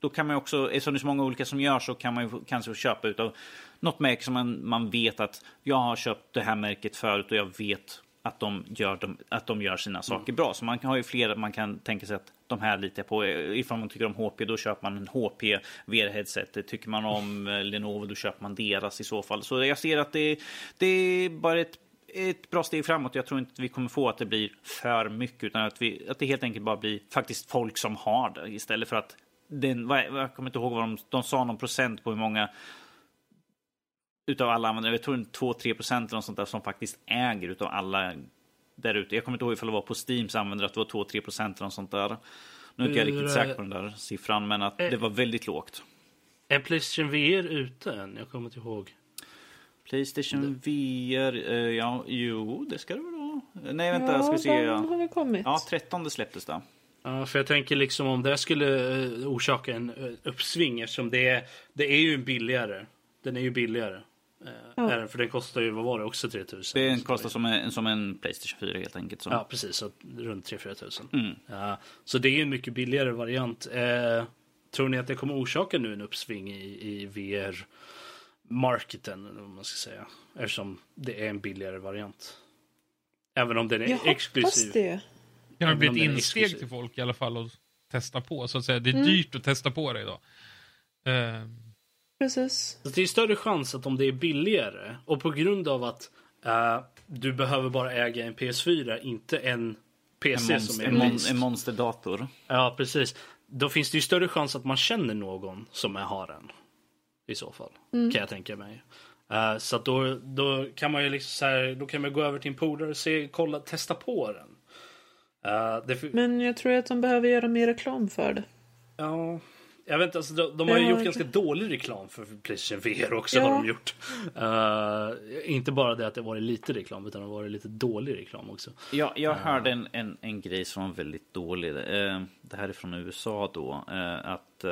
Speaker 4: då kan man också, eftersom det är så många olika som gör så kan man ju kanske köpa utav något märke som man, man vet att jag har köpt det här märket förut och jag vet att de gör, de, att de gör sina saker mm. bra. Så man har ju flera, man kan tänka sig att de här litar på. Ifall man tycker om HP då köper man en HP VR-headset. Tycker man om [LAUGHS] eh, Lenovo då köper man deras i så fall. Så jag ser att det, det är bara ett ett bra steg framåt. Jag tror inte vi kommer få att det blir för mycket utan att, vi, att det helt enkelt bara blir faktiskt folk som har det istället för att den, jag kommer inte ihåg vad de, de sa någon procent på hur många utav alla användare, jag tror 2-3 procent eller sånt där som faktiskt äger utav alla där ute. Jag kommer inte ihåg ifall det var på Steams användare att det var 2-3 procent eller sånt där. Nu är inte jag riktigt säker på den där siffran, men att det var väldigt lågt.
Speaker 2: Är Playstation VR ute än? Jag kommer inte ihåg.
Speaker 4: Playstation VR, uh, ja, jo, det ska det väl vara. Nej, vänta, ja, jag ska se. Ja,
Speaker 1: har vi kommit.
Speaker 4: Ja, 13 släpptes det.
Speaker 2: Ja, för jag tänker liksom om det skulle eh, orsaka en eh, uppsving eftersom det är, det är ju en billigare. Den är ju billigare. Ja. För den kostar ju, vad var det, också 3000?
Speaker 4: Den kostar som en, som en Playstation 4 helt enkelt. Så.
Speaker 2: Ja, precis. Så runt 3-4 tusen. Mm. Ja, så det är en mycket billigare variant. Eh, tror ni att det kommer orsaka nu en uppsving i, i VR? marketen, om man ska säga. Eftersom det är en billigare variant. Även om den är jag exklusiv.
Speaker 1: det.
Speaker 3: Det har blivit insteg till folk i alla fall att testa på. Så att säga. Det är mm. dyrt att testa på det idag. Uh.
Speaker 1: Precis.
Speaker 2: Så det är större chans att om det är billigare och på grund av att uh, du behöver bara äga en PS4, inte en PC
Speaker 4: en
Speaker 2: som
Speaker 4: är en, mon en monsterdator.
Speaker 2: Ja, precis. Då finns det ju större chans att man känner någon som är har en i så fall. Mm. Kan jag tänka mig. Uh, så då, då kan man ju liksom så här, då kan man gå över till en polare och se, kolla, testa på den.
Speaker 1: Uh, det Men jag tror att de behöver göra mer reklam för det.
Speaker 2: Ja, jag vet inte, alltså, de, de har ju gjort ganska dålig reklam för Playstation VR också. Ja. har de gjort. Uh, inte bara det att det varit lite reklam utan det har varit lite dålig reklam också.
Speaker 4: Ja, jag hörde en, en, en grej som var väldigt dålig. det här är från USA då. att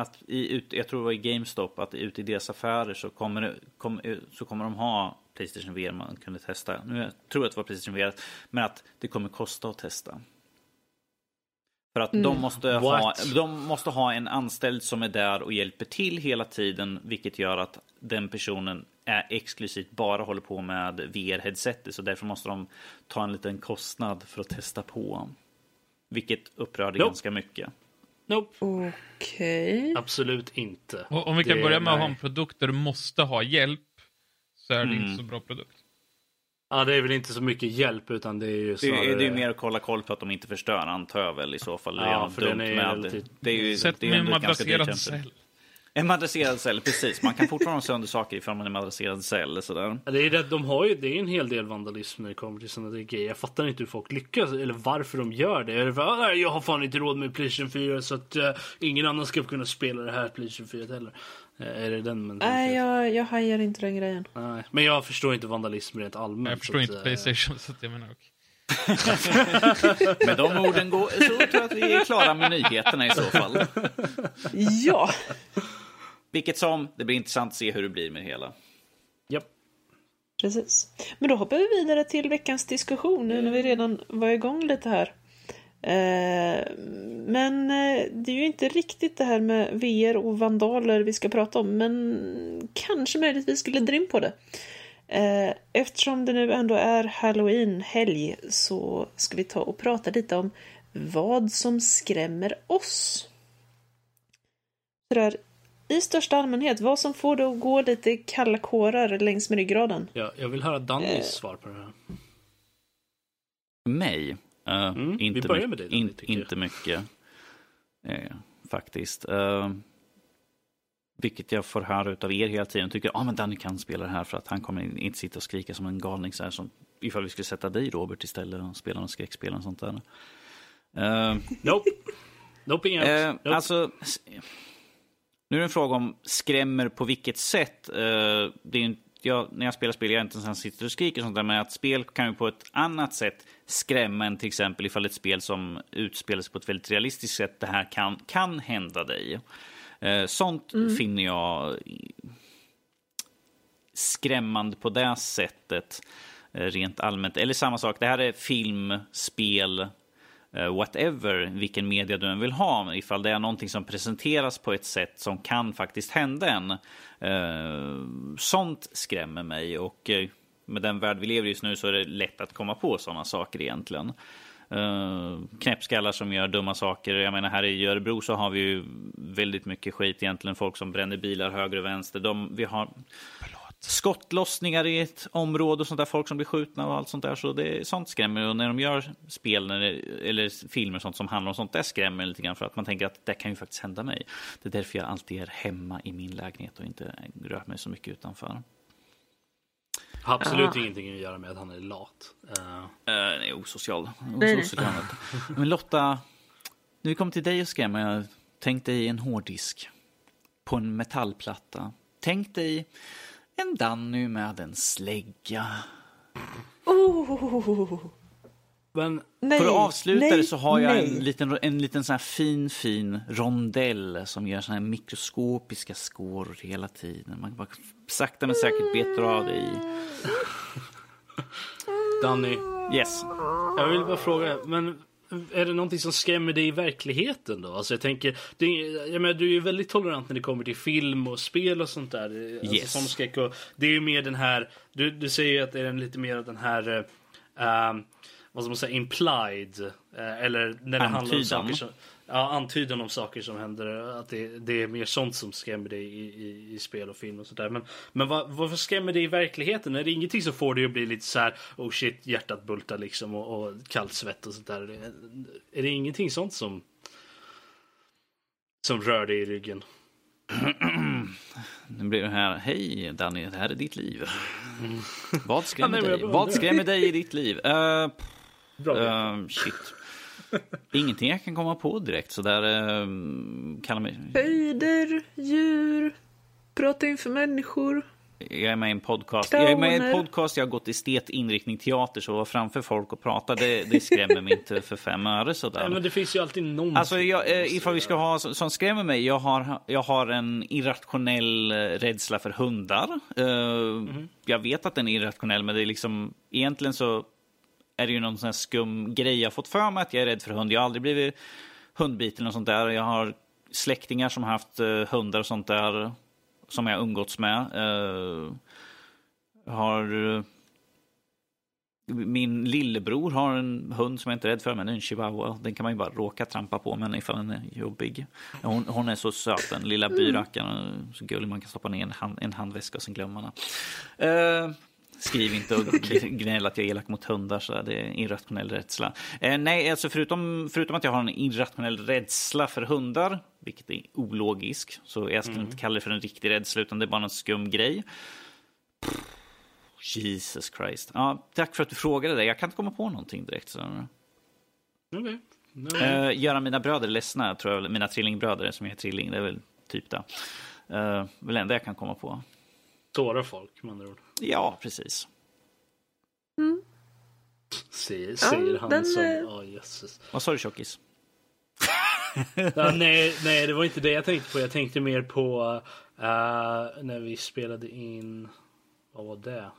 Speaker 4: att i, jag tror det var i GameStop, att ute i deras affärer så kommer, kom, så kommer de ha Playstation VR man kunde testa. Nu jag tror jag att det var Playstation VR, men att det kommer kosta att testa. För att mm. de, måste ha, de måste ha en anställd som är där och hjälper till hela tiden, vilket gör att den personen är exklusivt bara håller på med VR-headsetet. Så därför måste de ta en liten kostnad för att testa på. Vilket upprörde nope. ganska mycket.
Speaker 2: Nope.
Speaker 1: Okej. Okay.
Speaker 2: Absolut inte.
Speaker 3: Och om vi kan det, börja med nej. att ha en produkt där du måste ha hjälp så är det mm. inte så bra produkt.
Speaker 2: Ja, det är väl inte så mycket hjälp utan det är ju
Speaker 4: snarare... Det är, det är mer att kolla koll på att de inte förstör antar jag väl i så fall. Ja, för den är med. Det är ju,
Speaker 3: Sätt
Speaker 4: det är
Speaker 3: med en madrasserad cell.
Speaker 4: En madrasserad cell, precis. Man kan fortfarande ha sönder saker ifall man är madrasserad cell. Sådär.
Speaker 2: Det, är det, de har ju, det är en hel del vandalism när det kommer till sådana grejer. Jag fattar inte hur folk lyckas eller varför de gör det. Är för, ah, jag har fan inte råd med Playstation 4 så att uh, ingen annan ska kunna spela det här Playstation 4 heller. Uh, är det den
Speaker 1: Nej, jag, jag hajar inte den grejen.
Speaker 2: Nej, men jag förstår inte vandalism rent allmänt.
Speaker 3: Jag förstår inte att, Playstation så att jag menar okay. [LAUGHS]
Speaker 4: med de orden går, så tror jag att vi är klara med nyheterna i så fall.
Speaker 1: Ja.
Speaker 4: Vilket som, det blir intressant att se hur det blir med det hela.
Speaker 2: Japp.
Speaker 1: Precis. Men då hoppar vi vidare till veckans diskussion nu när vi redan var igång lite här. Eh, men eh, det är ju inte riktigt det här med VR och vandaler vi ska prata om, men kanske möjligtvis skulle dra in på det. Eh, eftersom det nu ändå är halloween-helg så ska vi ta och prata lite om vad som skrämmer oss. Sådär i största allmänhet, vad som får dig att gå lite kalla kårar längs med ryggraden?
Speaker 2: Ja, jag vill höra Dannys svar på det här.
Speaker 4: Mig? Uh,
Speaker 2: Mm, vi
Speaker 4: inte,
Speaker 2: börjar
Speaker 4: my-
Speaker 2: med dig, Danny,
Speaker 4: in,
Speaker 2: jag.
Speaker 4: inte mycket. Eh, faktiskt. Uh, vilket jag får höra av er hela tiden. Tycker ah, men Danny kan spela det här för att han kommer inte sitta och skrika som en galning. Så här, som, ifall vi skulle sätta dig Robert istället och spela något skräckspel och sånt där. Eh,
Speaker 2: Nope. Nope, inga
Speaker 4: Eh,
Speaker 2: nope.
Speaker 4: Alltså, nu är det en fråga om skrämmer på vilket sätt. Eh, det är inte, jag, när jag spelar spel, jag är inte en som sitter och skriker och sånt där, men att spel kan ju på ett annat sätt skrämma än till exempel ifall ett spel som utspelar sig på ett väldigt realistiskt sätt, det här kan, kan hända dig. Eh, sånt finner jag skrämmande på det sättet eh, rent allmänt. Eller samma sak, det här är film, spel, Eh, whatever, vilken media du än vill ha. Ifall det är någonting som presenteras på ett sätt som kan faktiskt hända en. Eh, sånt skrämmer mig och eh, med den värld vi lever i just nu så är det lätt att komma på sådana saker egentligen. Uh, knäppskallar som gör dumma saker. Jag menar här i Örebro så har vi ju väldigt mycket skit egentligen. Folk som bränner bilar höger och vänster. De, vi har skottlossningar i ett område och sånt där. Folk som blir skjutna och allt sånt där. Så det, sånt skrämmer. Och när de gör spel när det, eller filmer och sånt som handlar om sånt, det skrämmer lite grann. För att man tänker att det kan ju faktiskt hända mig. Det är därför jag alltid är hemma i min lägenhet och inte rör mig så mycket utanför.
Speaker 2: Har absolut ingenting att göra med att han är lat. Eh,
Speaker 4: Uh, nej, osocial. osocial. Men Lotta, när vi kommer till dig och skrämmer, tänk dig en hårddisk på en metallplatta. Tänk dig en Danny med en slägga.
Speaker 1: Oh,
Speaker 2: men
Speaker 1: nej,
Speaker 4: För att avsluta
Speaker 1: nej,
Speaker 4: det så har jag
Speaker 1: nej.
Speaker 4: en liten, en liten sån här fin, fin rondell som gör såna här mikroskopiska skåror hela tiden. Man bara sakta men säkert betar av det i. [LAUGHS]
Speaker 2: Danny,
Speaker 4: Yes.
Speaker 2: jag vill bara fråga, men är det någonting som skrämmer dig i verkligheten då? Alltså jag tänker, det, jag menar, du är ju väldigt tolerant när det kommer till film och spel och sånt där. Alltså
Speaker 4: Yes.
Speaker 2: som skräck och det är ju mer den här, du, du säger ju att det är lite mer av den här, eh, ehm, vad ska man säga, implied. eh, eller när det handlar om
Speaker 4: Antydan.
Speaker 2: saker som, ja, antydan om saker som händer. Att det, det är mer sånt som skrämmer dig i, i, i spel och film och sådär. Men, men vad, varför skrämmer det i verkligheten? Är det ingenting som får dig att bli lite så här, oh shit, hjärtat bultar liksom och, och kallt svett och sånt där? Är det, är det ingenting sånt som som rör dig i ryggen?
Speaker 4: Nu blir det här, hej Danny, det här är ditt liv. Vad [LAUGHS]
Speaker 2: Ja,
Speaker 4: skrämmer
Speaker 2: nej, men jag
Speaker 4: dig? Vad skrämmer dig i ditt liv? Uh, uh, shit. [LAUGHS] Ingenting jag kan komma på direkt sådär. Kalla mig.
Speaker 1: Höjder, djur, prata inför människor.
Speaker 4: Jag är med i en podcast. Jag är med i en
Speaker 1: Clowner.
Speaker 4: podcast, jag har gått estet inriktning teater, så att vara framför folk och prata, det, det skrämmer mig inte för fem öre sådär.
Speaker 2: Nej, men det finns ju alltid någonting.
Speaker 4: Alltså, jag, eh, ifall vi ska ha som som skrämmer mig. Jag har, jag har en irrationell eh, rädsla för hundar. Eh, Jag vet att den är irrationell, men det är liksom egentligen så är det ju någon sån här skum grej jag fått för mig att jag är rädd för hund. Jag har aldrig blivit hundbiten och sånt där. Jag har släktingar som har haft eh, hundar och sånt där som jag umgåtts med. Eh, har eh, min lillebror har en hund som jag inte är rädd för, men en chihuahua. Den kan man ju bara råka trampa på, men ifall den är jobbig. Hon, hon är så söt, den lilla byrackaren. Så gullig man kan stoppa ner en, hand, en handväska och sen glömma den. Eh, skriv inte och gnäll att jag är elak mot hundar, så det är irrationell rädsla. Eh, nej, alltså förutom, förutom att jag har en irrationell rädsla för hundar, vilket är ologisk, så jag skulle inte kalla det för en riktig rädsla, utan det är bara en skum grej. Jesus Christ. Ja, tack för att du frågade det. Jag kan inte komma på någonting direkt. Så.
Speaker 2: Okej. Nej.
Speaker 4: Eh, göra mina bröder ledsna, tror jag. Mina trillingbröder som är trilling. Det är väl typ det. Uh, väl enda jag kan komma på.
Speaker 2: Såra folk med andra ord.
Speaker 4: Ja, precis.
Speaker 2: Säger, säger han
Speaker 1: den,
Speaker 2: som...
Speaker 1: eh,
Speaker 2: Ja, jösses.
Speaker 4: Vad sa du, tjockis?
Speaker 2: Ja, nej, nej, det var inte det jag tänkte på. Jag tänkte mer på eh, när vi spelade in... Vad var det?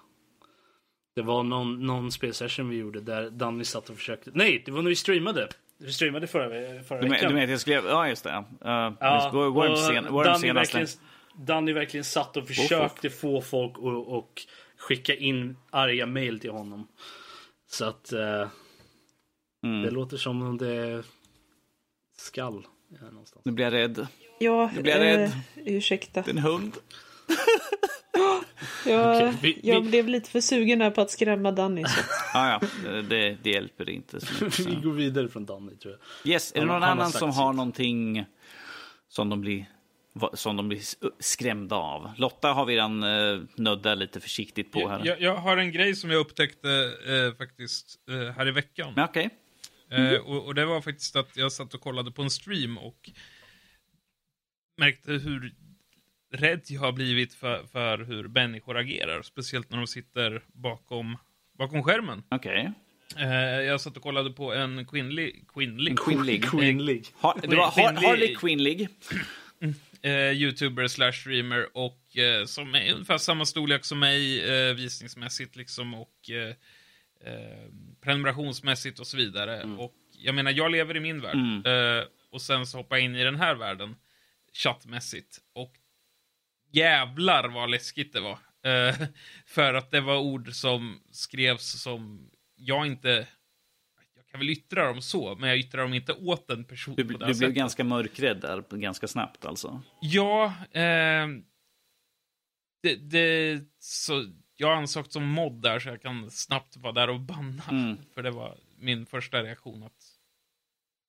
Speaker 2: Det var någon, någon spelsession vi gjorde där Danny satt och försökte... Nej, det var när vi streamade. Vi streamade förra, förra
Speaker 4: Du, men,
Speaker 2: veckan.
Speaker 4: du menar att jag skrev... Ja, just det. Uh,
Speaker 2: Ja,
Speaker 4: Worm,
Speaker 2: och
Speaker 4: sen, Worm
Speaker 2: verkligen, Danny verkligen satt och försökte få folk att och skicka in arga mail till honom. Så att eh,
Speaker 4: Mm.
Speaker 2: det låter som om det skall Ja, någonstans.
Speaker 4: Nu blir jag rädd.
Speaker 1: Ja,
Speaker 4: Nu blir jag rädd.
Speaker 1: eh, ursäkta.
Speaker 4: En hund. [LAUGHS]
Speaker 1: Jag,
Speaker 2: Okej, vi-
Speaker 1: jag
Speaker 2: vi-
Speaker 1: blev lite för sugen där på att skrämma Danny. Så.
Speaker 4: Ah, [LAUGHS] ja, det, det hjälper inte. Så mycket. [LAUGHS]
Speaker 2: Vi går vidare från Danny tror jag.
Speaker 4: Yes, är det någon annan som har någonting som de blir som de blir skrämda av. Lotta har vi redan uh, nuddat lite försiktigt på här.
Speaker 3: Jag, jag har en grej som jag upptäckte eh, faktiskt eh, här i veckan.
Speaker 4: Okej.
Speaker 3: Eh, och, och det var faktiskt att jag satt och kollade på en stream och märkte hur rädd jag har blivit för, för hur människor agerar. Speciellt när de sitter bakom, bakom skärmen.
Speaker 4: Okej.
Speaker 3: Eh, jag satt och kollade på en kvinnlig, kvinnlig
Speaker 4: En kvinnlig.
Speaker 2: Kvinnlig.
Speaker 4: Har, det var Harley Quinlig.
Speaker 3: Eh, youtuber slash streamer och eh, som är ungefär samma storlek som mig eh, visningsmässigt liksom och eh, eh, prenumerationsmässigt och så vidare. Och jag menar, jag lever i min värld
Speaker 4: Mm.
Speaker 3: eh, och sen så hoppar jag in i den här världen chattmässigt och jävlar vad läskigt det var. [LAUGHS] För att det var ord som skrevs som jag inte kan väl yttra dem så, men jag yttrar dem inte åt en person
Speaker 4: Du,
Speaker 3: på
Speaker 4: du
Speaker 3: det
Speaker 4: blev ganska mörkrädd där ganska snabbt alltså.
Speaker 3: Ja, eh, det, det, så jag ansökt som mod där så jag kan snabbt vara där och banna.
Speaker 4: Mm. [LAUGHS]
Speaker 3: För det var min första reaktion att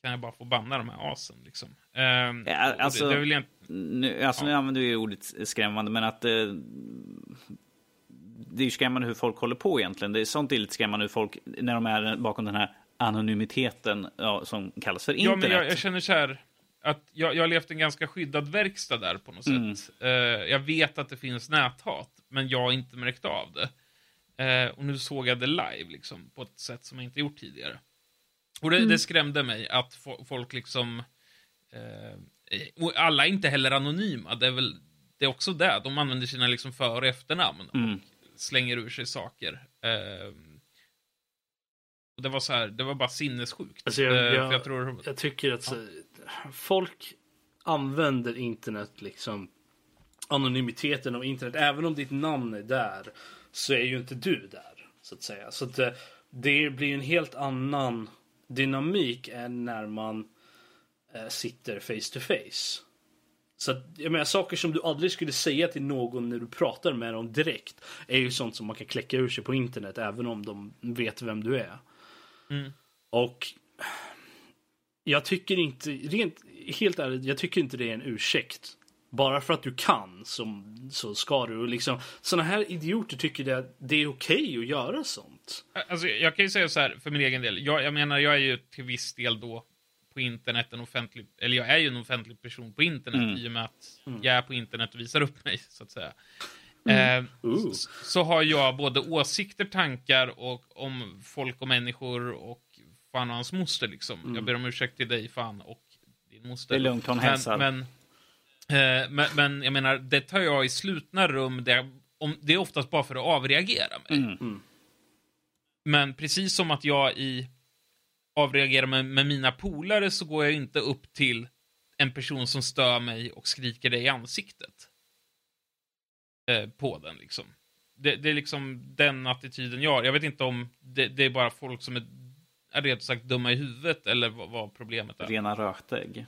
Speaker 3: kan jag bara få banna de här asen liksom. Eh,
Speaker 4: Ja,
Speaker 3: och
Speaker 4: alltså-
Speaker 3: det, det inte,
Speaker 4: Nu, alltså, nu använder vi ordet skrämmande, men att eh, det är ju skrämmande hur folk håller på egentligen. Det är sånt är lite skrämmande hur folk, när de är bakom den här anonymiteten ja, som kallas för
Speaker 3: ja,
Speaker 4: internet.
Speaker 3: men jag, jag känner så här att jag, jag har levt en ganska skyddad verkstad där på något
Speaker 4: Mm.
Speaker 3: sätt. Eh, jag vet att det finns näthat, men jag har inte märkt av det. Eh, och nu såg jag det live liksom, på ett sätt som jag inte gjort tidigare. Och det, det skrämde mig att fo- folk liksom... Eh, och alla är inte heller anonyma. Det är väl det är också det. De använder sina liksom för och efternamn
Speaker 4: Mm.
Speaker 3: och slänger ur sig saker. Eh, och det var så här, det var bara sinnessjukt.
Speaker 2: Alltså, jag-
Speaker 3: Eh,
Speaker 2: jag-
Speaker 3: jag tror...
Speaker 2: Jag tycker att så, folk använder internet liksom anonymiteten av internet. Även om ditt namn är där så är ju inte du där så att säga. Så att det, det blir en helt annan dynamik än när man eh, sitter face to face. Så att, jag menar, saker som du aldrig skulle säga till någon när du pratar med dem direkt är ju sånt som man kan kläcka ur sig på internet även om de vet vem du är.
Speaker 3: Mm.
Speaker 2: Och jag tycker inte, rent helt ärligt, jag tycker inte det är en ursäkt. Bara för att du kan så, så ska du. Och liksom, såna här idioter tycker det, det är okej att göra sånt.
Speaker 3: Alltså, jag kan ju säga så här, för min egen del. Jag, jag menar, jag är ju till viss del då på internet en offentlig, eller jag är ju en offentlig person på internet
Speaker 4: Mm.
Speaker 3: i och med att jag är på internet och visar upp mig, så att säga.
Speaker 2: Ooh.
Speaker 3: s- så har jag både åsikter, tankar och om folk och människor och fan och hans moster liksom. Jag ber om ursäkt till dig fan och din moster.
Speaker 4: Det är lugnt, hon hälsar.
Speaker 3: Men, men, eh, men, men jag menar, det tar jag i slutna rum där, om, det är oftast bara för att avreagera mig.
Speaker 4: Mm.
Speaker 3: Men precis som att jag i avreagerar med, med mina polare så går jag inte upp till en person som stör mig och skriker det i ansiktet. Eh, på den liksom. Det, det är liksom den attityden jag har. Jag vet inte om det, det är bara folk som är, är rent sagt dumma i huvudet eller vad, vad problemet är.
Speaker 4: Rena rötägg.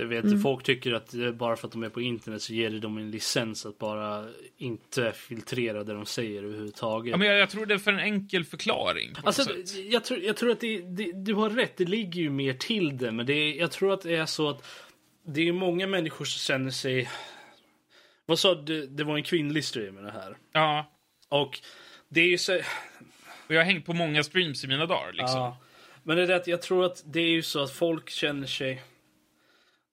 Speaker 2: Jag vet folk tycker att eh, bara för att de är på internet så ger det dem en licens att bara inte filtrera det de säger överhuvudtaget.
Speaker 3: Ja, men jag, jag tror det är för en enkel förklaring.
Speaker 2: Alltså, jag, tror, jag tror att det, det, du har rätt, det ligger ju mer till det. Men det jag tror att det är så att det är många människor som känner sig... Vad sa du? Det var en kvinnlig streamer det här.
Speaker 3: Ja,
Speaker 2: Och det är ju så...
Speaker 3: och jag har hängt på många streams i mina dagar. Liksom.
Speaker 2: Ja. Men det är att jag tror att det är ju så att folk känner sig...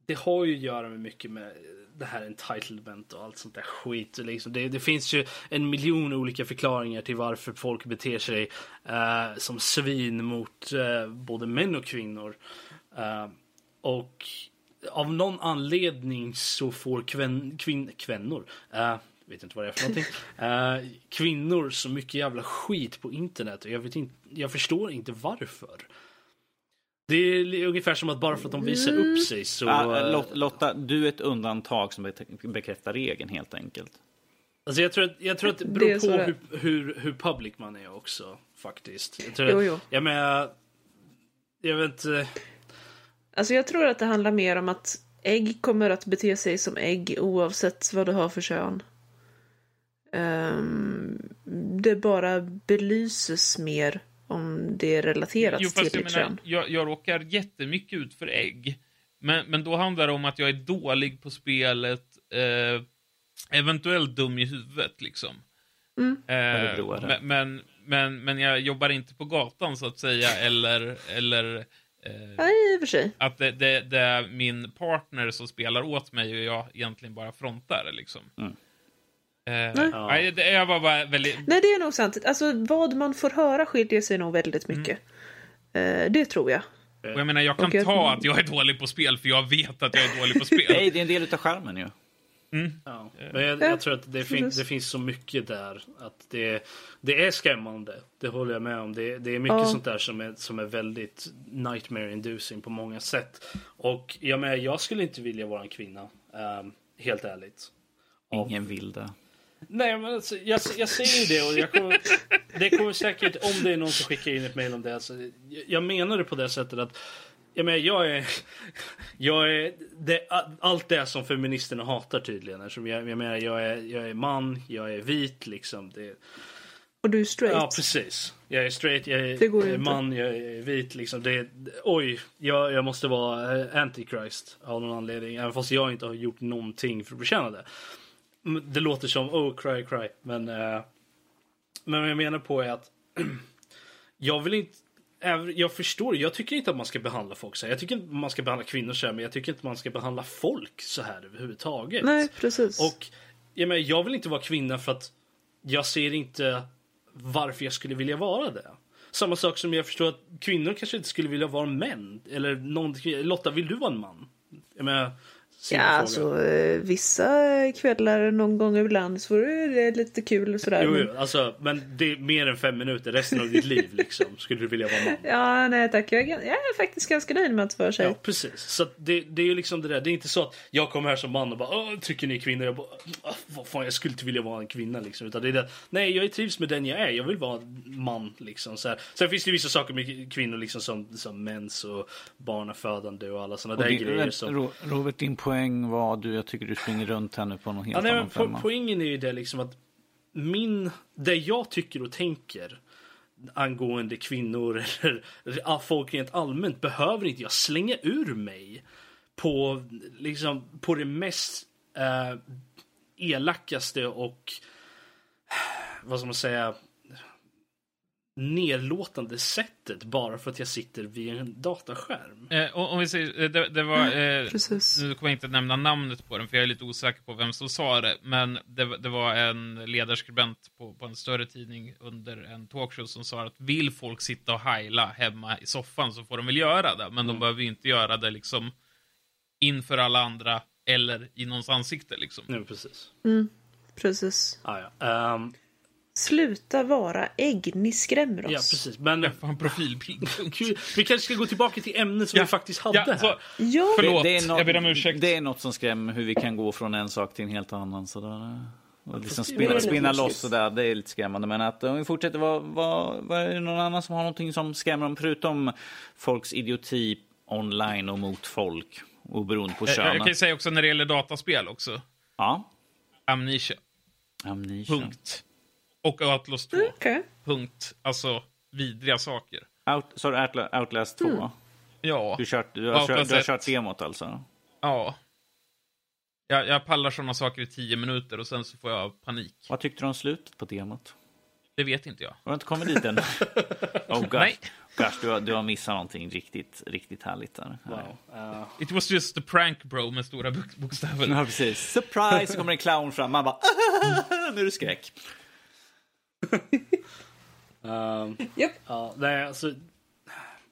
Speaker 2: Det har ju att göra med mycket med det här entitlement och allt sånt där skit. Liksom. Det, det finns ju en miljon olika förklaringar till varför folk beter sig eh, som svin mot eh, både män och kvinnor. Eh, och av någon anledning så får kvän, kvin, kvinnor, eh, vet inte vad det är för någonting, [LAUGHS] eh, kvinnor så mycket jävla skit på internet. Och jag, vet inte, jag förstår inte varför. Det är ungefär som att bara för att de visar upp sig så...
Speaker 4: Ah, Lot- Lotta, du är ett undantag som bekräftar regeln helt enkelt.
Speaker 2: Alltså jag tror att, jag tror att det beror på
Speaker 1: det är.
Speaker 2: hur, hur, hur public man är också. Faktiskt. Jag tror
Speaker 1: Jo,
Speaker 2: att,
Speaker 1: jo.
Speaker 2: Jag menar, jag vet inte.
Speaker 1: Alltså jag tror att det handlar mer om att ägg kommer att bete sig som ägg oavsett vad du har för kön. Ehm, det bara belyses mer om det är relaterat
Speaker 3: Jo,
Speaker 1: till
Speaker 3: fast jag
Speaker 1: ditt
Speaker 3: menar,
Speaker 1: kön.
Speaker 3: jag, jag råkar jättemycket ut för ägg. Men, men då handlar det om att jag är dålig på spelet, eh, eventuellt dum i huvudet liksom.
Speaker 1: Mm.
Speaker 3: Eh, men, men, men, men jag jobbar inte på gatan så att säga, eller, eller
Speaker 1: Ja, i och för sig.
Speaker 3: att det, det, det är min partner som spelar åt mig och jag egentligen bara frontar liksom.
Speaker 4: Mm.
Speaker 3: Eh, nej, det, jag var bara väldigt...
Speaker 1: Nej, det är nog sant. Alltså vad man får höra skiljer sig nog väldigt mycket. Eh, det tror jag.
Speaker 3: Och jag menar, jag kan
Speaker 1: Och jag-
Speaker 3: ta att jag är dålig på spel, för jag vet att jag är dålig på [LAUGHS] spel.
Speaker 4: Nej, det är en del av skärmen ju.
Speaker 2: Ja. Men jag, jag tror att det, fin det finns så mycket där. Att det, det är skrämmande. Det håller jag med om. Det, det är mycket
Speaker 1: Ja.
Speaker 2: sånt där som är, som är väldigt nightmare inducing på många sätt. Och jag, menar, jag skulle inte vilja vara en kvinna. ehm, helt ärligt. Av-
Speaker 4: Ingen vill det.
Speaker 2: Nej, men alltså, jag, jag säger det och jag kommer, det kommer säkert, om det är någon som skickar in ett mejl om det. Alltså, jag, jag menar det på det sättet att jag, menar, jag är, [LAUGHS] jag är det, allt det som feministerna hatar tydligen. Eftersom jag, jag menar, jag är, jag är man, jag är vit liksom. Det,
Speaker 1: Och du är straight.
Speaker 2: ja, precis. Jag är straight, jag är, jag är man, jag är vit liksom. Det, oj, jag, jag måste vara eh, antichrist av någon anledning. Även fast jag inte har gjort någonting för att förtjäna det. Det låter som oh cry cry. Men, eh, men vad jag menar på är att [CLEARS THROAT] jag vill inte jag förstår, jag tycker inte att man ska behandla folk så här. Jag tycker inte man ska behandla kvinnor så här, men jag tycker inte man ska behandla folk så här överhuvudtaget.
Speaker 1: Nej, precis.
Speaker 2: Och jag, menar, jag vill inte vara kvinna för att jag ser inte varför jag skulle vilja vara det. Samma sak som jag förstår att kvinnor kanske inte skulle vilja vara män. Eller någon, Lotta, vill du vara en man? Jag menar,
Speaker 1: Ja,
Speaker 2: fråga.
Speaker 1: alltså eh, vissa kvällar någon gång ibland så är det lite kul och sådär.
Speaker 2: Jo,
Speaker 1: men-
Speaker 2: jo, alltså, men det är mer än fem minuter resten av ditt liv liksom. Skulle du vilja vara man?
Speaker 1: Ja, nej tack. Jag är, jag är faktiskt ganska nöjd med att vara tjej.
Speaker 2: Ja, precis. Så det, det är ju liksom det där. Det är inte så att jag kommer här som man och bara tycker ni är kvinnor? Jag bara, "Åh, vad fan, jag skulle inte vilja vara en kvinna liksom. Utan det är det. Nej, jag trivs med den jag är. Jag vill vara man liksom. Så här. Sen finns det ju vissa saker med kvinnor liksom som, som mens och barnafödande och alla sådana
Speaker 4: Och
Speaker 2: där grejer. Som...
Speaker 4: Ro- Robert, din poäng var du, jag tycker du springer runt här nu på någon helt
Speaker 2: Ja, nej,
Speaker 4: annan
Speaker 2: po
Speaker 4: femma.
Speaker 2: poängen är ju det liksom att min, det jag tycker och tänker angående kvinnor [LAUGHS] eller folk rent allmänt behöver inte jag slänga ur mig på, liksom, på det mest eh, elakaste och vad ska man säga nedlåtande sättet bara för att jag sitter vid en dataskärm.
Speaker 3: Eh, om vi säger, eh, det, det var... Eh,
Speaker 1: Precis.
Speaker 3: nu kommer jag inte nämna namnet på den, för jag är lite osäker på vem som sa det. Men det, var- det var en ledarskribent på, på en större tidning under en talkshow som sa att vill folk sitta och heila hemma i soffan så får de väl göra det. Men de behöver ju inte göra det liksom inför alla andra eller i någons ansikte liksom.
Speaker 2: Nu precis.
Speaker 1: Precis.
Speaker 2: Ah, ja. Ehm,
Speaker 1: Sluta vara ägg, ni skrämmer oss.
Speaker 2: ja, precis. Men
Speaker 3: Fan, profilbild. [LAUGHS]
Speaker 2: Vi kanske ska gå tillbaka till ämnet som
Speaker 3: Ja.
Speaker 2: vi faktiskt hade
Speaker 3: Ja,
Speaker 2: här.
Speaker 3: så,
Speaker 1: Ja,
Speaker 3: Förlåt,
Speaker 4: det, är något,
Speaker 3: jag ber om ursäkt.
Speaker 4: Det är något som skrämmer hur vi kan gå från en sak till en helt annan. Sådär. Och liksom spinna, spinna loss sådär, det är lite skrämmande. Men att om vi fortsätter, vad, vad, vad är det någon annan som har någonting som skrämmer dem? Förutom folks idioti online och mot folk, oberoende på
Speaker 3: jag, jag
Speaker 4: kön.
Speaker 3: kan ju säga också när det gäller dataspel också.
Speaker 4: Ja.
Speaker 3: Amnesia.
Speaker 4: Amnesia.
Speaker 3: Punkt. Och Atlas 2.
Speaker 1: okej.
Speaker 3: Punkt. Alltså, vidriga saker.
Speaker 4: Out, så har du Outla- Outlast 2?
Speaker 1: Mm.
Speaker 3: Ja.
Speaker 4: Du, kört, du, har
Speaker 3: Outlast
Speaker 4: kört, du har kört demot alltså?
Speaker 3: Ja. Jag, jag pallar sådana saker i tio minuter och sen så får jag panik.
Speaker 4: Vad tyckte du om slutet på demot?
Speaker 3: Det vet inte jag.
Speaker 4: Har du inte kommit dit än? [LAUGHS] oh gosh,
Speaker 3: Nej.
Speaker 4: gosh du, har, du har missat någonting riktigt, riktigt härligt där.
Speaker 2: Wow. Eh,
Speaker 3: It was just a prank bro med stora bok- bokstäver.
Speaker 4: Ja, precis. Surprise! Så kommer en clown fram. Man bara, [LAUGHS] nu är det skräck. [LAUGHS]
Speaker 2: ehm,
Speaker 1: Japp.
Speaker 2: ja, nej, alltså,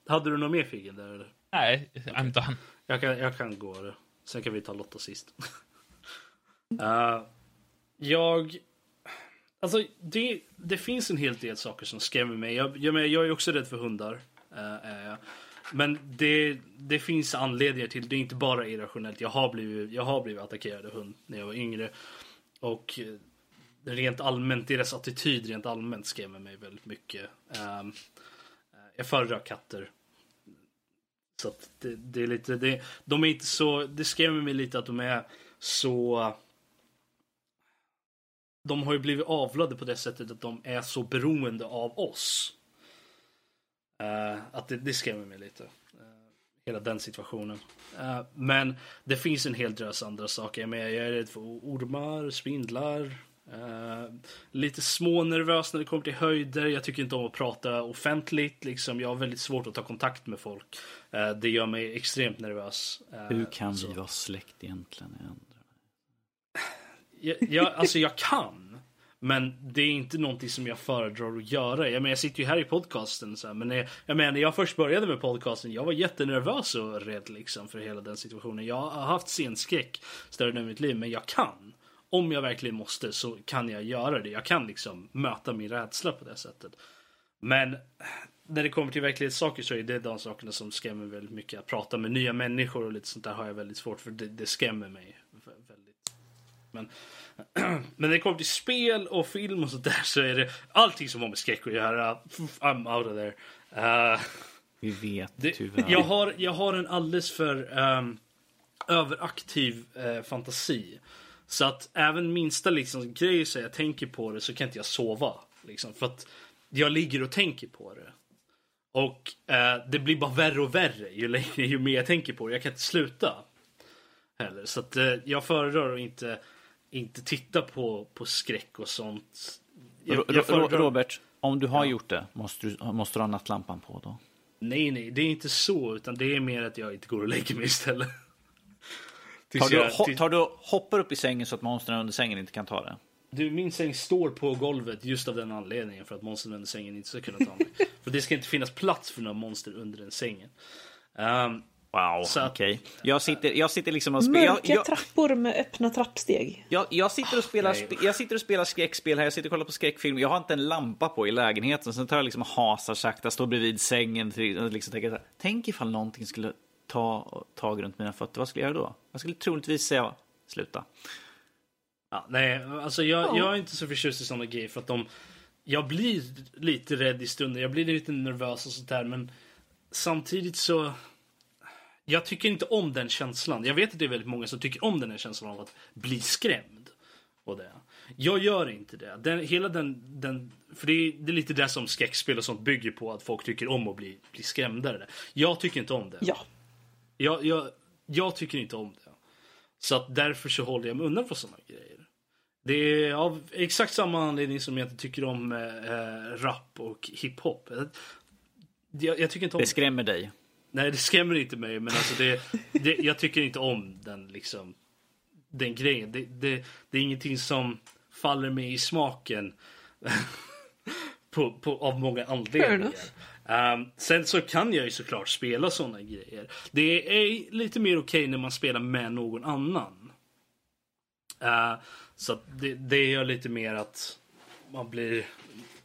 Speaker 2: hade du något mer Figgen där eller?
Speaker 3: Nej, I'm done.
Speaker 2: Jag kan, jag kan gå det. Sen kan vi ta Lotta sist. [LAUGHS] Eh, jag... Alltså, det, det finns en hel del saker som skrämmer mig. Jag, jag, jag är också rädd för hundar. är jag. men det, det finns anledningar till det. är inte bara irrationellt. Jag har blivit, jag har blivit attackerad av hund när jag var yngre. Och rent allmänt, deras attityd rent allmänt skrämmer mig väldigt mycket. Um, jag föredrar katter. Så att det, det är lite, det, de är inte så, det skrämmer mig lite att de är så de har ju blivit avlade på det sättet att de är så beroende av oss. Uh, att det, det skrämmer mig lite. Uh, hela den situationen. Uh, men det finns en hel drös andra saker. Men jag är rädd för ormar, spindlar lite smånervös när det kommer till höjder. Jag tycker inte om att prata offentligt. Liksom. Jag har väldigt svårt att ta kontakt med folk. det gör mig extremt nervös.
Speaker 4: Hur kan så. vi vara släkt egentligen?
Speaker 2: jag, jag, alltså jag kan. Men det är inte någonting som jag föredrar att göra. Jag, menar, jag sitter ju här i podcasten. Så här, men jag, jag menar, när jag först började med podcasten, jag var jättenervös och rädd liksom, för hela den situationen. Jag har haft scenskräck större delen av mitt liv, men jag kan. Om jag verkligen måste så kan jag göra det. Jag kan liksom möta min rädsla på det sättet. Men när det kommer till verklighetssaker så är det de sakerna som skrämmer väldigt mycket. Att prata med nya människor och lite sånt där har jag väldigt svårt för. Det, det skrämmer mig väldigt. Men [CLEARS THROAT] Men när det kommer till spel och film och sånt där så är det allting som har med skräck att göra. I'm out of there. Uh,
Speaker 4: Vi vet
Speaker 2: det,
Speaker 4: tyvärr.
Speaker 2: Jag har, jag har en alldeles för um, överaktiv uh, fantasi. Så att även minsta liksom, grej så jag tänker på det så kan inte jag sova. Liksom, för att jag ligger och tänker på det. Och uh, det blir bara värre och värre ju längre ju mer jag tänker på det. Jag kan inte sluta. Heller. Så att uh, jag föredrar att inte inte titta på, på skräck och sånt.
Speaker 4: Jag, jag föredrar... Robert, om du har ja. gjort det, måste du, måste du ha nattlampan på då?
Speaker 2: Nej, nej, det är inte så, utan det är mer att jag inte går och lägger mig istället.
Speaker 4: Tar, du, jag, tar du hoppar upp i sängen så att monstren under sängen inte kan ta det?
Speaker 2: Du, min säng står på golvet just av den anledningen för att monstren under sängen inte ska kunna ta mig. [LAUGHS] för det ska inte finnas plats för några monster under den sängen. Um,
Speaker 4: Wow, okej. Okay. Jag, sitter, jag sitter liksom och spelar...
Speaker 1: Mörka jag, trappor med öppna trappsteg.
Speaker 4: Jag, jag, sitter och spelar, jag sitter och spelar skräckspel här, jag sitter och kollar på skräckfilm. Jag har inte en lampa på i lägenheten. Sen tar jag liksom hasar sakta, står bredvid sängen och liksom tänker här, Tänk ifall någonting skulle ta tag runt mina fötter. Vad skulle jag göra då? Jag skulle troligtvis säga sluta.
Speaker 2: Ja, nej, alltså jag, ja. jag är inte så förtjust i sådana grejer för att de... Jag blir lite rädd i stunden, jag blir lite nervös och sånt där men samtidigt så jag tycker inte om den känslan. Jag vet att det är väldigt många som tycker om den här känslan av att bli skrämd. Och det. Jag gör inte det. Den, hela den, den, för det är, det är lite det som skräckspel och sånt bygger på. Att folk tycker om att bli, bli skrämda. Jag tycker inte om det.
Speaker 1: Ja.
Speaker 2: Jag, jag, jag tycker inte om det. Så att därför så håller jag mig undan från sådana grejer. Det är av exakt samma anledning som jag inte tycker om äh, rap och hiphop. Jag, jag tycker inte om
Speaker 4: det. skrämmer dig.
Speaker 2: Nej, det skrämmer inte mig, men alltså det, det, jag tycker inte om den liksom. Den grejen. Det, det, det är ingenting som faller mig i smaken. [LAUGHS] på, på, av många anledningar. Um, sen så kan jag ju såklart spela såna grejer. Det är lite mer okej okay när man spelar med någon annan. Uh, så det, det gör lite mer att man blir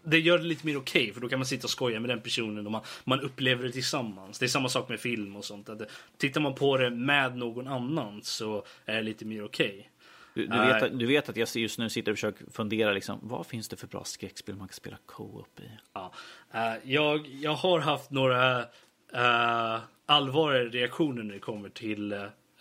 Speaker 2: det gör det lite mer okej okay, för då kan man sitta och skoja med den personen och man, man upplever det tillsammans. Det är samma sak med film och sånt. Att tittar man på det med någon annan så är det lite mer okej. Okay.
Speaker 4: Du, du, vet, du vet att jag just nu sitter och försöker fundera liksom, vad finns det för bra skräckspel man kan spela co-op i?
Speaker 2: Ja, uh, jag, jag har haft några uh, allvarliga reaktioner när det kommer till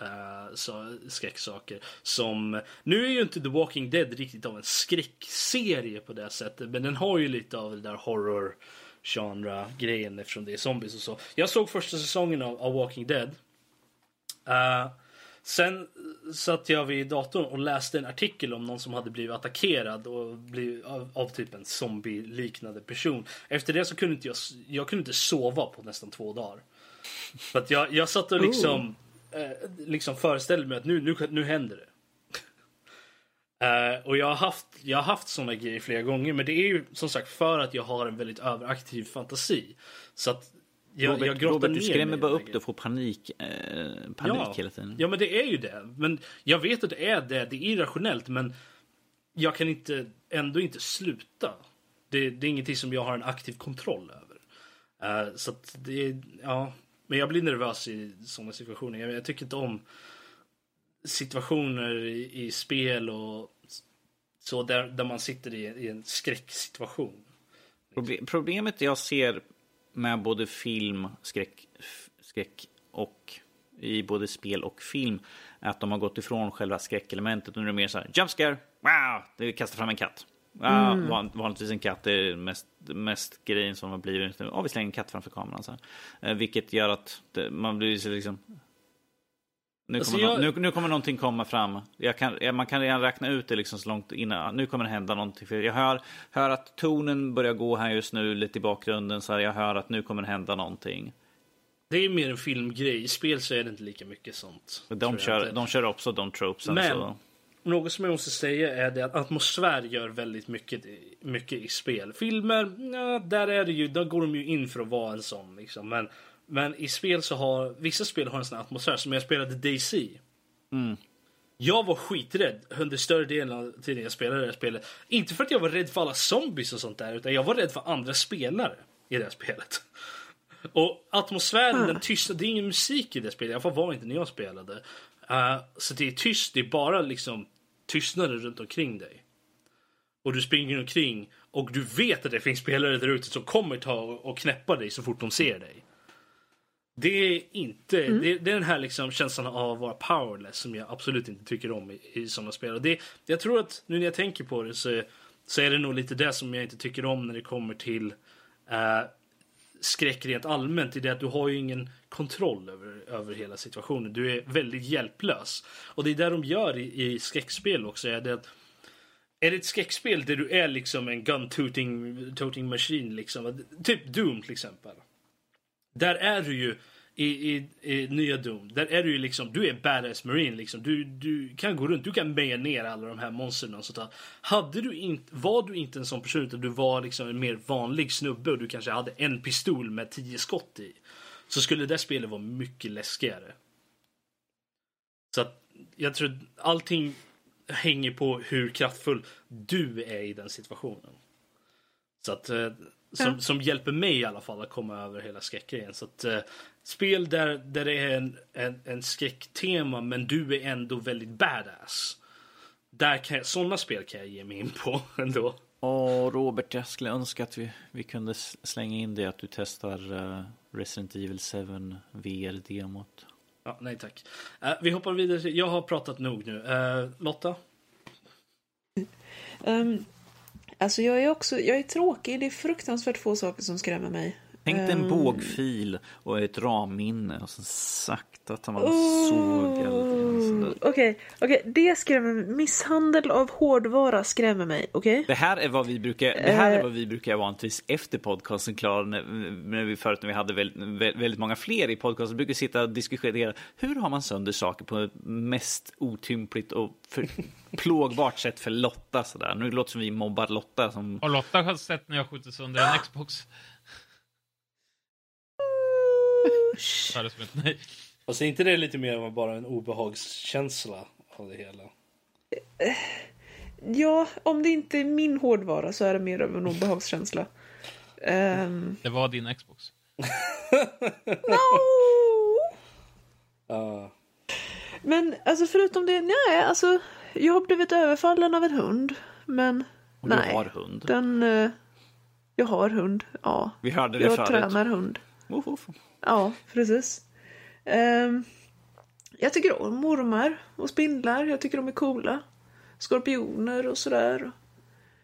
Speaker 2: Uh, så, skräcksaker. Som, nu är ju inte The Walking Dead riktigt av en skräckserie på det sättet. Men den har ju lite av det där horror genre grejen eftersom det är zombies och så. Jag såg första säsongen av, av Walking Dead. Uh, sen satt jag vid datorn och läste en artikel om någon som hade blivit attackerad och blivit av, av typ en zombie-liknande person. Efter det så kunde inte jag, jag kunde inte sova på nästan två dagar. För att jag, jag satt och liksom eh, liksom föreställer mig att nu, nu, nu händer det. Uh, och jag har haft, jag har haft såna grejer flera gånger men det är ju som sagt för att jag har en väldigt överaktiv fantasi. Så att jag,
Speaker 4: Robert,
Speaker 2: jag
Speaker 4: Robert du skrämmer bara upp dig och får panik, eh, panik
Speaker 2: ja,
Speaker 4: hela tiden.
Speaker 2: Ja men det är ju det. Men jag vet att det är det, det är irrationellt men jag kan inte, ändå inte sluta. Det, det är ingenting som jag har en aktiv kontroll över. Uh, så att det, ja, men jag blir nervös i sådana situationer. Jag, jag, tycker inte om situationer i, i spel och så där, där man sitter i, i en skräcksituation.
Speaker 4: Problemet jag ser med både film, skräck, skräck och i både spel och film att de har gått ifrån själva skräckelementet. Och nu är det mer så här, jump scare, wow, det kastar fram en katt. Ja, van, vanligtvis en katt är mest, mest grejen som har blivit. Ja, vi slänger en katt framför kameran. Så här. Eh, vilket gör att det, man blir liksom... Nu
Speaker 2: Alltså,
Speaker 4: kommer, nå-
Speaker 2: jag-
Speaker 4: nu, nu kommer någonting komma fram. Kan, man kan redan räkna ut det liksom så långt innan. Nu kommer det hända någonting. För jag hör, hör att tonen börjar gå här just nu lite i bakgrunden. Så här, jag hör att nu kommer det hända någonting.
Speaker 2: Det är mer en filmgrej. I spel så är det inte lika mycket sånt.
Speaker 4: De kör, de kör också de tropesen.
Speaker 2: Men
Speaker 4: Så.
Speaker 2: något som jag måste säga är det att atmosfär gör väldigt mycket, mycket i spel. Filmer, ja, där är det ju, där går de ju in för att vara en sån liksom. Men, men i spel så har, vissa spel har en sån atmosfär. Som jag spelade DC. Jag var skiträdd under större delen av tiden jag spelade det här spelet. Inte för att jag var rädd för alla zombies och sånt där, utan jag var rädd för andra spelare i det här spelet. [LAUGHS] Och atmosfären, den tysta, det är ingen musik i det spelet, i alla fall var det inte när jag spelade. Eh, så det är tyst, det är bara liksom tystnaden runt omkring dig. Och du springer omkring och du vet att det finns spelare där ute som kommer ta och knäppa dig så fort de ser dig. Det är inte, det, det är den här liksom känslan av att vara powerless som jag absolut inte tycker om i, i sådana spel. Och det, jag tror att nu när jag tänker på det så, så är det nog lite det som jag inte tycker om när det kommer till eh, skräck rent allmänt. I det att du har ju ingen kontroll över, över hela situationen. Du är väldigt hjälplös. Och det är det de gör i, i skräckspel också. Är det att, är det ett skräckspel där du är liksom en gun-toting toting machine liksom. Typ Doom till exempel. Där är du ju i, i, i nya Doom. Där är du ju liksom, du är badass marine liksom. Du, du kan gå runt, du kan meja ner alla de här monstren och sånt där. Hade du inte, var du inte en sån person utan du var liksom en mer vanlig snubbe och du kanske hade en pistol med tio skott i. Så skulle det spelet vara mycket läskigare. Så att jag tror att allting hänger på hur kraftfull du är i den situationen. Så att, eh, som,
Speaker 1: Ja.
Speaker 2: som hjälper mig i alla fall att komma över hela skräckgrejen. Så att, eh, spel där, där det är en, en, en skräcktema men du är ändå väldigt badass. Där kan jag, sådana spel kan jag ge mig in på [LAUGHS] ändå.
Speaker 4: Åh, Robert, jag skulle önska att vi, vi kunde slänga in det att du testar eh, Resident Evil 7 VR-demot.
Speaker 2: Ja, nej tack. Eh, vi hoppar vidare. Jag har pratat nog nu. Eh, Lotta?
Speaker 1: Um, [LAUGHS] alltså jag är också, jag är tråkig. Det är fruktansvärt få saker som skrämmer mig.
Speaker 4: Tänk dig en
Speaker 1: Ehm,
Speaker 4: bågfil och ett ramminne och sen sakta tar man
Speaker 1: Oh,
Speaker 4: såg.
Speaker 1: Okej, okej, det skrämmer mig. Misshandel av hårdvara skrämmer mig, okej?
Speaker 4: Det här är vad vi brukar, det här är
Speaker 1: Eh.
Speaker 4: vad vi brukar vanligtvis efter podcasten klar när, när vi förut när vi hade väldigt, väldigt många fler i podcasten brukar sitta och diskutera hur har man sönder saker på ett mest otympligt och för, [LAUGHS] plågbart sätt för Lotta sådär. Nu låter det som vi mobbar Lotta som
Speaker 3: Har Lotta sett när jag skjuter sönder en Xbox? Ett nej.
Speaker 2: Alltså är inte det lite mer än bara en obehagskänsla av det hela?
Speaker 1: Ja, om det inte är min hårdvara så är det mer av en obehagskänsla. Ehm,
Speaker 3: Det var din Xbox. [LAUGHS]
Speaker 1: no!
Speaker 2: Ja.
Speaker 1: Men alltså förutom det, nej, alltså jag har blivit överfallen av en hund. Men
Speaker 4: och du
Speaker 1: nej,
Speaker 4: har hund.
Speaker 1: den... eh, jag har hund, ja.
Speaker 4: Vi hörde det
Speaker 1: Jag
Speaker 4: förut.
Speaker 1: tränar hund.
Speaker 4: Woff, woff.
Speaker 1: Ja, precis. Ehm, jag tycker om ormar och spindlar. Jag tycker de är coola. Skorpioner och sådär.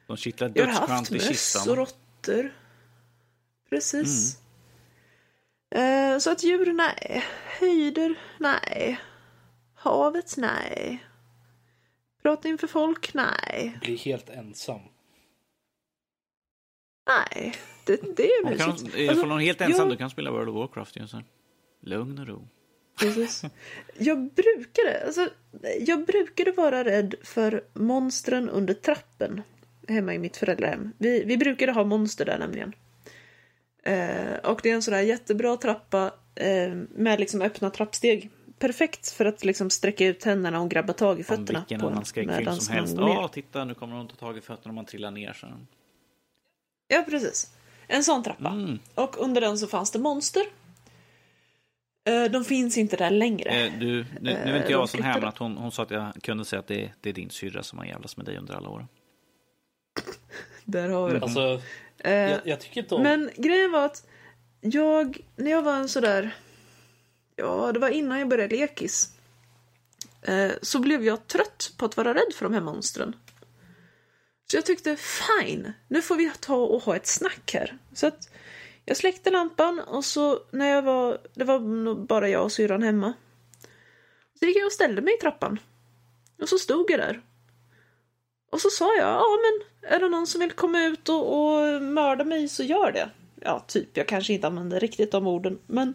Speaker 4: De kittlar
Speaker 1: Jag har
Speaker 4: dödsskönt
Speaker 1: haft
Speaker 4: i
Speaker 1: möss och
Speaker 4: kistan.
Speaker 1: råttor. Precis. Eh, så att djur, nej. Höjder, nej. Havet, nej. Prata inför folk, nej.
Speaker 2: Bli helt ensam.
Speaker 1: Nej, det, det är
Speaker 4: Hon kan,
Speaker 1: mysigt.
Speaker 4: I alla
Speaker 1: Alltså,
Speaker 4: hon är helt ensam,
Speaker 1: jag-
Speaker 4: du kan spela World of Warcraft ju. så. Lugn och ro.
Speaker 1: Precis. Jag brukade, alltså, jag brukade vara rädd för monstren under trappen hemma i mitt föräldrahem. Vi, vi brukade ha monster där nämligen. Eh, och det är en sån där jättebra trappa eh, med liksom öppna trappsteg. Perfekt för att liksom sträcka ut händerna och grabba tag i fötterna
Speaker 4: vilken
Speaker 1: på
Speaker 4: annan skräckfilm som helst. Ja, titta nu kommer hon ta tag i fötterna om man trillar ner. Så.
Speaker 1: Ja, precis. En sån trappa.
Speaker 4: Mm.
Speaker 1: Och under den så fanns det monster. Eh, de finns inte där längre.
Speaker 4: Eh, du, nu, nu vill inte jag sån här, men att hon, hon sa att jag kunde säga att det, det är din syrra som har jävlas med dig under alla år. [LAUGHS]
Speaker 1: Där har vi det.
Speaker 2: Alltså,
Speaker 1: Eh,
Speaker 2: jag, jag tycker inte om...
Speaker 1: Men grejen var att jag, när jag var en sådär... ja, det var innan jag började lekis. Eh, så blev jag trött på att vara rädd för de här monstren. Så jag tyckte, fine, nu får vi ta och ha ett snack här. Så att jag släckte lampan och så när jag var, det var nog bara jag och syrran hemma. Så gick jag och ställde mig i trappan. Och så stod jag där. Och så sa jag, ja men är det någon som vill komma ut och, och mörda mig så gör det. Ja, typ, jag kanske inte använde riktigt de orden, men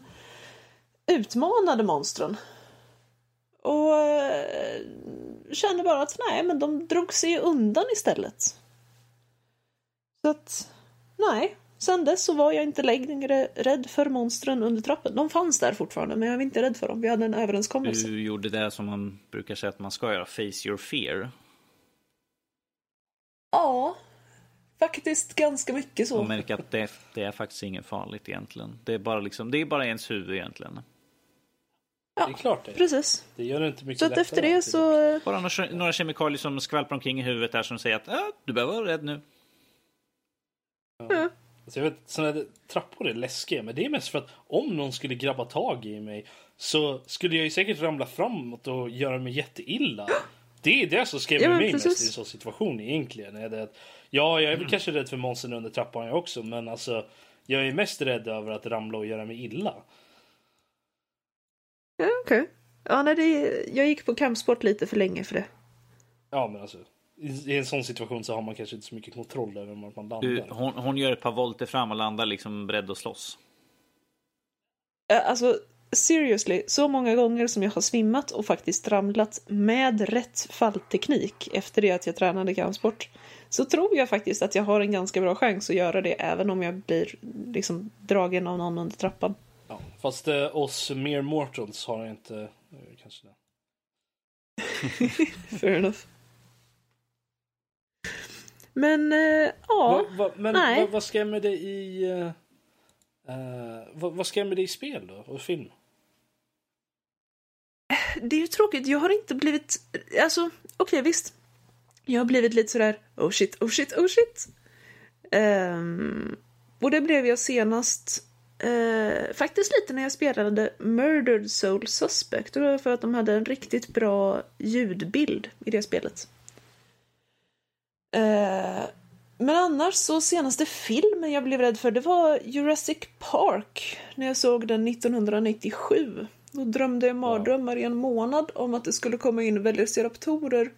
Speaker 1: utmanade monstren. Och eh, kände bara att nej, men de drog sig undan istället. Så att, nej. Sen dess så var jag inte längre rädd för monstren under trappen. De fanns där fortfarande, men jag var inte rädd för dem. Vi hade en överenskommelse.
Speaker 4: Du gjorde det som man brukar säga att man ska göra, face your fear.
Speaker 1: Ja, faktiskt ganska mycket så.
Speaker 4: Och märka att det, det är faktiskt inget farligt egentligen. Det är bara, liksom, det är bara ens huvud egentligen.
Speaker 1: Ja,
Speaker 2: Det är klart det.
Speaker 1: precis.
Speaker 2: Det gör det inte mycket
Speaker 1: Så att
Speaker 2: lättare
Speaker 1: efter det så...
Speaker 4: Bara några, några kemikalier som skvalpar omkring i huvudet där som säger att äh, du behöver vara rädd nu.
Speaker 1: Ja.
Speaker 2: Alltså jag vet, såna trappor är läskiga, men det är mest för att om någon skulle grabba tag i mig så skulle jag ju säkert ramla framåt och göra mig jätteilla. Det är det som skrämmer
Speaker 1: Ja,
Speaker 2: mig mest
Speaker 1: precis.
Speaker 2: i en sån situation egentligen. Är det att, ja, jag är väl kanske rädd för monstren under trappan jag också, men alltså jag är mest rädd över att ramla och göra mig illa.
Speaker 1: Ja, okej. Ja, nej, det... Jag gick på kampsport lite för länge för det.
Speaker 2: Ja, men alltså i, en sån situation så har man kanske inte så mycket kontroll över vart man
Speaker 4: Du,
Speaker 2: landar.
Speaker 4: hon, hon gör ett par volter fram och landar liksom beredd att slåss.
Speaker 1: Ja, Alltså, seriously, så många gånger som jag har svimmat och faktiskt ramlat med rätt fallteknik efter det att jag tränade kampsport så tror jag faktiskt att jag har en ganska bra chans att göra det även om jag blir liksom dragen av någon under trappan.
Speaker 2: Ja, fast eh, oss mere mortals har inte eh, kanske det. [LAUGHS]
Speaker 1: Fair enough. Men, eh, ja.
Speaker 2: Va, va, men
Speaker 1: nej.
Speaker 2: vad vad skrämmer dig i... Uh, vad, vad skrämmer dig i spel då? Och film?
Speaker 1: Det är ju tråkigt, jag har inte blivit... Alltså, okej visst. Jag har blivit lite sådär oh shit, oh shit, oh shit. Ehm, och det blev jag senast eh, faktiskt lite när jag spelade Murdered Soul Suspect. Det var för att de hade en riktigt bra ljudbild i det spelet. Eh, men annars så senaste filmen jag blev rädd för det var Jurassic Park. När jag såg den 1997. Då drömde jag mardrömmar i en månad om att det skulle komma in velociraptorer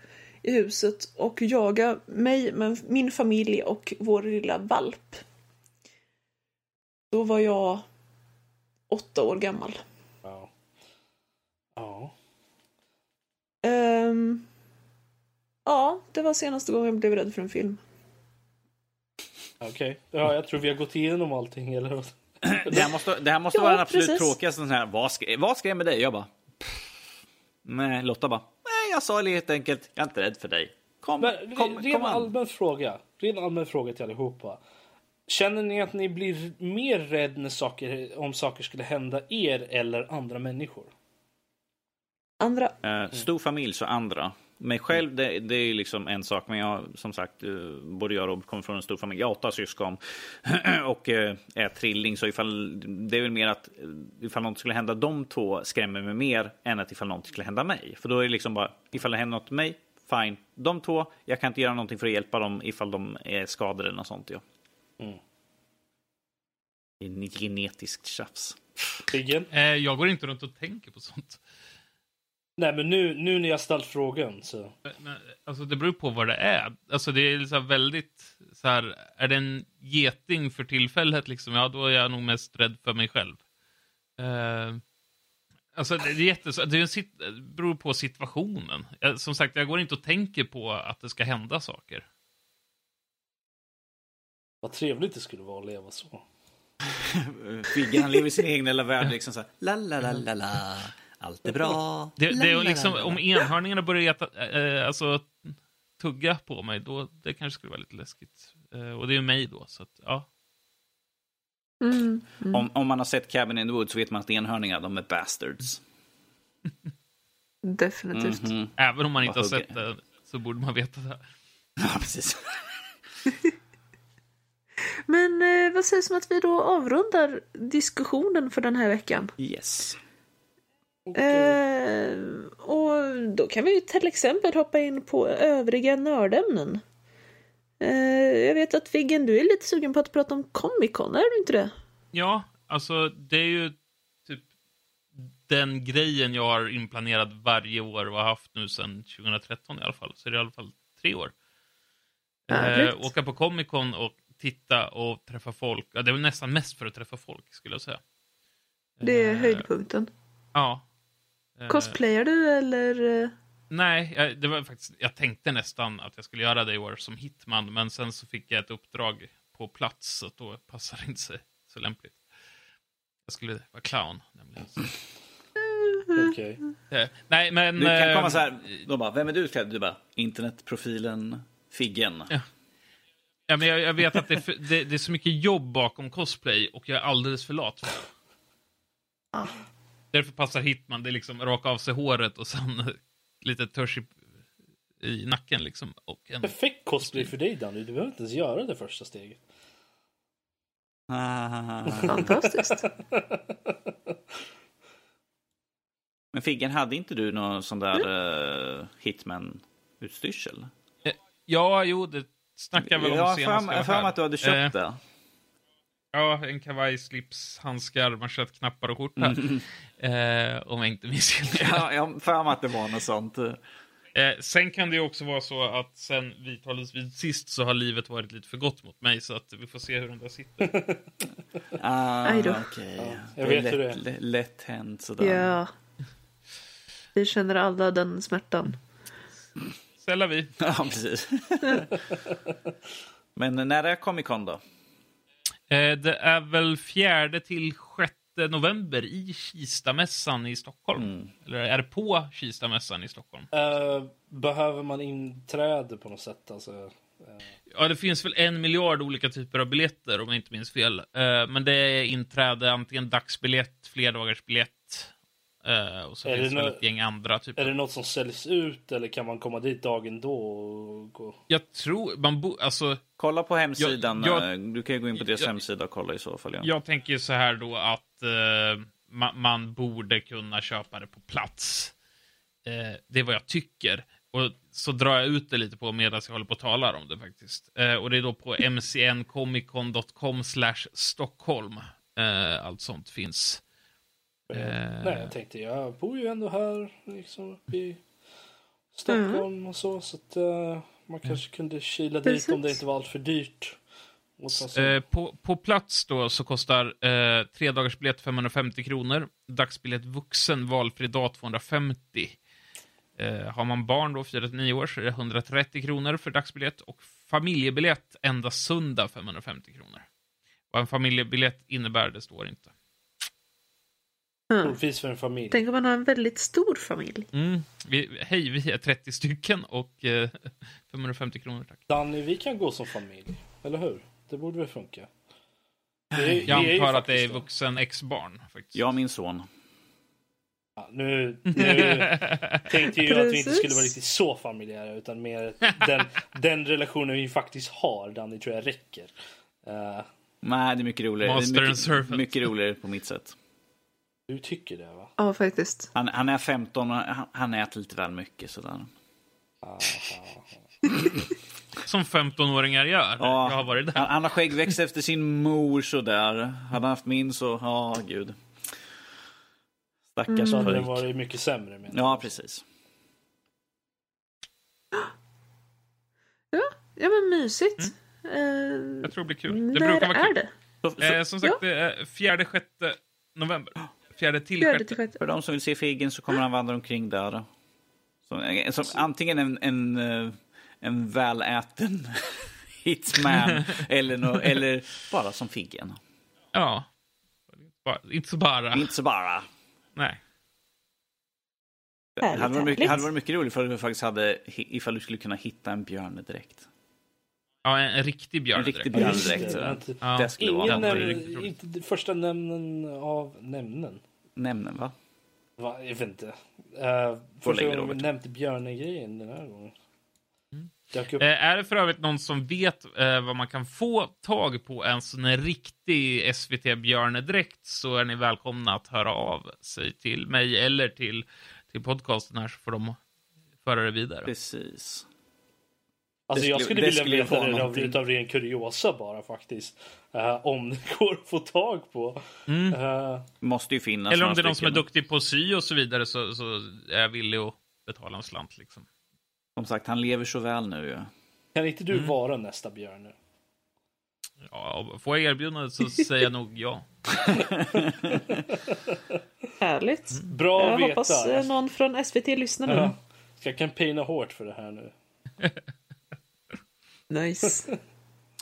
Speaker 1: i huset och jaga mig, min familj och vår lilla valp. Då var jag åtta år gammal.
Speaker 2: Ja. Ja.
Speaker 1: Ehm, ja, det var senaste gången jag blev rädd för en film.
Speaker 2: Okej. Ja, jag tror vi har gått igenom allting. Eller? vad? [CLEARS THROAT]
Speaker 4: Det här måste, det här måste
Speaker 1: Ja,
Speaker 4: vara den absolut
Speaker 1: precis.
Speaker 4: tråkigaste. Sån här, vad, sk vad skrämmer dig? Jag bara... pff. Nej, Lotta bara... Nej, jag sa helt enkelt, jag är inte rädd för dig. Kom,
Speaker 2: Men,
Speaker 4: kom,
Speaker 2: ren
Speaker 4: kom
Speaker 2: allmän fråga. Ren allmän fråga till allihopa. Känner ni att ni blir mer rädd när saker, om saker skulle hända er eller andra människor?
Speaker 1: Andra.
Speaker 4: Eh, stor familj, så andra. Mig själv, det, det är liksom en sak. Men jag, som sagt, eh, både jag och Robert kommer från en stor familj. Jag har åtta syskon [CLEARS THROAT] och eh, är trilling. Så ifall, det är väl mer att eh, ifall något skulle hända de två skrämmer mig mer än att ifall något skulle hända mig. För då är det liksom bara, ifall det händer något mig, fine. De två, jag kan inte göra någonting för att hjälpa dem ifall de är skadade eller något sånt. Ja.
Speaker 2: Mm.
Speaker 4: Det är ett genetiskt tjafs.
Speaker 2: Biggen?
Speaker 3: Eh, jag går inte runt och tänker på sånt.
Speaker 2: Nej, men nu, nu när jag ställt frågan så...
Speaker 3: Men, alltså det beror på vad det är. Alltså det är liksom väldigt så här, är det en geting för tillfället liksom, ja då är jag nog mest rädd för mig själv. Eh, alltså det är jättes, det är en sit, det beror på situationen. Som sagt, jag går inte och tänker på att det ska hända saker.
Speaker 2: Vad trevligt det skulle vara att leva så. [LAUGHS]
Speaker 4: Figgen han lever i sin egen lilla värld. Liksom så här, la, la, la, la, la. Allt är bra.
Speaker 3: Det, det är liksom, om enhörningarna börjar äta, eh, alltså, tugga på mig, då det kanske skulle vara lite läskigt. Eh, och det är ju mig då, så att, ja.
Speaker 1: Mm.
Speaker 4: Om, om man har sett Cabin in the Woods så vet man att enhörningar, de är bastards. [LAUGHS]
Speaker 1: Definitivt.
Speaker 4: Mhm.
Speaker 3: Även om man inte har sett det så borde man veta det. [LAUGHS]
Speaker 4: Ja, precis.
Speaker 1: Men eh, vad sägs om att vi då avrundar diskussionen för den här veckan?
Speaker 4: Yes.
Speaker 2: Och, eh,
Speaker 1: och då kan vi ju till exempel hoppa in på övriga nördämnen. Eh, jag vet att Figgen, du är lite sugen på att prata om Comic Con, är du inte det?
Speaker 3: Ja, alltså det är ju typ den grejen jag har inplanerat varje år och har haft nu sedan 2013 i alla fall. Så det är i alla fall tre år. Eh, åka på Comic Con och titta och träffa folk. Ja, det är väl nästan mest för att träffa folk, skulle jag säga.
Speaker 1: Det är
Speaker 3: Eh,
Speaker 1: höjdpunkten.
Speaker 3: Ja. Eh,
Speaker 1: Cosplayar du eller? eh,
Speaker 3: Nej, jag, det var faktiskt, jag tänkte nästan att jag skulle göra det i år som hitman, men sen så fick jag ett uppdrag på plats, så att då passar det inte sig så lämpligt. Jag skulle vara clown, nämligen. Så,
Speaker 2: Okej.
Speaker 3: eh, nej, men...
Speaker 4: Du kan komma så här, de bara, vem är du utklädd? Du bara, internetprofilen Figgen.
Speaker 3: Ja. Ja, men jag, jag vet att det är, för, det, det är så mycket jobb bakom cosplay och jag är alldeles för lat för det.
Speaker 1: Ah.
Speaker 3: Därför passar Hitman, det är liksom raka av sig håret och sen [LAUGHS] lite törs i, i nacken liksom. Och en,
Speaker 2: Perfekt cosplay för dig Danny. Du behöver inte ens göra det första steget.
Speaker 4: Ah. [LAUGHS]
Speaker 1: Fantastiskt.
Speaker 4: Men Figgen, hade inte du någon sån där uh, Hitman-utstyrsel?
Speaker 3: ja, jo, det snackar jag väl om
Speaker 4: Jag har
Speaker 3: senast
Speaker 4: mig-
Speaker 3: jag
Speaker 4: jag har för
Speaker 3: var
Speaker 4: mig
Speaker 3: här.
Speaker 4: att du hade köpt
Speaker 3: Eh,
Speaker 4: det.
Speaker 3: Ja, en kavaj, slips, handskar, manschettknappar och skjorta. [LAUGHS] Eh, om jag inte minns fel.
Speaker 4: Ja, jag har för mig att det var något sånt.
Speaker 3: Eh, sen kan det ju också vara så att sen vi talades vid sist så har livet varit lite för gott mot mig så att vi får se hur den där sitter. [LAUGHS]
Speaker 4: Ah, okej.
Speaker 2: jag
Speaker 4: Det är
Speaker 2: vet hur det är.
Speaker 4: lätt, lätt, lätt hänt sådär.
Speaker 1: Ja. Vi känner alla den smärtan.
Speaker 3: Ställa vi. [LAUGHS]
Speaker 4: Ja, precis. [LAUGHS] Men när är Comic Con då?
Speaker 3: Eh, det är väl fjärde till sjätte november i Kistamässan i Stockholm.
Speaker 4: Mm.
Speaker 3: Eller är det på Kistamässan i Stockholm?
Speaker 2: Eh, behöver man inträde på något sätt? Alltså, eh,
Speaker 3: Ja, det finns väl en miljard olika typer av biljetter om jag inte minns fel. Men det är inträde, antingen dagsbiljett, flerdagarsbiljett eh, och så
Speaker 2: Är
Speaker 3: finns
Speaker 2: det
Speaker 3: väl ett gäng andra typer.
Speaker 2: är det något som säljs ut eller kan man komma dit dagen då och gå?
Speaker 3: Jag tror, man bo, alltså
Speaker 4: Kolla på hemsidan.
Speaker 3: Jag- jag-
Speaker 4: eh, du kan ju gå in på deras
Speaker 3: jag-
Speaker 4: hemsida och kolla i så fall. Ja.
Speaker 3: Jag tänker så här då att eh, ma man borde kunna köpa det på plats. Eh, det är vad jag tycker. Och så drar jag ut det lite på medan jag håller på och talar om det faktiskt. Och det är då på mcncomiccon.com slash Stockholm. Allt sånt finns. Eh,
Speaker 2: Nej, jag tänkte jag bor ju ändå här liksom uppe i Stockholm och så. Så att eh, man kanske kunde kila dit om det
Speaker 1: Precis.
Speaker 2: inte var allt för dyrt.
Speaker 3: Eh, på, på plats då så kostar eh, tre dagars biljett 550 kronor. Dagsbiljett vuxen valfri dag 250. Eh, har man barn då 4-9 år så är det 130 kronor för dagsbiljett och familjebiljett endast söndag 550 kronor. Vad en familjebiljett innebär, det står inte.
Speaker 1: Mm.
Speaker 2: troligtvis för en familj.
Speaker 1: Tänk om man har en väldigt stor familj.
Speaker 3: Mm. Vi, hej, vi är 30 stycken och eh, 550 kronor tack.
Speaker 2: Danny, vi kan gå som familj. Eller hur? Det borde väl funka? Är-
Speaker 3: Jag antar att det är vuxen ex-barn.
Speaker 4: Jag och min son.
Speaker 2: Ja, nu, nu [LAUGHS] tänkte jag att vi inte skulle vara riktigt så familjära utan mer den, den relationen vi faktiskt har. Danny tror jag räcker. Eh,
Speaker 4: Nej, det är mycket roligare.
Speaker 3: Master
Speaker 4: det är mycket, mycket roligare på mitt sätt.
Speaker 2: Du tycker det va?
Speaker 1: Ja, faktiskt.
Speaker 4: Han, han är 15 och han, han äter lite väl mycket sådär. [LAUGHS]
Speaker 3: Som 15-åringar gör.
Speaker 4: Ja.
Speaker 3: Jag har varit där.
Speaker 4: Han, han har skäggväxt efter sin mor sådär. Hade han haft min så, ja gud. Stackars
Speaker 2: det
Speaker 4: pojk.
Speaker 2: varit mycket sämre. Men...
Speaker 4: Ja, precis.
Speaker 1: Ja, ja men mysigt. Eh,
Speaker 3: Jag tror det blir kul. Det
Speaker 1: när
Speaker 3: brukar vara
Speaker 1: är
Speaker 3: kul.
Speaker 1: det?
Speaker 4: Så, så,
Speaker 3: Eh, som sagt, det är fjärde, sjätte november. Fjärde till
Speaker 1: Fjärde
Speaker 3: sjätte.
Speaker 1: till sjätte.
Speaker 4: för de som vill se Figgen så kommer han vandra omkring där. Som, eh, som antingen en, en, eh, en väläten [LAUGHS] hitman [LAUGHS] eller, nå eller bara som Figgen.
Speaker 3: Ja. Inte så bara.
Speaker 4: Inte så bara.
Speaker 3: Nej.
Speaker 4: Det hade varit, mycket, mycket roligt för du faktiskt hade, ifall du skulle kunna hitta en björn direkt.
Speaker 3: Ja, en, en riktig björn.
Speaker 4: En riktig
Speaker 3: direkt.
Speaker 4: björn
Speaker 2: just det, inte-
Speaker 3: Ja.
Speaker 4: Det skulle vara
Speaker 2: Ingen
Speaker 3: det var
Speaker 2: nämner,
Speaker 3: riktigt roligt.
Speaker 2: inte första nämnen av nämnen.
Speaker 4: Nämnen va?
Speaker 2: Va, jag vet inte. Uh,
Speaker 4: Får
Speaker 2: första gången vi nämnde björnegrejen den här gången. upp.
Speaker 3: Eh, är det för övrigt någon som vet eh, vad man kan få tag på en sån här riktig SVT-björnedräkt så är ni välkomna att höra av sig till mig eller till, till podcasten här så får de föra det vidare.
Speaker 4: Precis.
Speaker 2: Alltså
Speaker 4: Det
Speaker 2: jag
Speaker 4: skulle-
Speaker 2: skulle vilja
Speaker 4: skulle
Speaker 2: veta
Speaker 4: vara
Speaker 2: det av, utav ren kuriosa bara faktiskt. Eh, om det [LAUGHS] går att få tag på. Eh,
Speaker 4: Måste ju finnas
Speaker 3: Eller om det är någon som är duktig på att sy och så vidare så, så är jag villig att betala en slant. Liksom.
Speaker 4: Som sagt, han lever så väl nu ju.
Speaker 2: kan inte du vara nästa björn nu?
Speaker 3: Ja, får jag erbjudandet så säger jag nog ja. [LAUGHS]
Speaker 1: Härligt.
Speaker 2: Bra
Speaker 1: Jag
Speaker 2: att veta.
Speaker 1: hoppas eh, någon från SVT lyssnar nu.
Speaker 2: Ja. Ska campaigna hårt för det här nu. [LAUGHS]
Speaker 1: Nice.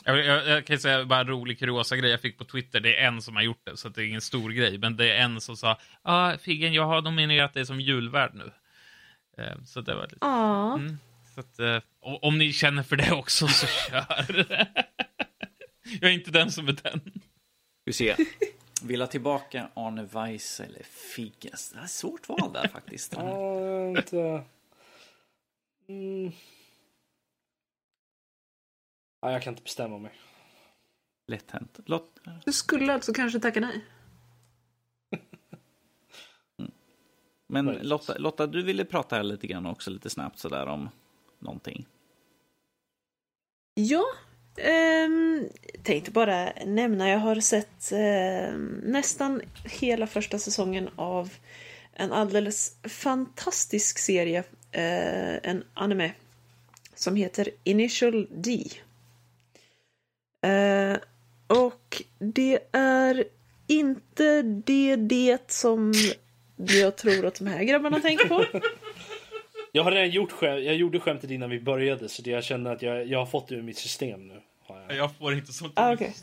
Speaker 3: Jag, jag, jag kan ju säga bara en rolig kuriosa grej jag fick på Twitter. Det är en som har gjort det, så att det är ingen stor grej. Men det är en som sa, ja ah, Figgen, jag har nominerat dig som julvärd nu. Eh, så det var lite...
Speaker 1: Ja.
Speaker 3: Mm, så att, eh, om ni känner för det också, så [LAUGHS] kör. jag är inte den som är den.
Speaker 4: Vi ser. Vill ha tillbaka Arne Weiss eller Figges? Det är ett svårt val där faktiskt.
Speaker 2: Ja, inte... Mm. Ja, jag kan inte bestämma mig.
Speaker 4: Lätt hänt. Lott.
Speaker 1: Du skulle alltså kanske tacka nej? [LAUGHS]
Speaker 4: Men
Speaker 2: Möjligt.
Speaker 4: Lotta, Lotta, du ville prata här lite grann också lite snabbt sådär om någonting.
Speaker 1: Ja, ehm, tänkte bara nämna, jag har sett ehm, nästan hela första säsongen av en alldeles fantastisk serie, eh, en anime, som heter Initial D. Eh, och det är inte det det som jag tror att de här grabbarna tänker på.
Speaker 2: Jag har redan gjort skämt. Jag gjorde skämtet innan vi började så det jag känner att jag, jag har fått det ur mitt system nu. Har jag.
Speaker 3: Jag får inte sånt.
Speaker 1: Ah, okej.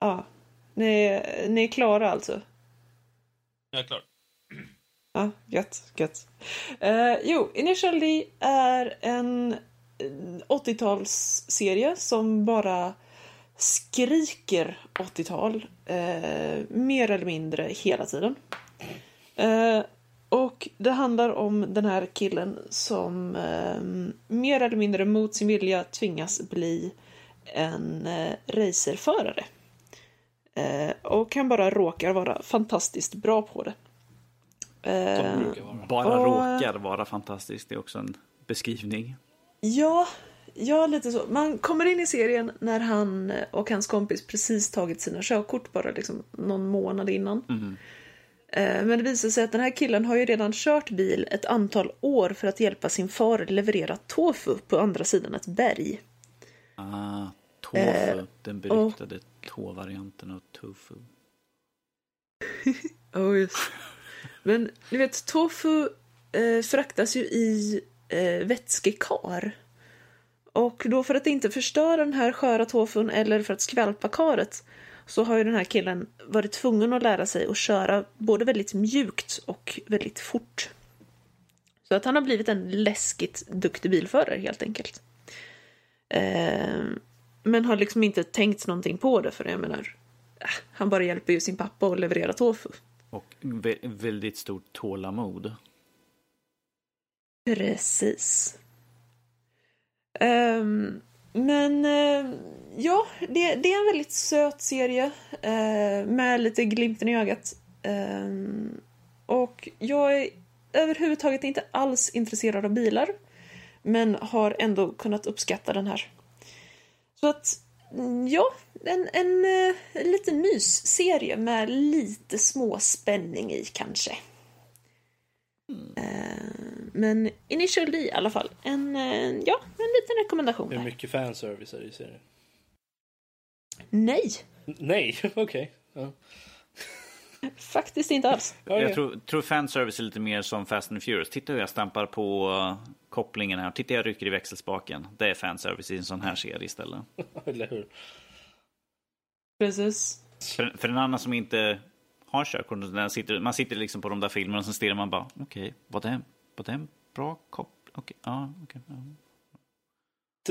Speaker 1: Ja, ni, ni är klara alltså?
Speaker 3: Jag är klar.
Speaker 1: Ja, gött, gött. Eh, jo, Initial D är en 80-talsserie som bara skriker 80-tal. Eh, mer eller mindre hela tiden. Eh, och det handlar om den här killen som eh, mer eller mindre mot sin vilja tvingas bli en eh, racerförare. Eh, och han bara råkar vara fantastiskt bra på det. Eh.
Speaker 4: Bara
Speaker 1: Och-
Speaker 4: råkar vara fantastiskt. Det är också en beskrivning.
Speaker 1: Ja, ja, lite så. Man kommer in i serien när han och hans kompis precis tagit sina körkort bara liksom någon månad innan. Eh, Men det visar sig att den här killen har ju redan kört bil ett antal år för att hjälpa sin far leverera tofu på andra sidan ett berg.
Speaker 4: Ah, tofu.
Speaker 1: Eh,
Speaker 4: den beryktade tå-varianten av tofu. [LAUGHS]
Speaker 1: Oh, just. Men du vet, tofu eh, fraktas ju i eh, vätskekar. Och då för att inte förstöra den här sköra tofun eller för att skvalpa karet så har ju den här killen varit tvungen att lära sig att köra både väldigt mjukt och väldigt fort. Så att han har blivit en läskigt duktig bilförare helt enkelt. Eh, men har liksom inte tänkt någonting på det för jag menar, eh, han bara hjälper ju sin pappa att leverera tofu.
Speaker 4: Och vä- väldigt stort tålamod.
Speaker 1: Precis. Um, men uh, ja, det, det är en väldigt söt serie uh, med lite glimten i ögat. Um, och jag är överhuvudtaget inte alls intresserad av bilar. Men har ändå kunnat uppskatta den här. Så att, ja, en, en, eh, en liten mysserie med lite små spänning i kanske. Eh, Men Initial D i alla fall. En, eh, ja, en liten rekommendation.
Speaker 2: Hur mycket fanservice är det i serien?
Speaker 1: Nej,
Speaker 2: N- Nej, [LAUGHS] okej. Ja.
Speaker 1: faktiskt inte alls.
Speaker 2: Ja,
Speaker 4: Jag
Speaker 2: ja.
Speaker 4: tror, tror fanservice är lite mer som Fast and Furious. Titta hur jag stampar på uh, kopplingen här. Titta jag rycker i växelspaken. Det är fanservice i en sån här serie istället. [LAUGHS]
Speaker 2: Eller hur?
Speaker 1: Precis.
Speaker 4: För, för en annan som inte har körkort, sitter, man sitter liksom på de där filmerna och så stirrar man bara, okej, var, det, var det en bra koppling? Okej, ja, okej. ja.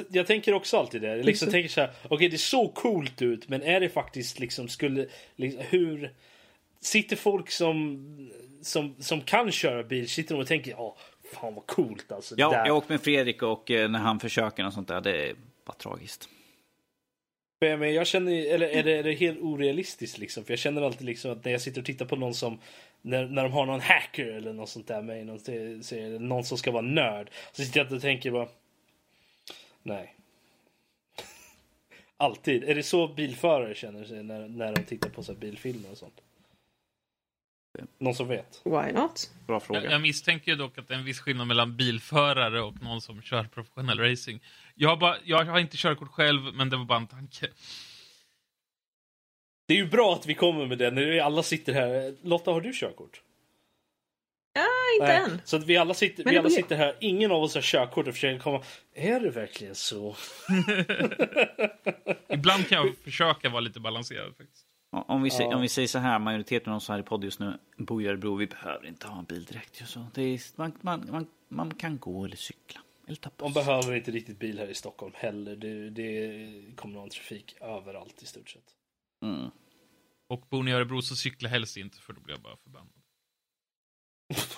Speaker 2: Jag tänker också alltid det. Jag Liksom tänker så här, okej det såg coolt ut, men är det faktiskt liksom skulle, liksom, hur sitter folk som, som, som kan köra bil, sitter de och tänker ja, fan vad coolt alltså.
Speaker 4: Ja,
Speaker 2: Där-
Speaker 4: jag åkte med Fredrik och eh, när han försöker och sånt där, det är bara tragiskt.
Speaker 2: Men jag känner, eller är det, är det helt orealistiskt liksom? För jag känner alltid liksom att när jag sitter och tittar på någon som, när, när de har någon hacker eller något sånt där med i någon serie, någon som ska vara nörd. Så sitter jag och tänker bara, nej. [LAUGHS] Alltid. Är det så bilförare känner sig när, när de tittar på så här bilfilmer och sånt? Någon som vet?
Speaker 1: Why not?
Speaker 4: Bra
Speaker 3: Jag,
Speaker 4: fråga.
Speaker 3: jag misstänker ju dock att det är en viss skillnad mellan bilförare och någon som kör professionell racing. Jag har, bara, jag har inte körkort själv, men det var bara en tanke.
Speaker 2: Det är ju bra att vi kommer med det när vi alla sitter här. Lotta, har du körkort?
Speaker 1: Ja, inte
Speaker 2: Nej.
Speaker 1: än.
Speaker 2: Så att vi alla sitter,
Speaker 1: Men
Speaker 2: vi alla
Speaker 1: blir-
Speaker 2: sitter här, ingen av oss har körkort och försöker komma. Är det verkligen så? [LAUGHS]
Speaker 3: Ibland kan jag försöka vara lite balanserad faktiskt.
Speaker 4: Om vi, säger,
Speaker 2: Ja.
Speaker 4: om vi säger så här, majoriteten av oss här i podd just nu bor i Örebro, vi behöver inte ha en bil direkt. Så det är, man, man, man, man kan gå eller cykla. Buss.
Speaker 2: behöver inte riktigt bil här i Stockholm heller. Det, det är kommunaltrafik överallt i stort sett.
Speaker 4: Mm.
Speaker 3: Och bor ni i Örebro så cykla helst inte, för då blir jag bara förbannad. [LAUGHS]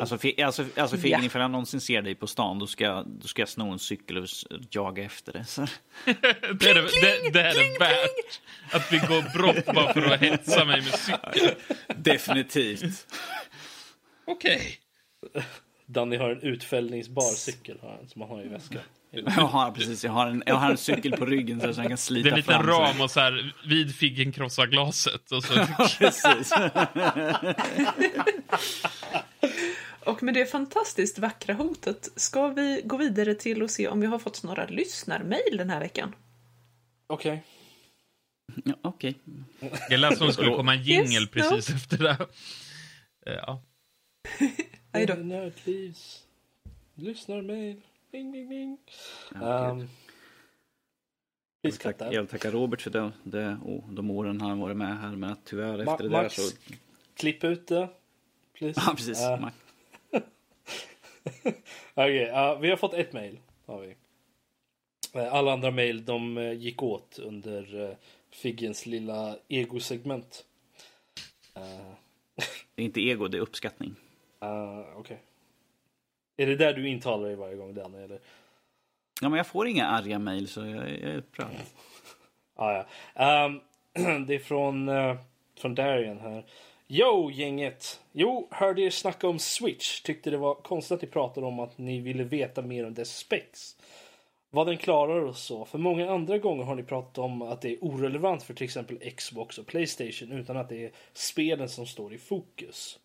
Speaker 4: Alltså, fi- alltså, alltså Figgen,
Speaker 1: Ja.
Speaker 4: ifall jag någonsin ser dig på stan, då ska, jag- då ska jag sno en cykel och jaga efter det. Så. [LAUGHS]
Speaker 3: det är det, det, det är det värt. Att begå brott bara för att hetsa mig med cykel. [LAUGHS]
Speaker 4: Definitivt.
Speaker 3: Okej.
Speaker 2: Danny har en utfällningsbar cykel har han, som han har i väskan. [LAUGHS]
Speaker 4: Jag har, precis, jag har, en, jag har en cykel på ryggen så att jag kan
Speaker 3: Det är
Speaker 4: slita
Speaker 3: en liten
Speaker 4: fram. så-
Speaker 3: ram och så här, vid figgen krossa glaset. Och så, [LAUGHS]
Speaker 4: Precis.
Speaker 1: Och med det fantastiskt vackra hotet ska vi gå vidare till och se om vi har fått några lyssnarmail den här veckan.
Speaker 2: Okej.
Speaker 4: Ja, Okej.
Speaker 3: jag lät som det skulle komma en jingel
Speaker 1: Yes, no.
Speaker 3: precis efter det. Eh, Ja. [LAUGHS]
Speaker 1: Aj då.
Speaker 2: Nördlivs. Lyssnar mail. Bing, bing, bing.
Speaker 4: Ja,
Speaker 2: Um,
Speaker 4: Jag vill, tacka, jag vill tacka Robert för det, det och de åren han varit med här. Men att tyvärr
Speaker 2: Ma-
Speaker 4: efter det där
Speaker 2: Max.
Speaker 4: så...
Speaker 2: Klipp ut det. Please.
Speaker 4: Ja, precis.
Speaker 2: Uh, [LAUGHS] Okej, ja, vi har fått ett mail. Har vi. Eh, Alla andra mail de eh, gick åt under uh, Figgens lilla egosegment. Uh,
Speaker 4: Det är inte ego, det är uppskattning.
Speaker 2: Uh, Okej. Är det där du intalar dig varje gång Danny? Eller?
Speaker 4: Ja, men jag får inga arga mejl så jag, jag är upprörd.
Speaker 2: Ah, ja. Ehm, [CLEARS THROAT] det är från, uh, från Darian här. Yo gänget! Jo, hörde er snacka om Switch. Tyckte det var konstigt att ni pratade om att ni ville veta mer om dess specs. Vad den klarar och så. För många andra gånger har ni pratat om att det är orelevant för till exempel Xbox och Playstation utan att det är spelen som står i fokus.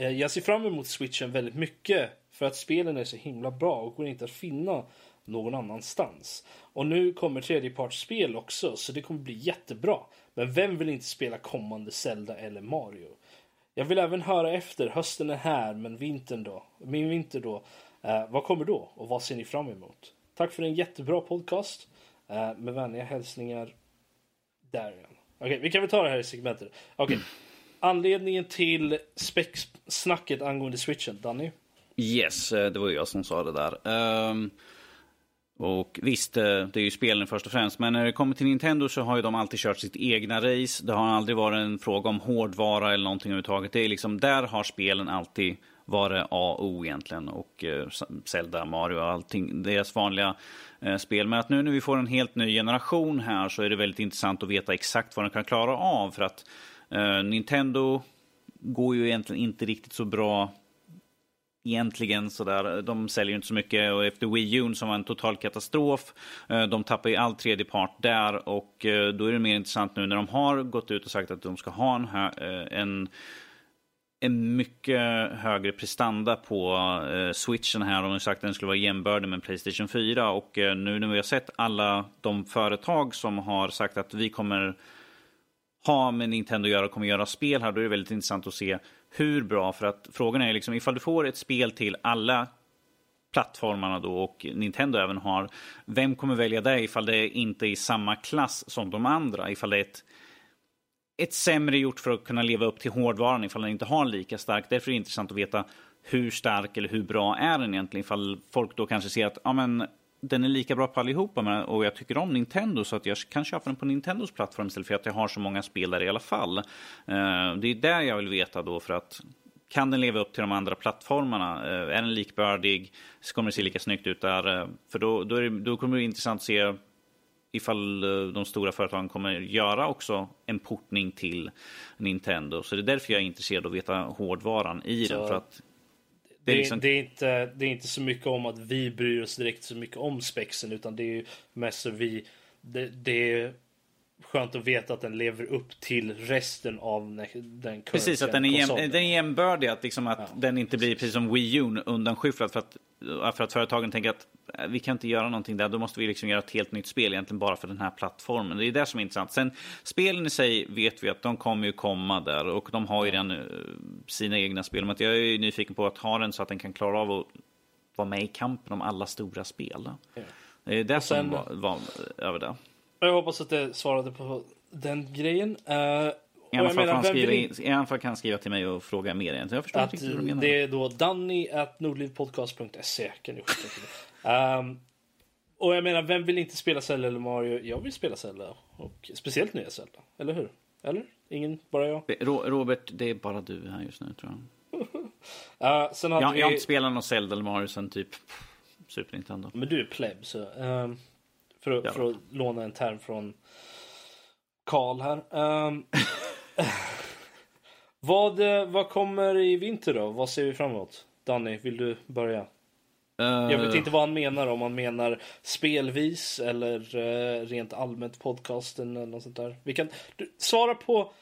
Speaker 2: Eh, jag ser fram emot switchen väldigt mycket för att spelen är så himla bra och går inte att finna någon annanstans. Och nu kommer tredjepartsspel också så det kommer bli jättebra. Men vem vill inte spela kommande Zelda eller Mario? Jag vill även höra efter, hösten är här men vintern då? Min vinter då? Eh, vad kommer då och vad ser ni fram emot? Tack för en jättebra podcast. Eh, med vänliga hälsningar Darian. Okej, vi kan väl ta det här i segmentet. Okej. Anledningen till specsnacket angående switchen, Danny?
Speaker 4: Yes, eh, det var ju jag som sa det där. Um... och visst, eh, det är ju spelen först och främst. Men när det kommer till Nintendo så har ju de alltid kört sitt egna race. Det har aldrig varit en fråga om hårdvara eller någonting överhuvudtaget. Det är liksom, där har spelen alltid varit A och O egentligen. Och eh, Zelda, Mario och allting. Deras vanliga spel. Men att nu när vi får en helt ny generation här så är det väldigt intressant att veta exakt vad den kan klara av. För att Eh, Nintendo går ju egentligen inte riktigt så bra egentligen sådär. De säljer ju inte så mycket och efter Wii U som var en total katastrof. Eh, de tappar ju all tredje part där och eh, då är det mer intressant nu när de har gått ut och sagt att de ska ha en, en en mycket högre prestanda på eh, switchen här. De har sagt att den skulle vara jämbördig med Playstation 4 och eh, nu när vi har sett alla de företag som har sagt att vi kommer ha med Nintendo att göra och kommer göra spel här, då är det väldigt intressant att se hur bra. För att frågan är liksom ifall du får ett spel till alla plattformarna då och Nintendo även har. Vem kommer välja det ifall det inte är i samma klass som de andra? Ifall det är ett, ett sämre gjort för att kunna leva upp till hårdvaran ifall den inte har lika stark. Därför är det intressant att veta hur stark eller hur bra är den egentligen? Ifall folk då kanske ser att ja, men, den är lika bra på allihopa men, och jag tycker om Nintendo så att jag kan köpa den på Nintendos plattform istället för att jag har så många spel där i alla fall. Eh, det är där jag vill veta då för att kan den leva upp till de andra plattformarna? Eh, är den likvärdig? Så kommer det se lika snyggt ut där? Eh, för då, då, det, då kommer det bli intressant att se ifall de stora företagen kommer göra också en portning till Nintendo. Så det är därför jag är intresserad av att veta hårdvaran i
Speaker 2: Så
Speaker 4: den. För att
Speaker 2: Det är,
Speaker 4: liksom-
Speaker 2: det, är inte, det är inte så mycket om att vi bryr oss direkt så mycket om spexen utan det är ju mest så vi det, det är skönt att veta att den lever upp till resten av den,
Speaker 4: Precis, att den är, jäm, den är jämbördig. Att, liksom att
Speaker 2: Ja.
Speaker 4: den inte blir precis som Wii U undanskyfflad. För att, för att företagen tänker att äh, vi kan inte göra någonting där. Då måste vi liksom göra ett helt nytt spel egentligen bara för den här plattformen. Det är det som är intressant. Sen spelen i sig vet vi att de kommer ju komma där. Och de har ju redan eh, sina egna spel. Men jag är nyfiken på att ha den så att den kan klara av att vara med i kampen om alla stora spel.
Speaker 2: Ja.
Speaker 4: Det är det
Speaker 2: sen-
Speaker 4: som var, var över det.
Speaker 2: Jag hoppas att det svarade på den grejen. Uh,
Speaker 4: I alla fall han skriva, in- i alla fall kan han skriva till mig och fråga mer egentligen. Jag förstår
Speaker 2: Att
Speaker 4: inte vad du menar.
Speaker 2: det är då danny at nordlivpodcast.se kan ni skicka till. Um, och jag menar, vem vill inte spela Zelda eller Mario? Jag vill spela Zelda. Och speciellt nya Zelda. Eller hur? Eller? Ingen? Bara jag?
Speaker 4: Ro- Robert, det är bara du här just nu tror jag.
Speaker 2: Uh, [LAUGHS] sen hade
Speaker 4: Jag,
Speaker 2: vi...
Speaker 4: jag har inte spelat någon Zelda eller Mario sen typ Super Nintendo.
Speaker 2: Men du är pleb, så... ehm, för, att,
Speaker 4: Ja.
Speaker 2: för att låna en term från Karl här. Ehm, [LAUGHS] vad, eh, vad kommer i vinter då? Vad ser vi fram emot? Danny, vill du börja? Jag vet inte vad han menar, om han menar spelvis eller eh, rent allmänt podcasten eller något sånt där. Vi kan du, svara på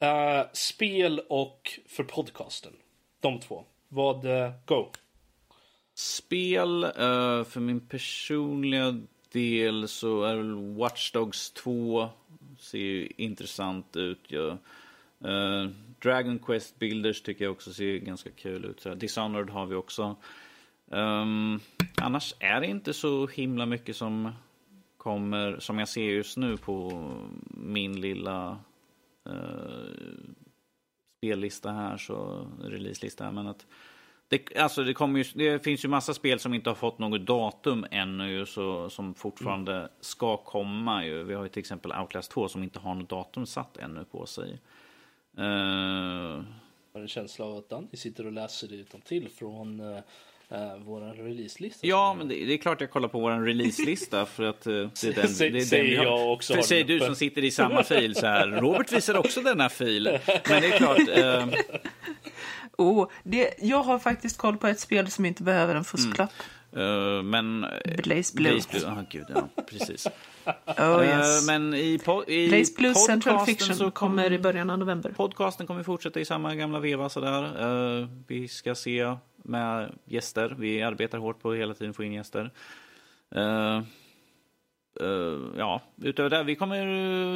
Speaker 2: eh, spel och för podcasten. De två. Vad, eh, go.
Speaker 4: Spel, eh, för min personliga del så är väl Watch Dogs 2 ser ju intressant ut. Ja. Uh, Dragon Quest Builders tycker jag också ser ganska kul ut. Så Dishonored har vi också. Um, annars är det inte så himla mycket som kommer, som jag ser just nu på min lilla uh, spellista här, så releaselista här. Men att det, alltså det, ju, det finns ju massa spel som inte har fått något datum ännu så, som fortfarande ska komma. Ju. Vi har ju till exempel Outlast 2 som inte har något datum satt ännu på sig. Eh,
Speaker 2: Jag har en känsla av att Danny sitter och läser det utan till från uh, uh, våran releaselista.
Speaker 4: ja, men det, det är klart jag kollar på vår releaselista [LAUGHS] för att eh, det är den, det är den
Speaker 2: säger
Speaker 4: vi har.
Speaker 2: jag också
Speaker 4: För säger du som sitter i samma fil så här. [LAUGHS] Robert visar också denna fil. Men det är klart. [LAUGHS] Eh,
Speaker 1: Oh, det, jag har faktiskt koll på ett spel som inte behöver en fusklapp.
Speaker 4: eh, men...
Speaker 1: Blaze Blue.
Speaker 4: Blaze Blue, ja gud ja, precis. [LAUGHS]
Speaker 1: Oh, yes.
Speaker 4: Eh, men i, po- i
Speaker 1: Blaze Blue Central Fiction
Speaker 4: så
Speaker 1: kommer i början av november.
Speaker 4: Podcasten kommer fortsätta i samma gamla veva sådär. Uh, vi ska se med gäster. Vi arbetar hårt på att hela tiden få in gäster. Eh, eh, ja, utöver det, vi kommer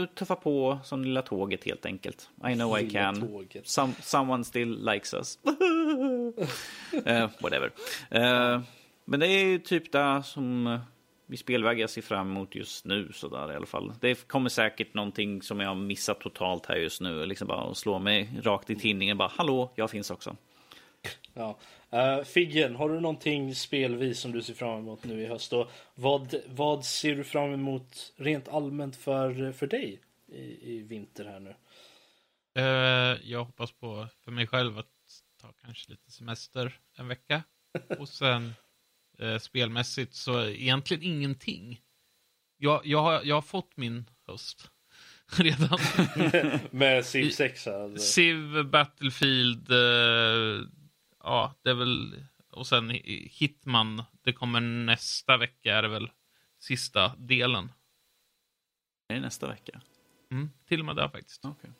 Speaker 4: eh, tuffa på som lilla tåget helt enkelt. I know I
Speaker 2: Lilla
Speaker 4: can.
Speaker 2: tåget.
Speaker 4: Some, someone still likes us. [LAUGHS] Eh, whatever. Eh, men det är ju typ det som eh, vi spelväg jag ser fram emot just nu sådär i alla fall. Det kommer säkert någonting som jag har missat totalt här just nu. Liksom bara slå mig rakt i tinningen bara hallå, jag finns också.
Speaker 2: Ja. Uh, Figgen, har du någonting spelvis som du ser fram emot nu i höst? Och vad, vad ser du fram emot rent allmänt för, för dig i, i vinter här nu?
Speaker 3: Eh, jag hoppas på för mig själv att ta kanske lite semester en vecka. [LAUGHS] Och sen eh, spelmässigt så egentligen ingenting. Jag, jag, har, jag har fått min höst [LAUGHS] redan. [LAUGHS]
Speaker 2: Med Civ 6 alltså.
Speaker 3: Civ, Battlefield, ja det är väl, och sen Hitman, det kommer nästa vecka är det väl sista delen.
Speaker 4: Är det nästa vecka?
Speaker 3: Mm, till och med där faktiskt.
Speaker 4: Okej.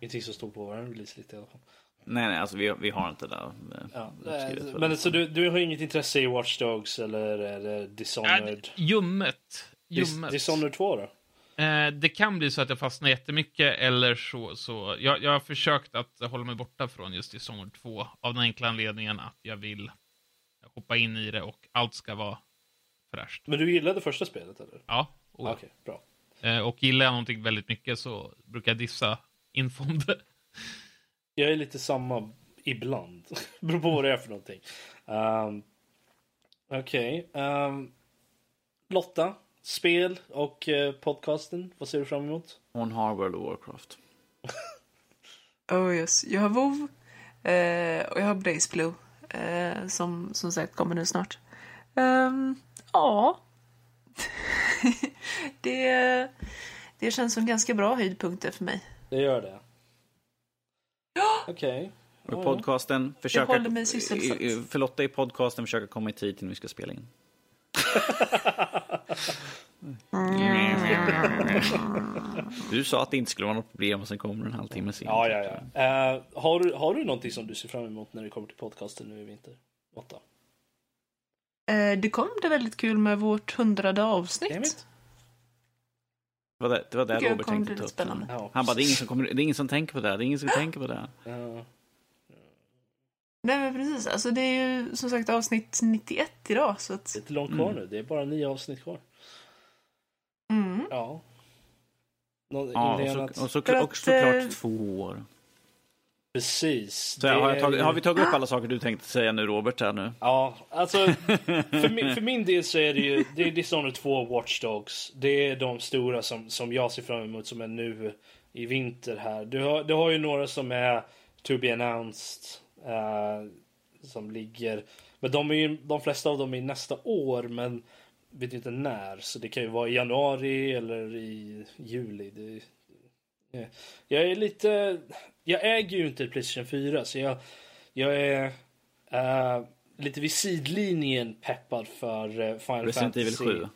Speaker 2: Ingenting som står på vår release lite i alla fall.
Speaker 4: Nej, nej, alltså vi, vi har inte det. eh,
Speaker 2: Ja.
Speaker 4: för
Speaker 2: Men
Speaker 4: det.
Speaker 2: så du, du har inget intresse i Watch Dogs eller är
Speaker 3: Äh,
Speaker 2: Dishonored?
Speaker 3: ljummet.
Speaker 2: Dis,
Speaker 3: ljummet.
Speaker 2: Dishonored 2 då?
Speaker 3: Eh, det kan bli så att jag fastnar jättemycket eller så. så jag, jag har försökt att hålla mig borta från just Dishonored 2 av den enkla anledningen att jag vill hoppa in i det och allt ska vara fräscht.
Speaker 2: Men du gillade första spelet eller?
Speaker 3: Ja, och,
Speaker 2: Okej, bra.
Speaker 3: eh, och gillar jag någonting väldigt mycket så brukar jag dissa info om det.
Speaker 2: Jag är lite samma ibland. [LAUGHS] Beror på vad det är för någonting. Um, Okej. ehm, Lotta, spel och eh, podcasten. Vad ser du fram emot?
Speaker 4: Hon har World of Warcraft. [LAUGHS]
Speaker 1: Oh yes. Jag har WoW, Eh, och jag har Blaze Blue eh, som som sagt kommer nu snart. Ehm, ja. [LAUGHS] det, det känns som ganska bra höjdpunkter för mig.
Speaker 2: Det gör det. Okej.
Speaker 4: Och podcasten försöker...
Speaker 1: håller mig sysselsatt.
Speaker 4: För Lotta i podcasten försöker komma i tid till när vi ska spela in. [LAUGHS] Du sa att det inte skulle vara något problem och sen kommer en halvtimme sen.
Speaker 2: Ja, ja, ja. Eh, har, du, har du någonting som du ser fram emot när det kommer till podcasten nu i vinter? Lotta?
Speaker 1: Eh, det kom det väldigt kul med vårt hundrade avsnitt.
Speaker 4: Det var det, det, var det Robert tänkte ta upp.
Speaker 2: Ja,
Speaker 4: Han bara, det är, ingen som kommer, det är ingen som tänker på det. Det är ingen som tänker på det.
Speaker 2: Ja.
Speaker 1: Nej men precis, alltså det är ju som sagt avsnitt 91 idag så att...
Speaker 2: Det är inte långt kvar nu. Det är bara nio avsnitt kvar.
Speaker 1: Mm.
Speaker 2: Ja. Nå,
Speaker 4: Ja, och, så, och, så,
Speaker 1: att,
Speaker 4: och såklart
Speaker 1: eh,
Speaker 4: två år.
Speaker 2: Precis.
Speaker 4: Så, har,
Speaker 2: Det
Speaker 4: jag tagit, har vi tagit upp alla saker du tänkte säga nu, Robert? Här nu?
Speaker 2: Ja, alltså för min, för min del så är det ju det är Dishonored 2 och Watch Dogs. Det är de stora som, som jag ser fram emot som är nu i vinter här. Du har, du har ju några som är to be announced. Eh, som ligger. Men de, är ju, de flesta av dem är nästa år men vet inte när. Så det kan ju vara i januari eller i juli. Det, eh, jag är lite... Jag äger ju inte Playstation 4 så jag, jag är eh, lite vid sidlinjen peppad för eh, Final
Speaker 4: Resident Evil
Speaker 2: Fantasy.
Speaker 4: 7.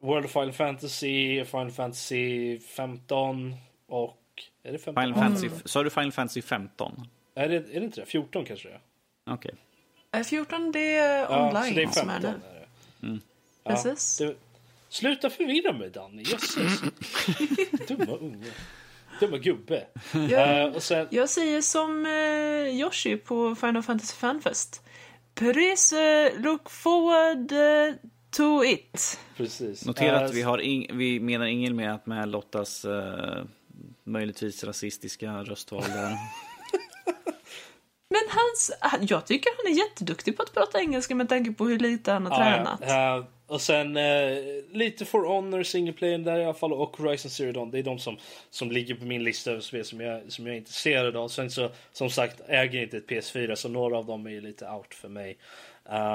Speaker 2: World of Final Fantasy, Final Fantasy 15 och... Är det 15?
Speaker 4: Final Fantasy, Sa du Final Fantasy 15?
Speaker 2: Är, det, är det inte det? 14 kanske det är?
Speaker 4: Okej.
Speaker 1: Eh, 14 det är
Speaker 2: Ja, så
Speaker 1: online
Speaker 2: det är
Speaker 1: som är
Speaker 2: 15
Speaker 1: nu.
Speaker 2: är det. Ja,
Speaker 1: Precis.
Speaker 2: det, sluta förvirra mig Danny, jösses. [LAUGHS] Dumma unge. Dumma gubbe.
Speaker 1: Jag,
Speaker 2: Eh, och sen,
Speaker 1: jag säger som eh, Yoshi på Final Fantasy Fanfest. Please eh, look forward eh, to it.
Speaker 2: precis.
Speaker 4: Notera
Speaker 2: Eh,
Speaker 4: att vi, har ing, vi menar inget med att med Lottas eh, möjligtvis rasistiska röstval där. [LAUGHS]
Speaker 1: Men hans, han- jag tycker han är jätteduktig på att prata engelska med tanke på hur lite han har tränat.
Speaker 2: Ja, eh, och sen eh, lite For Honor single player där i alla fall och Horizon Zero Dawn. Det är de som, som ligger på min lista över spel som jag, som jag är intresserad av. Sen så som sagt äger jag inte ett PS4 så några av dem är ju lite out för mig.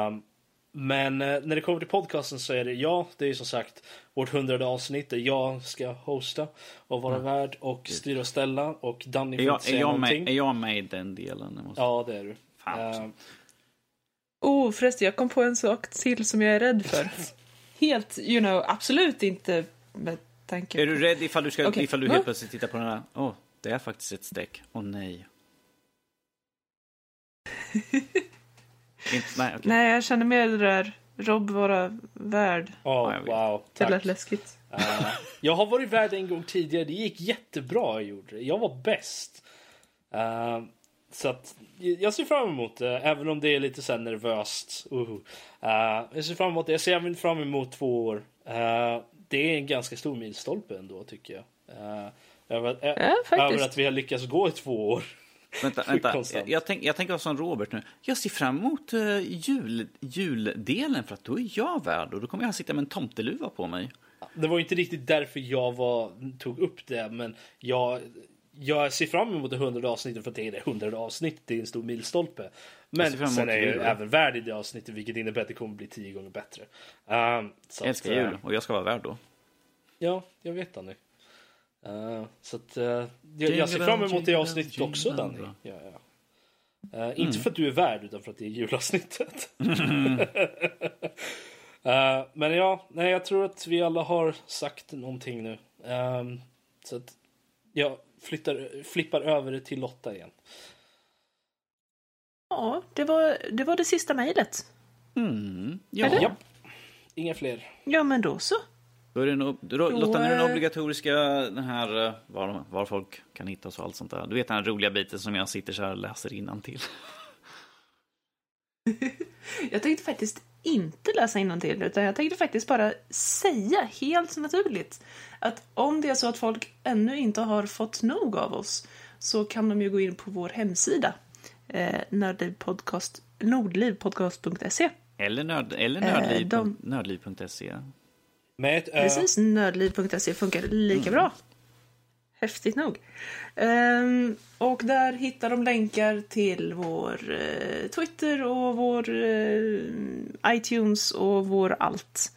Speaker 2: Um, men eh, när det kommer till podcasten så är det ja, det är som sagt vårt hundrade avsnitt där jag ska hosta och vara värd och styra och ställa och Danny
Speaker 4: Är
Speaker 2: får
Speaker 4: jag,
Speaker 2: inte
Speaker 4: är,
Speaker 2: säga
Speaker 4: jag
Speaker 2: någonting.
Speaker 4: med, är jag med i den delen? Jag måste...
Speaker 2: Ja, det är du.
Speaker 4: Fan.
Speaker 2: Ehm,
Speaker 1: Oh, förresten, jag kom på en sak till som jag är rädd för. [LAUGHS] Helt, you know, absolut inte med tanke
Speaker 4: Är du rädd ifall du, ska,
Speaker 1: Okej.
Speaker 4: ifall du helt plötsligt tittar på den här? Åh, det är faktiskt ett streck. Åh nej. [LAUGHS] Inte, nej, okej.
Speaker 1: Nej, jag känner mer det där Rob vara värd.
Speaker 2: oh,
Speaker 4: Ja,
Speaker 2: wow,
Speaker 1: Det lät läskigt.
Speaker 2: Eh, jag har varit värd en gång tidigare. Det gick jättebra. Jag gjorde det. Jag var bäst. Eh, så att jag ser fram emot det, även om det är lite så nervöst. Uh. Eh, jag ser fram emot det. Jag ser även fram emot två år. Eh, det är en ganska stor milstolpe ändå tycker jag. Uh, över,
Speaker 1: Ja,
Speaker 2: över att vi har lyckats gå i två år.
Speaker 4: Vänta, vänta. Jag, jag, tänk, jag tänker vara som Robert nu. Jag ser fram emot uh, jul, juldelen för att då är jag värd och då kommer jag sitta med en tomteluva på mig.
Speaker 2: Det var inte riktigt därför jag var, tog upp det, men jag, jag ser fram emot det hundrade avsnittet för att det är det hundrade avsnittet. Det är en stor milstolpe. Men sen är jag ju även värd i det avsnittet, vilket innebär att det kommer bli tio gånger bättre. Um,
Speaker 4: Jag älskar
Speaker 2: att, eh,
Speaker 4: jul och jag ska vara värd då.
Speaker 2: Ja, jag vet Danny. Uh, så att, eh, jag, jag ser fram emot det
Speaker 4: Jingle
Speaker 2: avsnittet
Speaker 4: bells,
Speaker 2: också
Speaker 4: jingle
Speaker 2: Danny. Ja, ja. Eh, Inte för att du är värd, utan för att det är julavsnittet. [LAUGHS] Eh, men ja, nej, jag tror att vi alla har sagt någonting nu. Ehm, så att jag flyttar, flippar över det till Lotta igen.
Speaker 1: Ja, det var det, var det sista mejlet.
Speaker 4: Mm. Ja.
Speaker 2: Japp. Inga fler.
Speaker 1: Ja, men då så.
Speaker 4: Då är det nog, då, Lotta, nu är den
Speaker 1: eh,
Speaker 4: obligatoriska, den här eh, var, var folk kan hitta oss och allt sånt där. Du vet den här roliga biten som jag sitter så här och läser till. [LAUGHS]
Speaker 1: Jag tänkte faktiskt inte läsa till utan jag tänkte faktiskt bara säga helt naturligt att om det är så att folk ännu inte har fått nog av oss så kan de ju gå in på vår hemsida eh, nördlivpodcast, nordlivpodcast.se.
Speaker 4: Eller, nörd, eller
Speaker 1: Eh,
Speaker 4: nördliv,
Speaker 1: de-
Speaker 4: nördliv.se.
Speaker 2: Med ett ö.
Speaker 1: Precis, nördliv.se funkar lika bra. Häftigt nog. Ehm, och där hittar de länkar till vår eh, Twitter och vår eh, iTunes och vår allt.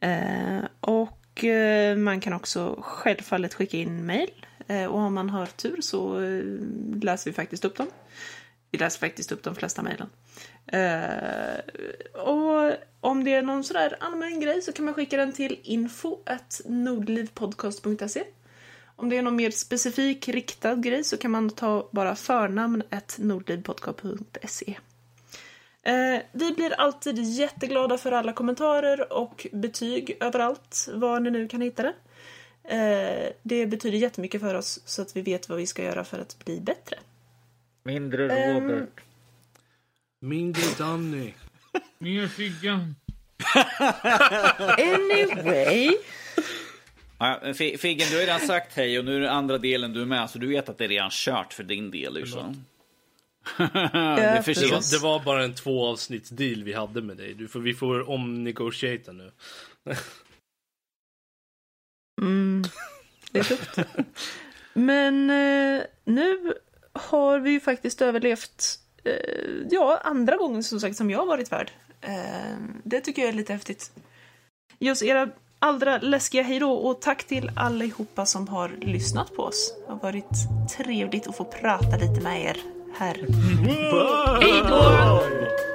Speaker 1: Eh, och man kan också självfallet skicka in mail. Och om man har tur så läser vi faktiskt upp dem. Vi läser faktiskt upp de flesta mejlen. Uh, och om det är någon sådär allmän grej så kan man skicka den till info.nordlivpodcast.se. Om det är någon mer specifik riktad grej så kan man ta bara förnamn nordlivpodcast.se. Eh, vi blir alltid jätteglada för alla kommentarer och betyg överallt, var ni nu kan hitta det. Eh, det betyder jättemycket för oss så att vi vet vad vi ska göra för att bli bättre.
Speaker 5: Mindre
Speaker 1: Ehm,
Speaker 5: Robert.
Speaker 2: Mindre Danny.
Speaker 3: Mer Figgan.
Speaker 1: Anyway.
Speaker 4: Ja, Fi- Figgen, du har redan sagt hej och nu är det andra delen du är med, så du vet att det är redan kört för din del. Liksom. [LAUGHS] det
Speaker 2: Det det var bara en två avsnitts deal vi hade med dig. Du får, vi får omnegotiata nu.
Speaker 1: Mm, det är tufft. [LAUGHS] Men eh, nu har vi ju faktiskt överlevt, eh, ja, andra gången som sagt som jag har varit värd. Eh, det tycker jag är lite häftigt. Oss era allra läskiga hejdå och tack till allihopa som har lyssnat på oss. Det har varit trevligt att få prata lite med er här. Hejdå!